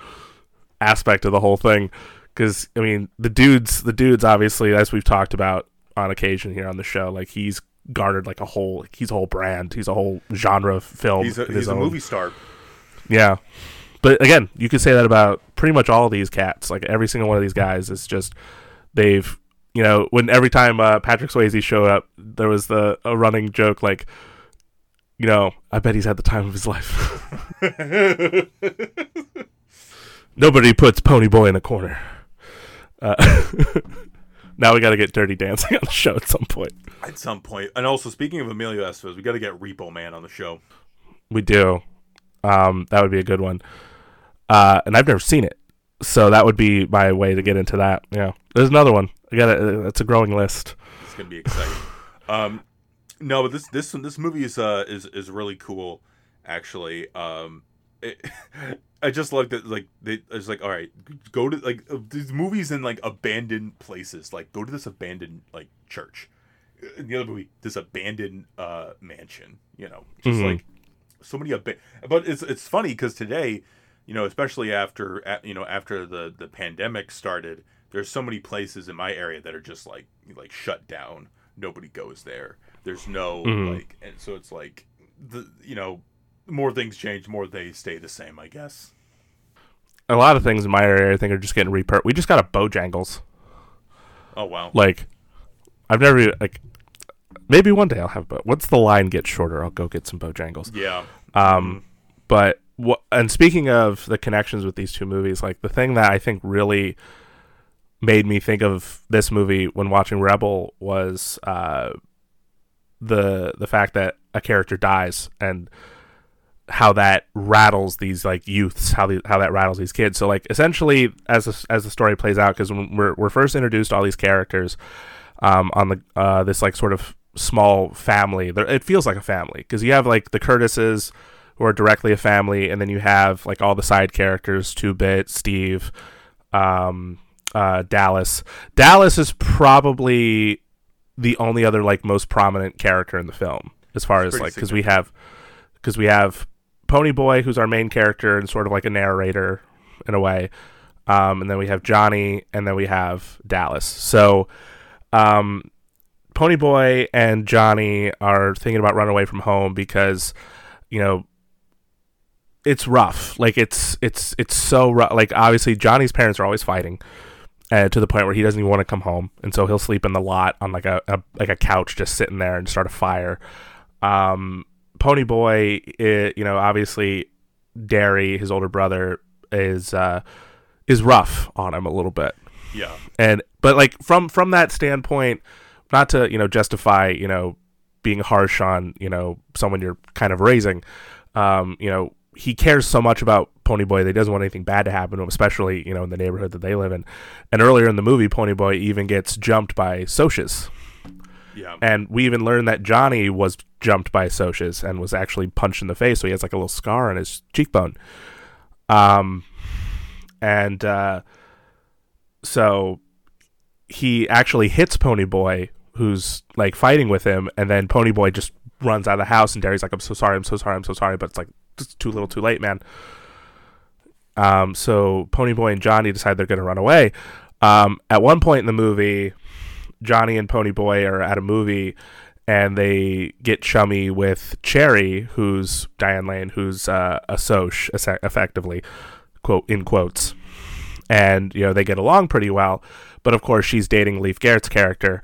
aspect of the whole thing. Because I mean, the dudes, the dudes, obviously, as we've talked about on occasion here on the show, like he's garnered like a whole he's a whole brand he's a whole genre of film He's a, his he's a own. movie star. Yeah. But again, you could say that about pretty much all of these cats. Like every single one of these guys is just they've you know, when every time uh, Patrick Swayze showed up, there was the a running joke like you know, I bet he's had the time of his life. [LAUGHS] Nobody puts Pony Boy in a corner. Uh, [LAUGHS] now we got to get Dirty Dancing [LAUGHS] on the show at some point. At some point. point, and also speaking of Emilio Estevez, we got to get Repo Man on the show. We do. Um, that would be a good one. Uh, and I've never seen it, so that would be my way to get into that. Yeah, there's another one. I got it. It's a growing list. It's gonna be exciting. um, no, but this this this movie is uh is is really cool, actually. Um, it, [LAUGHS] I just like that. Like they, it's like all right, go to like uh, these movies in like abandoned places. Like go to this abandoned like church. In the other movie, this abandoned uh mansion. You know, just Mhm. like so many ab- But it's it's funny because today, you know, especially after you know after the the pandemic started, there's so many places in my area that are just like like shut down. Nobody goes there. There's no Mhm. like, and so it's like the you know more things change, more they stay the same. I guess. A lot of things in my area, I think, are just getting repurposed. We just got a Bojangles. Oh wow. Like, I've never even- like. Maybe one day I'll have, but once the line gets shorter, I'll go get some Bojangles. Yeah. Um, but what? And speaking of the connections with these two movies, like the thing that I think really made me think of this movie when watching Rebel was uh, the the fact that a character dies and how that rattles these like youths, how the, how that rattles these kids. So like essentially, as the, as the story plays out, because when we're we're first introduced to all these characters um, on the uh, this like sort of small family, it feels like a family because you have like the Curtises who are directly a family, and then you have like all the side characters, Two Bit, Steve, um, uh, Dallas. Dallas is probably the only other like most prominent character in the film as far as like because we have because we have Pony Boy who's our main character and sort of like a narrator in a way, um, and then we have Johnny and then we have Dallas. So, um, Pony Boy and Johnny are thinking about running away from home because you know it's rough. Like it's it's it's so rough. Like obviously Johnny's parents are always fighting. Uh, to the point where he doesn't even want to come home, and so he'll sleep in the lot on like a, a like a couch, just sitting there and start a fire. Um, Pony Boy, i you know, obviously, Darry, his older brother, is uh, is rough on him a little bit, Yeah. and but like from from that standpoint, not to you know justify you know being harsh on you know someone you're kind of raising, um, you know he cares so much about Ponyboy that he doesn't want anything bad to happen to him, especially you know in the neighborhood that they live in. And earlier in the movie, Ponyboy even gets jumped by Socs, Yeah. and we even learn that Johnny was jumped by Socs and was actually punched in the face, so he has like a little scar on his cheekbone. Um, and uh, so he actually hits Ponyboy, who's like fighting with him, and then Ponyboy just runs out of the house, and Darry's like, "I'm so sorry, I'm so sorry, I'm so sorry," but it's like it's too little, too late, man. Um, so Ponyboy and Johnny decide they're going to run away. Um, at one point in the movie, Johnny and Ponyboy are at a movie, and they get chummy with Cherry, who's Diane Lane, who's uh, a Soc, effectively, quote in quotes, and you know they get along pretty well. But of course, she's dating Leif Garrett's character,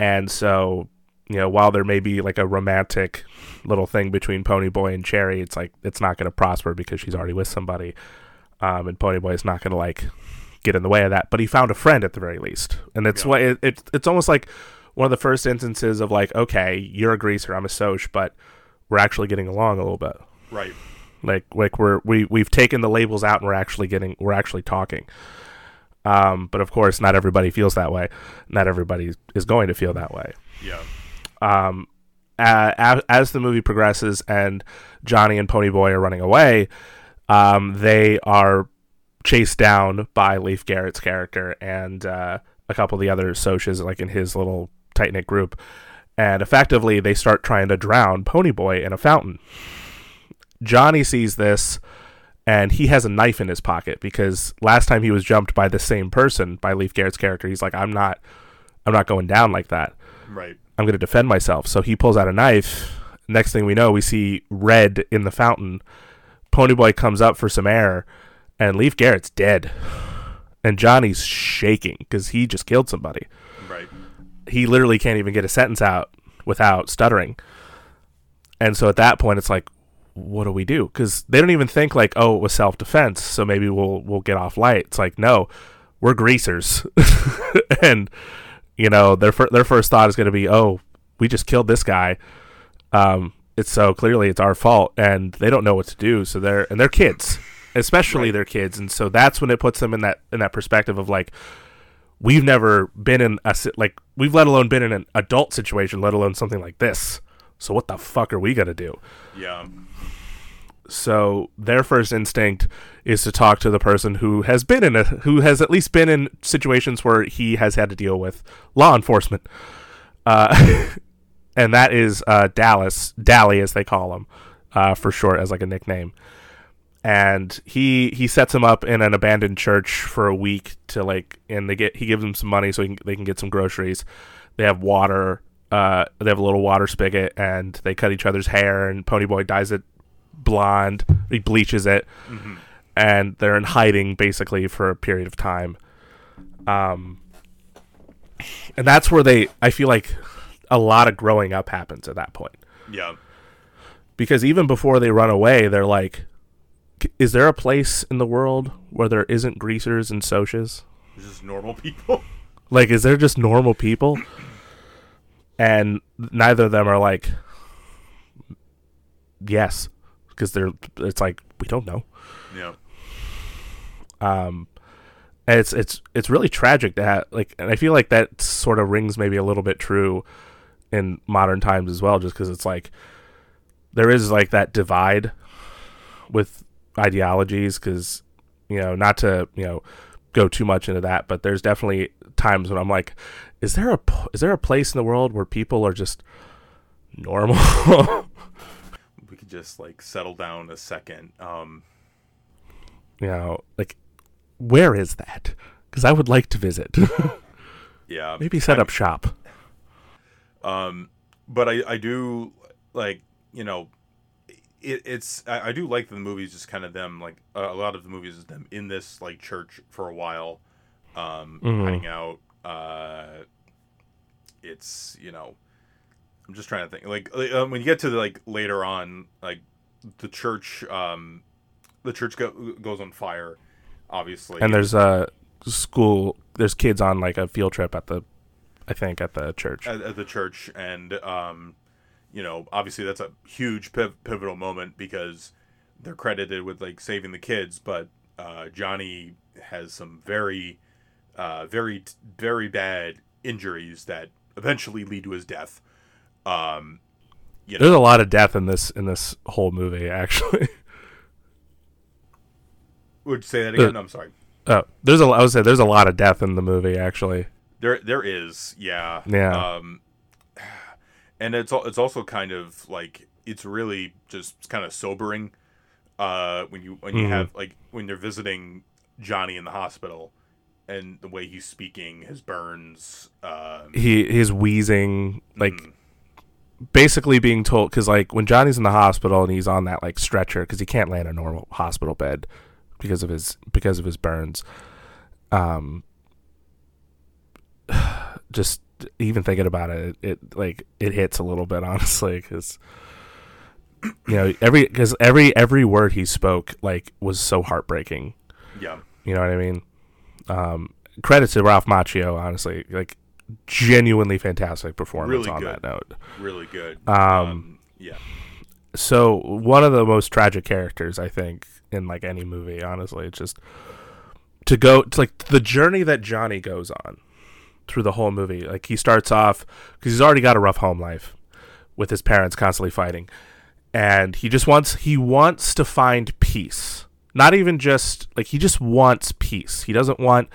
and so you know while there may be like a romantic little thing between Ponyboy and Cherry, it's like it's not going to prosper because she's already with somebody, um, and Ponyboy is not going to like get in the way of that. But he found a friend at the very least, and it's yeah. what it, it, it's almost like one of the first instances of like, okay, you're a greaser, I'm a Soc, but we're actually getting along a little bit, right? Like like we're we we've taken the labels out and we're actually getting we're actually talking. Um, but of course, not everybody feels that way. Not everybody is going to feel that way. Yeah. Um, as, as the movie progresses and Johnny and Ponyboy are running away, um, they are chased down by Leif Garrett's character and uh, a couple of the other Socs, like in his little tight knit group. And effectively, they start trying to drown Ponyboy in a fountain. Johnny sees this and he has a knife in his pocket because last time he was jumped by the same person, by Leif Garrett's character, he's like, I'm not I'm not going down like that. Right. I'm gonna defend myself. So he pulls out a knife. Next thing we know, we see red in the fountain. Ponyboy comes up for some air, and Leif Garrett's dead. And Johnny's shaking because he just killed somebody. Right. He literally can't even get a sentence out without stuttering. And so at that point, it's like, what do we do? Because they don't even think like, oh, it was self defense, so maybe we'll we'll get off light. It's like, no, we're greasers, [LAUGHS] and you know their fir- their first thought is going to be, oh, we just killed this guy. Um, it's so clearly it's our fault, and they don't know what to do. So they're and they're kids, especially right. their kids, and so that's when it puts them in that in that perspective of like, we've never been in a like we've let alone been in an adult situation, let alone something like this. So what the fuck are we gonna do? Yeah. So their first instinct is to talk to the person who has been in a who has at least been in situations where he has had to deal with law enforcement. Uh, [LAUGHS] and that is uh, Dallas, Dally as they call him, uh, for short as like a nickname. And he he sets him up in an abandoned church for a week to like, and they get he gives them some money so can, they can get some groceries. They have water. Uh, they have a little water spigot, and they cut each other's hair. And Ponyboy dyes it blonde. He bleaches it, mm-hmm. and they're in hiding basically for a period of time. Um, and that's where they. I feel like a lot of growing up happens at that point. Yeah. Because even before they run away, they're like, "Is there a place in the world where there isn't greasers and Socs? Just normal people. [LAUGHS] Like, is there just normal people? And neither of them are like, yes because they're it's like we don't know. Yeah. Um, and it's it's it's really tragic to have like, and I feel like that sort of rings maybe a little bit true in modern times as well, just because it's like there is like that divide with ideologies, because you know not to you know go too much into that, but there's definitely times when I'm like, is there a is there a place in the world where people are just normal? [LAUGHS] just like settle down a second. Um, you know, like where is that? Because I would like to visit. [LAUGHS] yeah, maybe set I up shop. Um, but I I do like you know. It, it's I, I do like the movies just kind of them like a lot of the movies is them in this like church for a while um mm-hmm. hiding out uh it's you know I'm just trying to think. Like um, when you get to the, like later on, like the church, um, the church go, goes on fire, obviously. And there's a school. There's kids on like a field trip at the, I think at the church. At, at the church, and um, you know, obviously that's a huge piv- pivotal moment because they're credited with like saving the kids, but uh, Johnny has some very, uh, very, very bad injuries that eventually lead to his death. Um, you know. There's a lot of death in this in this whole movie, actually. [LAUGHS] Would you say that again? I'm sorry. Oh, there's a I would say there's a lot of death in the movie actually. There, there is, yeah, Yeah. Um, [SIGHS] and it's it's also kind of like it's really just kind of sobering, uh, when you when you Mhm. have like when they're visiting Johnny in the hospital, and the way he's speaking, his burns, um, He his wheezing like mm, basically being told because like when Johnny's in the hospital and he's on that like stretcher because he can't lay in a normal hospital bed because of his because of his burns. Um, [SIGHS] just even thinking about it, it, it like it hits a little bit [LAUGHS] honestly because you know every because every every word he spoke like was so heartbreaking. yeah, You know what I mean? Um, credit to Ralph Macchio, honestly, like genuinely fantastic performance Really on good. that note. really good. Um, yeah, so one of the most tragic characters I think in like any movie. Honestly, it's just to go to like the journey that Johnny goes on through the whole movie. Like he starts off because he's already got a rough home life with his parents constantly fighting, and he just wants he wants to find peace. Not even just like he just wants peace. He doesn't want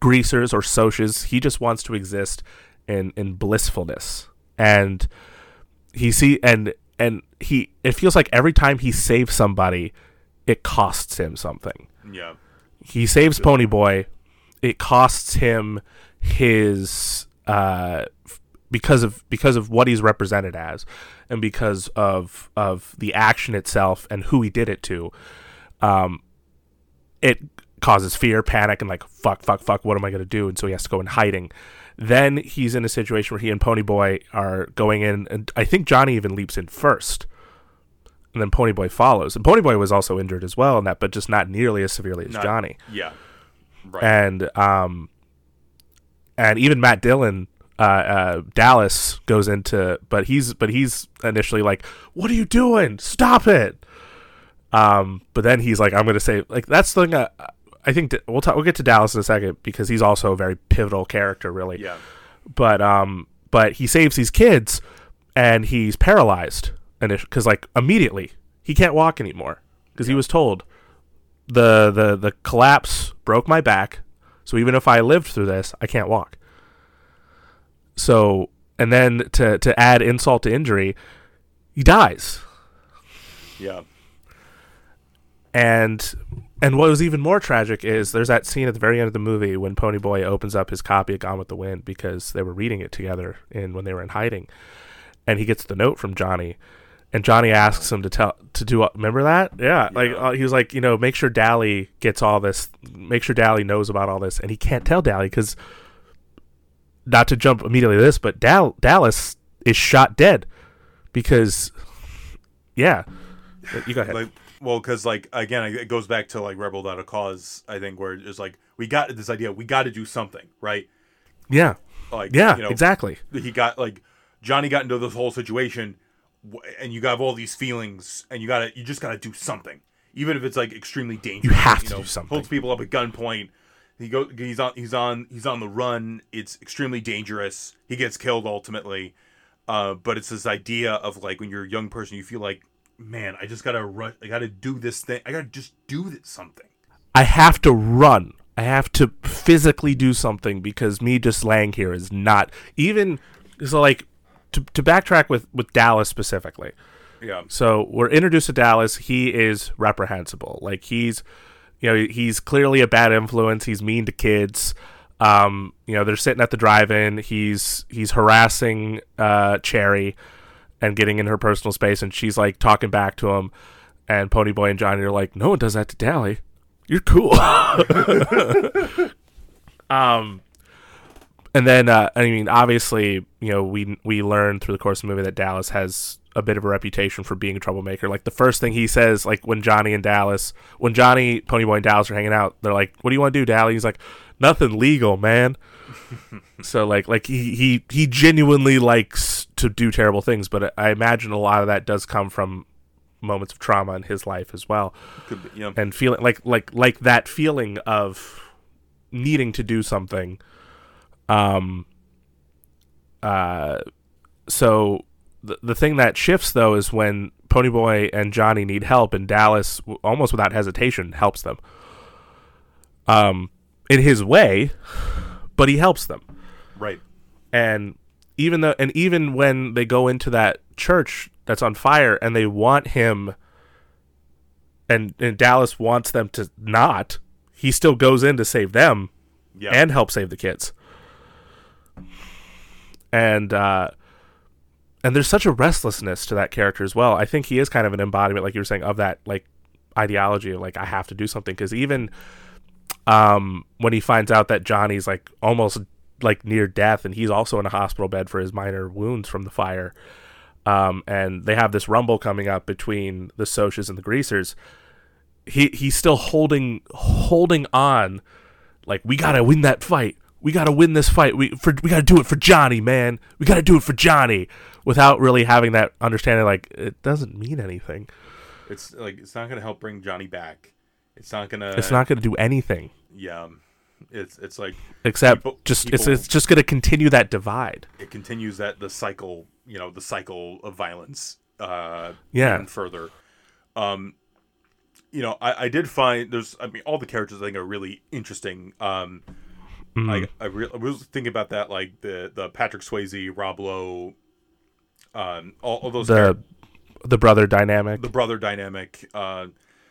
greasers or Socs. He just wants to exist in in blissfulness. And he see and and he it feels like every time he saves somebody, it costs him something. yeah, He saves Ponyboy, it costs him his uh because of because of what he's represented as and because of of the action itself and who he did it to um it causes fear panic and like fuck fuck fuck what am i going to do? And so he has to go in hiding. Then he's in a situation where he and ponyboy are going in and i think johnny even leaps in first. And then ponyboy follows. And ponyboy was also injured as well in that but just not nearly as severely as Not- johnny. yeah, right. and um and even Matt Dillon uh, uh Dallas goes into but he's but he's initially like what are you doing? Stop it! Um but then he's like I'm going to say like that's the thing I, I think that we'll talk we'll get to Dallas in a second because he's also a very pivotal character really. Yeah, but um but he saves these kids and he's paralyzed and because like immediately he can't walk anymore because he was told the the the collapse broke my back so even if i lived through this i can't walk. So and then to to add insult to injury he dies. Yeah, and and what was even more tragic is there's that scene at the very end of the movie when Ponyboy opens up his copy of Gone with the Wind because they were reading it together in when they were in hiding, and he gets the note from Johnny, and Johnny asks him to tell to do. Remember that? Yeah, like uh, he was like, you know, make sure Dally gets all this, make sure Dally knows about all this, and he can't tell Dally because not to jump immediately to this, but Dal- Dallas is shot dead because, yeah, [LAUGHS] you go ahead. like well because like again it goes back to like rebel without a cause i think where it's like we got this idea we got to do something right? Yeah, like yeah, you know, exactly. he got like johnny got into this whole situation and you got all these feelings and you gotta you just gotta do something even if it's like extremely dangerous You have to know, do something. holds people up at gunpoint. He go he's on he's on he's on the run. It's extremely dangerous. He gets killed ultimately. Uh, but it's this idea of like when you're a young person you feel like man i just gotta rush. i gotta do this thing i gotta just do this something I have to run. I have to physically do something because me just laying here is not even. So like to to backtrack with with Dallas specifically. yeah So we're introduced to Dallas. He is reprehensible. Like he's, you know, he's clearly a bad influence. He's mean to kids. Um, you know, they're sitting at the drive-in. He's he's harassing uh, Cherry and getting in her personal space, and she's like talking back to him. And Ponyboy and Johnny are like, "No one does that to Dally. You're cool." [LAUGHS] um, and then uh, I mean, obviously, you know, we we learn through the course of the movie that Dallas has a bit of a reputation for being a troublemaker. Like the first thing he says, like when Johnny and Dallas, when Johnny, Ponyboy, and Dallas are hanging out, they're like, "What do you want to do, Dally?" He's like, "Nothing legal, man." [LAUGHS] so like, like he he he genuinely likes to do terrible things, but I imagine a lot of that does come from moments of trauma in his life as well be, yeah and feeling like like like that feeling of needing to do something um uh so the, the thing that shifts though is when ponyboy and johnny need help and dallas almost without hesitation helps them um, in his way, but he helps them. Right. And even though, and even when they go into that church that's on fire, and they want him, and and Dallas wants them to not, he still goes in to save them Yeah. and help save the kids. And uh and there's such a restlessness to that character as well. I think he is kind of an embodiment like you were saying of that like ideology of like I have to do something cuz even um when he finds out that Johnny's like almost like near death and he's also in a hospital bed for his minor wounds from the fire. Um and they have this rumble coming up between the Socs and the Greasers. He he's still holding holding on like we gotta win that fight. We gotta win this fight. We for we gotta do it for Johnny, man. We gotta do it for Johnny, without really having that understanding. Like it doesn't mean anything. It's like it's not gonna help bring Johnny back. It's not gonna. It's not gonna do anything Yeah. It's it's like except People- just it's people- it's just gonna continue that divide. it continues that the cycle. You know, the cycle of violence. Uh, Yeah. even further. Um, you know, I, I did find there's. I mean, all the characters I think are really interesting. Um, Mm-hmm. I I, re- I was thinking about that, like the the Patrick Swayze, Rob Lowe, um, all, all those The the brother dynamic. the brother dynamic. Uh,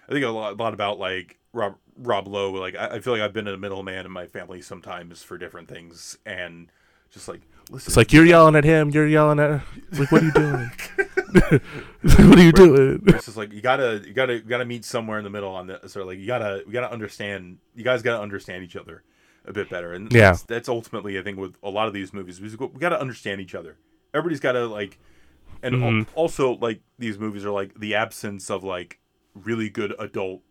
I think a lot, a lot about like Rob Rob Lowe. Like I, I feel like I've been a middleman in my family sometimes for different things, and just like listen, It's like you're yelling at him. You're yelling at. [LAUGHS] Like what are you doing? [LAUGHS] what are you doing? it's just like you gotta you gotta you gotta meet somewhere in the middle on this. Or like you gotta you gotta understand. You guys gotta understand each other a bit better, and Yeah. that's, that's ultimately I think with a lot of these movies we, we gotta understand each other. Everybody's gotta like, and al- Mhm. also like these movies are like the absence of like really good adult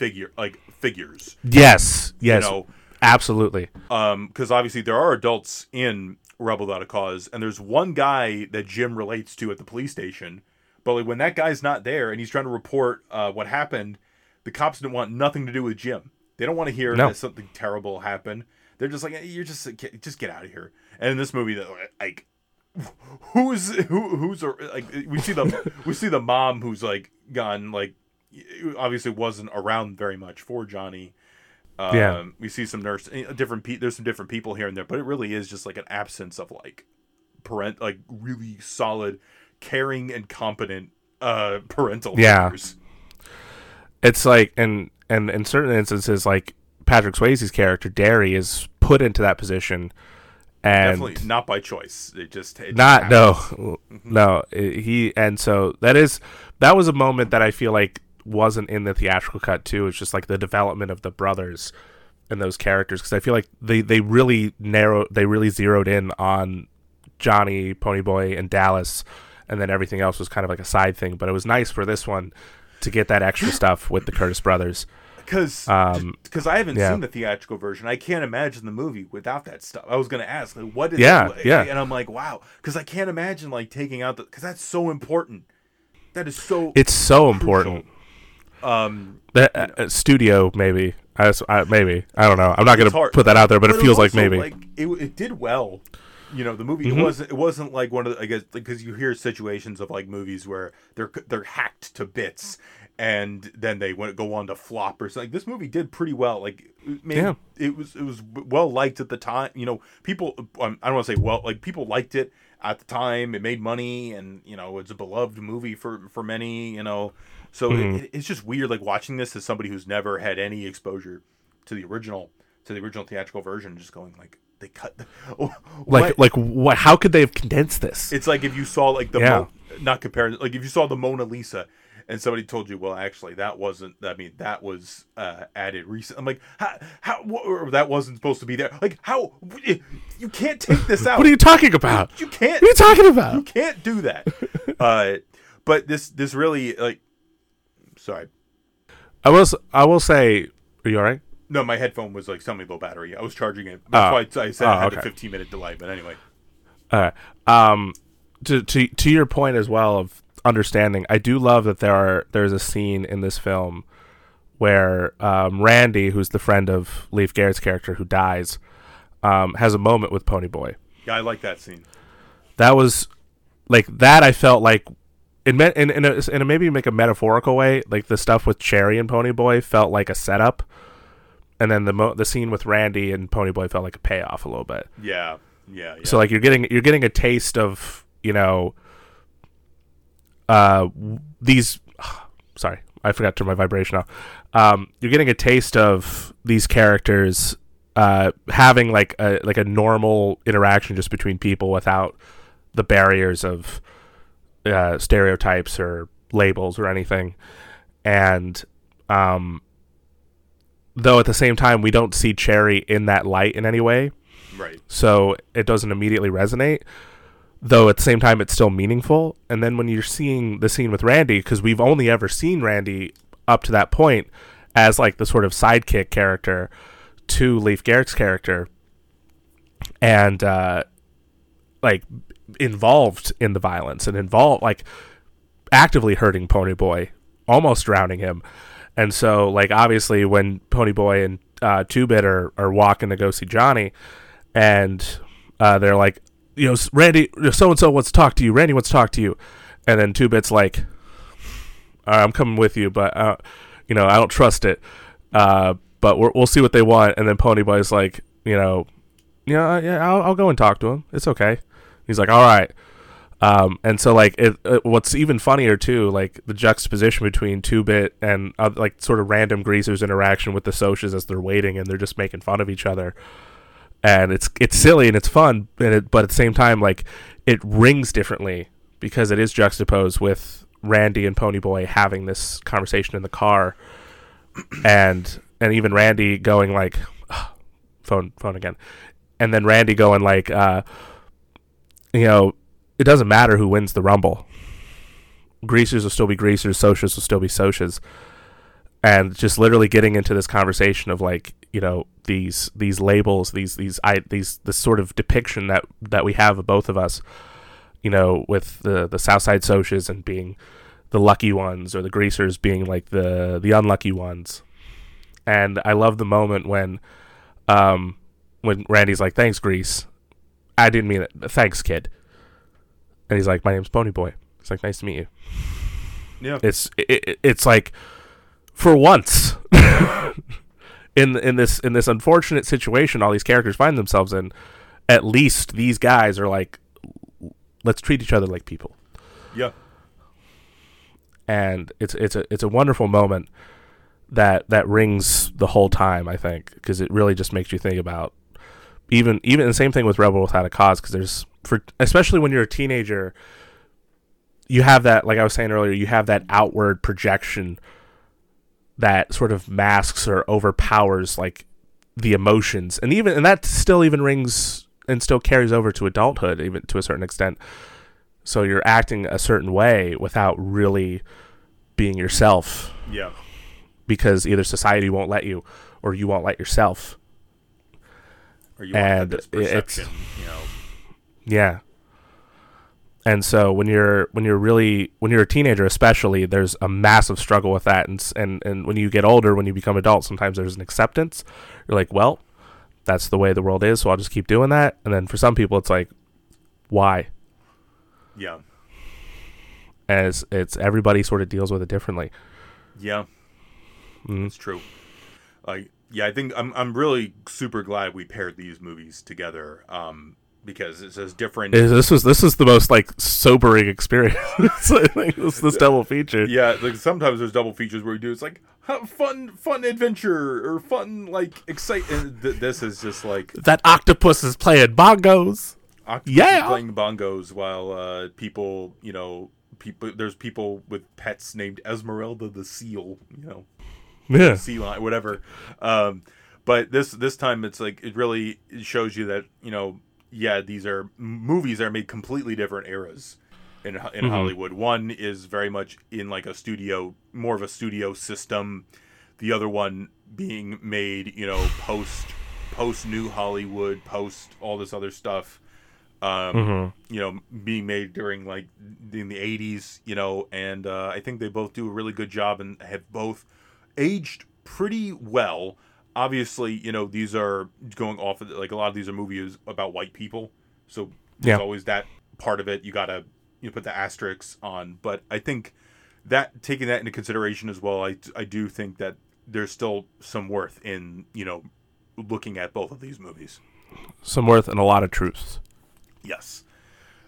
figure like figures. Yes. Yes. You know, Absolutely. um because obviously there are adults in rebel without a cause and there's one guy that jim relates to at the police station but like when that guy's not there and he's trying to report uh, what happened the cops didn't want nothing to do with jim they don't want to hear No. that something terrible happened they're just like "Eh, you're just just get out of here and in this movie that like who's who who's like we see the we see the mom who's like gone like obviously wasn't around very much for johnny um, Yeah. we see some nurse, eh, different. Pe- there's some different people here and there, but it really is just like an absence of like parent, like really solid, caring and competent uh [LAUGHS] parental Yeah. figures. it's like and and in certain instances like Patrick Swayze's character Darry is put into that position and Definitely not by choice. It just it not happens. [LAUGHS] no no i- he and so that is that was a moment that I feel like wasn't in the theatrical cut too it's just like the development of the brothers and those characters because I feel like they they really narrowed they really zeroed in on Johnny Ponyboy and Dallas and then everything else was kind of like a side thing but it was nice for this one to get that extra [LAUGHS] stuff with the Curtis brothers because Um, because I haven't yeah. seen the theatrical version. I can't imagine the movie without that stuff. I was gonna ask, like, what is Yeah, like? yeah. and I'm like, wow, because I can't imagine like taking out the because that's so important. That is so it's so important um The uh, uh, studio, maybe. I, I- maybe. I don't know. I'm not It's gonna hard. put that out there, but, it feels like also, maybe. like it, it did well. You know, the movie Mhm. it wasn't it wasn't like one of the, I guess because you hear situations of like movies where they're they're hacked to bits and then they went go on to flop or something. This movie did pretty well. Like it Yeah. it was it was well liked at the time. You know, people um, I don't want to say well like people liked it at the time. It made money and you know it's a beloved movie for for many. You know, so Mhm. it, it's just weird like watching this as somebody who's never had any exposure to the original to the original theatrical version, just going like they cut the, [LAUGHS] like, what? like what? How could they have condensed this? it's like if you saw like the Yeah. Mo- not comparing like if you saw the Mona Lisa and somebody told you, well, actually that wasn't. I mean, that was uh, added recent. I'm like, how how that wasn't supposed to be there. Like how you can't take this [LAUGHS] out. what are you talking about? You can't. What are you talking about? You can't do that. [LAUGHS] uh, but this this really like. Sorry. I will. I will say. Are you all right? No, my headphone was like semi low battery. I was charging it. That's Oh. why I said Oh, I had a 15 minute delay. But anyway, All right. Um, to to to your point as well of understanding, I do love that there are there's a scene in this film where um, Randy, who's the friend of Leif Garrett's character who dies, um, has a moment with Ponyboy. yeah, I like that scene. that was like that i felt like in me- in in a, in a maybe make a metaphorical way like the stuff with cherry and ponyboy felt like a setup and then the mo- the scene with Randy and Ponyboy felt like a payoff a little bit. Yeah, yeah, yeah. So like you're getting you're getting a taste of you know uh these [SIGHS] sorry I forgot to turn my vibration off. Um, you're getting a taste of these characters uh, having like a like a normal interaction just between people without the barriers of uh, stereotypes or labels or anything, and um, though at the same time we don't see Cherry in that light in any way, right. so it doesn't immediately resonate. Though at the same time, it's still meaningful. And then when you're seeing the scene with Randy, because we've only ever seen Randy up to that point as like the sort of sidekick character to Leif Garrett's character, and uh, like involved in the violence and involved like actively hurting Ponyboy, almost drowning him. And so, like, obviously, when Ponyboy and uh, Two Bit are, are walking to go see Johnny, and uh, they're like, you know, Randy, so and so wants to talk to you. Randy wants to talk to you. And then Two Bit's like, I'm coming with you, but, uh, you know, I don't trust it. Uh, but we will see what they want. And then Ponyboy's like, you know, yeah, yeah, I'll, I'll go and talk to him. It's okay. He's like, all right. Um, and so like it, it, what's even funnier too, like the juxtaposition between Two Bit and uh, like sort of random greasers interaction with the Socs as they're waiting and they're just making fun of each other, and it's it's silly and it's fun, and it, but at the same time like it rings differently because it is juxtaposed with Randy and Ponyboy having this conversation in the car, and and even Randy going like, [SIGHS] phone phone again, and then Randy going like, uh, you know, it doesn't matter who wins the rumble. Greasers will still be greasers, Socs will still be Socs, and just literally getting into this conversation of like, you know, these these labels, these these I these this sort of depiction that that we have of both of us, you know, with the the Southside Socs and being the lucky ones, or the greasers being like the the unlucky ones and I love the moment when, um, when Randy's like, "Thanks, Grease." I didn't mean it. Thanks, kid. And he's like, "My name's Ponyboy." It's like, "Nice to meet you." Yeah. It's it, it's like, for once, [LAUGHS] in in this in this unfortunate situation, all these characters find themselves in, at least these guys are like, let's treat each other like people. Yeah. And it's it's a it's a wonderful moment that that rings the whole time. I think because it really just makes you think about even even the same thing with Rebel Without a Cause because there's for especially when you're a teenager, you have that like I was saying earlier, you have that outward projection that sort of masks or overpowers like the emotions and even and that still even rings and still carries over to adulthood even to a certain extent so you're acting a certain way without really being yourself Yeah. because either society won't let you or you won't let yourself. Or you And this it's- perception, you know. Yeah. And so when you're when you're really when you're a teenager especially there's a massive struggle with that and and and when you get older when you become adult sometimes there's an acceptance. You're like, "Well, that's the way the world is, so I'll just keep doing that." And then for some people it's like, "Why?" Yeah. As it's everybody sort of deals with it differently. Yeah. Mhm. It's true. Like, yeah, I think I'm I'm really super glad we paired these movies together. Um, because it's as different. Is- This was this is the most like sobering experience. [LAUGHS] I think this this double feature. yeah, like sometimes there's double features where we do it's like fun, fun adventure or fun like excitement. Th- this is just like That octopus is playing bongos. octopus Yeah. playing bongos while uh, people, you know, people. There's people with pets named Esmeralda the seal. You know, Yeah. sea lion, whatever. Um, but this this time it's like it really shows you that you know, yeah, these are movies that are made completely different eras in in Mm-hmm. Hollywood. One is very much in like a studio, more of a studio system. The other one being made, you know, post post New Hollywood, post all this other stuff. Um, Mm-hmm. you know, being made during like in the '80s, you know, and uh, I think they both do a really good job and have both aged pretty well. Obviously, you know, these are going off of like a lot of these are movies about white people, so there's Yeah. always that part of it. You gotta you know, put the asterisks on, but I think that taking that into consideration as well, I I do think that there's still some worth in you know looking at both of these movies. Some worth and a lot of truths. Yes.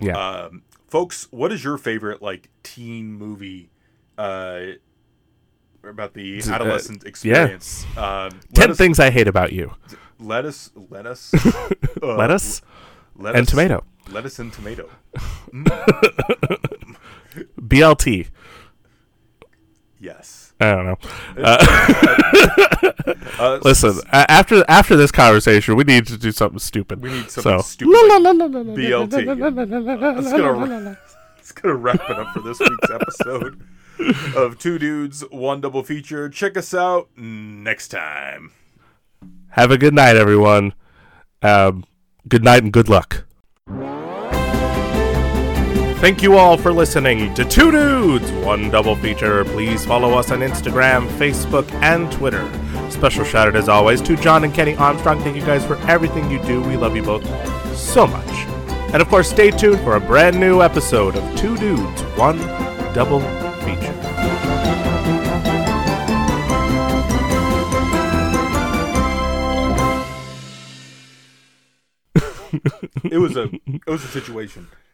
Yeah. Um, folks, what is your favorite like teen movie uh, about the uh, adolescent experience? Um, let Ten us, things I hate about you. Let us. Let us. uh, Lettuce Let and us- tomato. Lettuce and tomato. BLT. Yes. I don't know. Uh, Listen, a- after after this conversation, we need to do something stupid. We need something so. stupid like BLT. That's gonna, that's gonna wrap it up for this week's episode [LAUGHS] of Two Dudes, One Double Feature. Check us out next time. Have a good night, everyone. Um, good night and good luck. Thank you all for listening to Two Dudes, One Double Feature. Please follow us on Instagram, Facebook, and Twitter. Special shout out, as always, to John and Kenny Armstrong. Thank you guys for everything you do. We love you both so much. And of course, stay tuned for a brand new episode of Two Dudes, One Double Feature. It was a it was a situation.